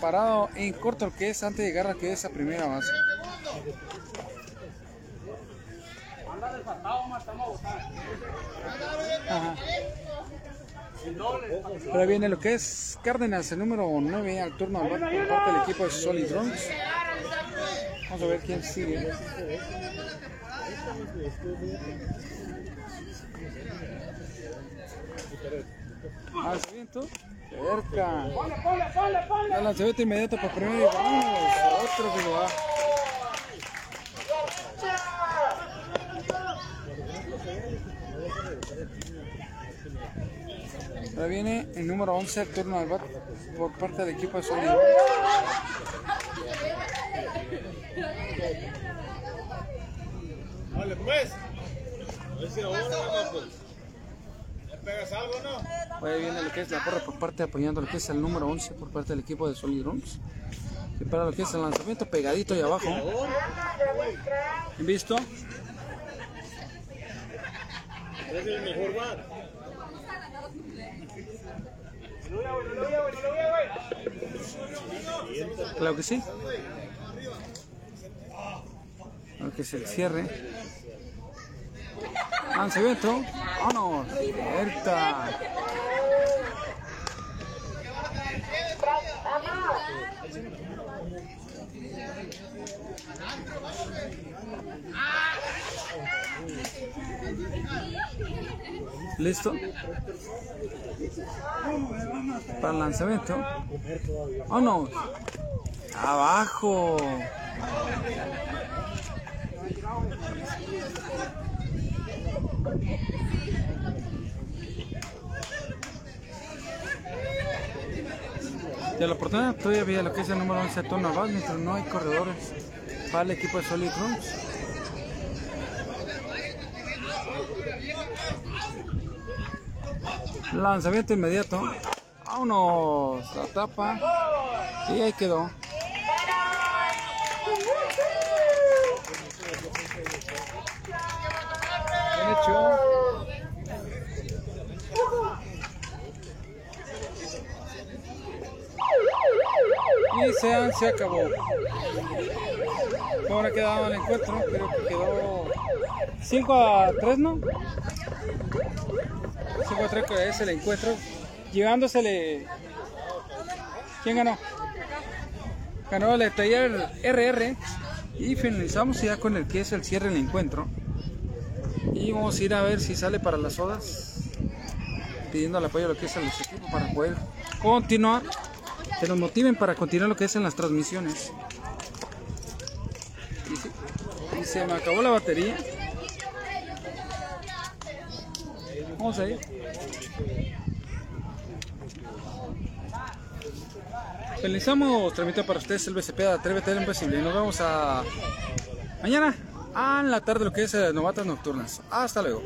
Parado en corto que es antes de llegar a que es a primera base. Ajá. Ahora viene lo que es Cárdenas, el número 9 al turno por parte del equipo de Solid Drums. Vamos a ver quién sigue. Lanzamiento. Cerca. El lanzamiento inmediato por primero y vamos. Otro que lo va. Ahora viene el número 11, el turno al bat por parte del equipo de. Vale, pues. A ver si ahora, pues. ¿Ya pegas algo no? Ahí viene lo que es la porra por parte apoyando lo que es el número 11 por parte del equipo de Solid Rooms. Y para lo que es el lanzamiento pegadito ahí abajo. ¿Visto? Es el mejor bar. Claro que sí. Lo que es el cierre. Lanzamiento. ¡Vámonos! ¿Listo? Para el lanzamiento. ¡Vámonos! ¡Abajo! De la oportunidad todavía había lo que es el número 11 turno abajo, mientras no hay corredores para el equipo de Solid Rooms. Lanzamiento inmediato. Vámonos. La tapa. Y ahí quedó. hecho. Y se, se acabó. Ahora quedaba el encuentro, creo que quedó 5 a 3, ¿no? 5 a 3 que es el encuentro. Llevándosele. ¿Quién ganó? Ganó el taller RR. Y finalizamos ya con el que es el cierre del encuentro. Y vamos a ir a ver si sale para las sodas. Pidiendo el apoyo a lo que es a los equipos para poder continuar. Que nos motiven para continuar lo que es en las transmisiones. Y, se me acabó la batería. Vamos a ir. Finalizamos, tramita para ustedes el BCP de Atrévete al Imposible. Y nos vemos a mañana a la tarde lo que es eh, Novatas Nocturnas. Hasta luego.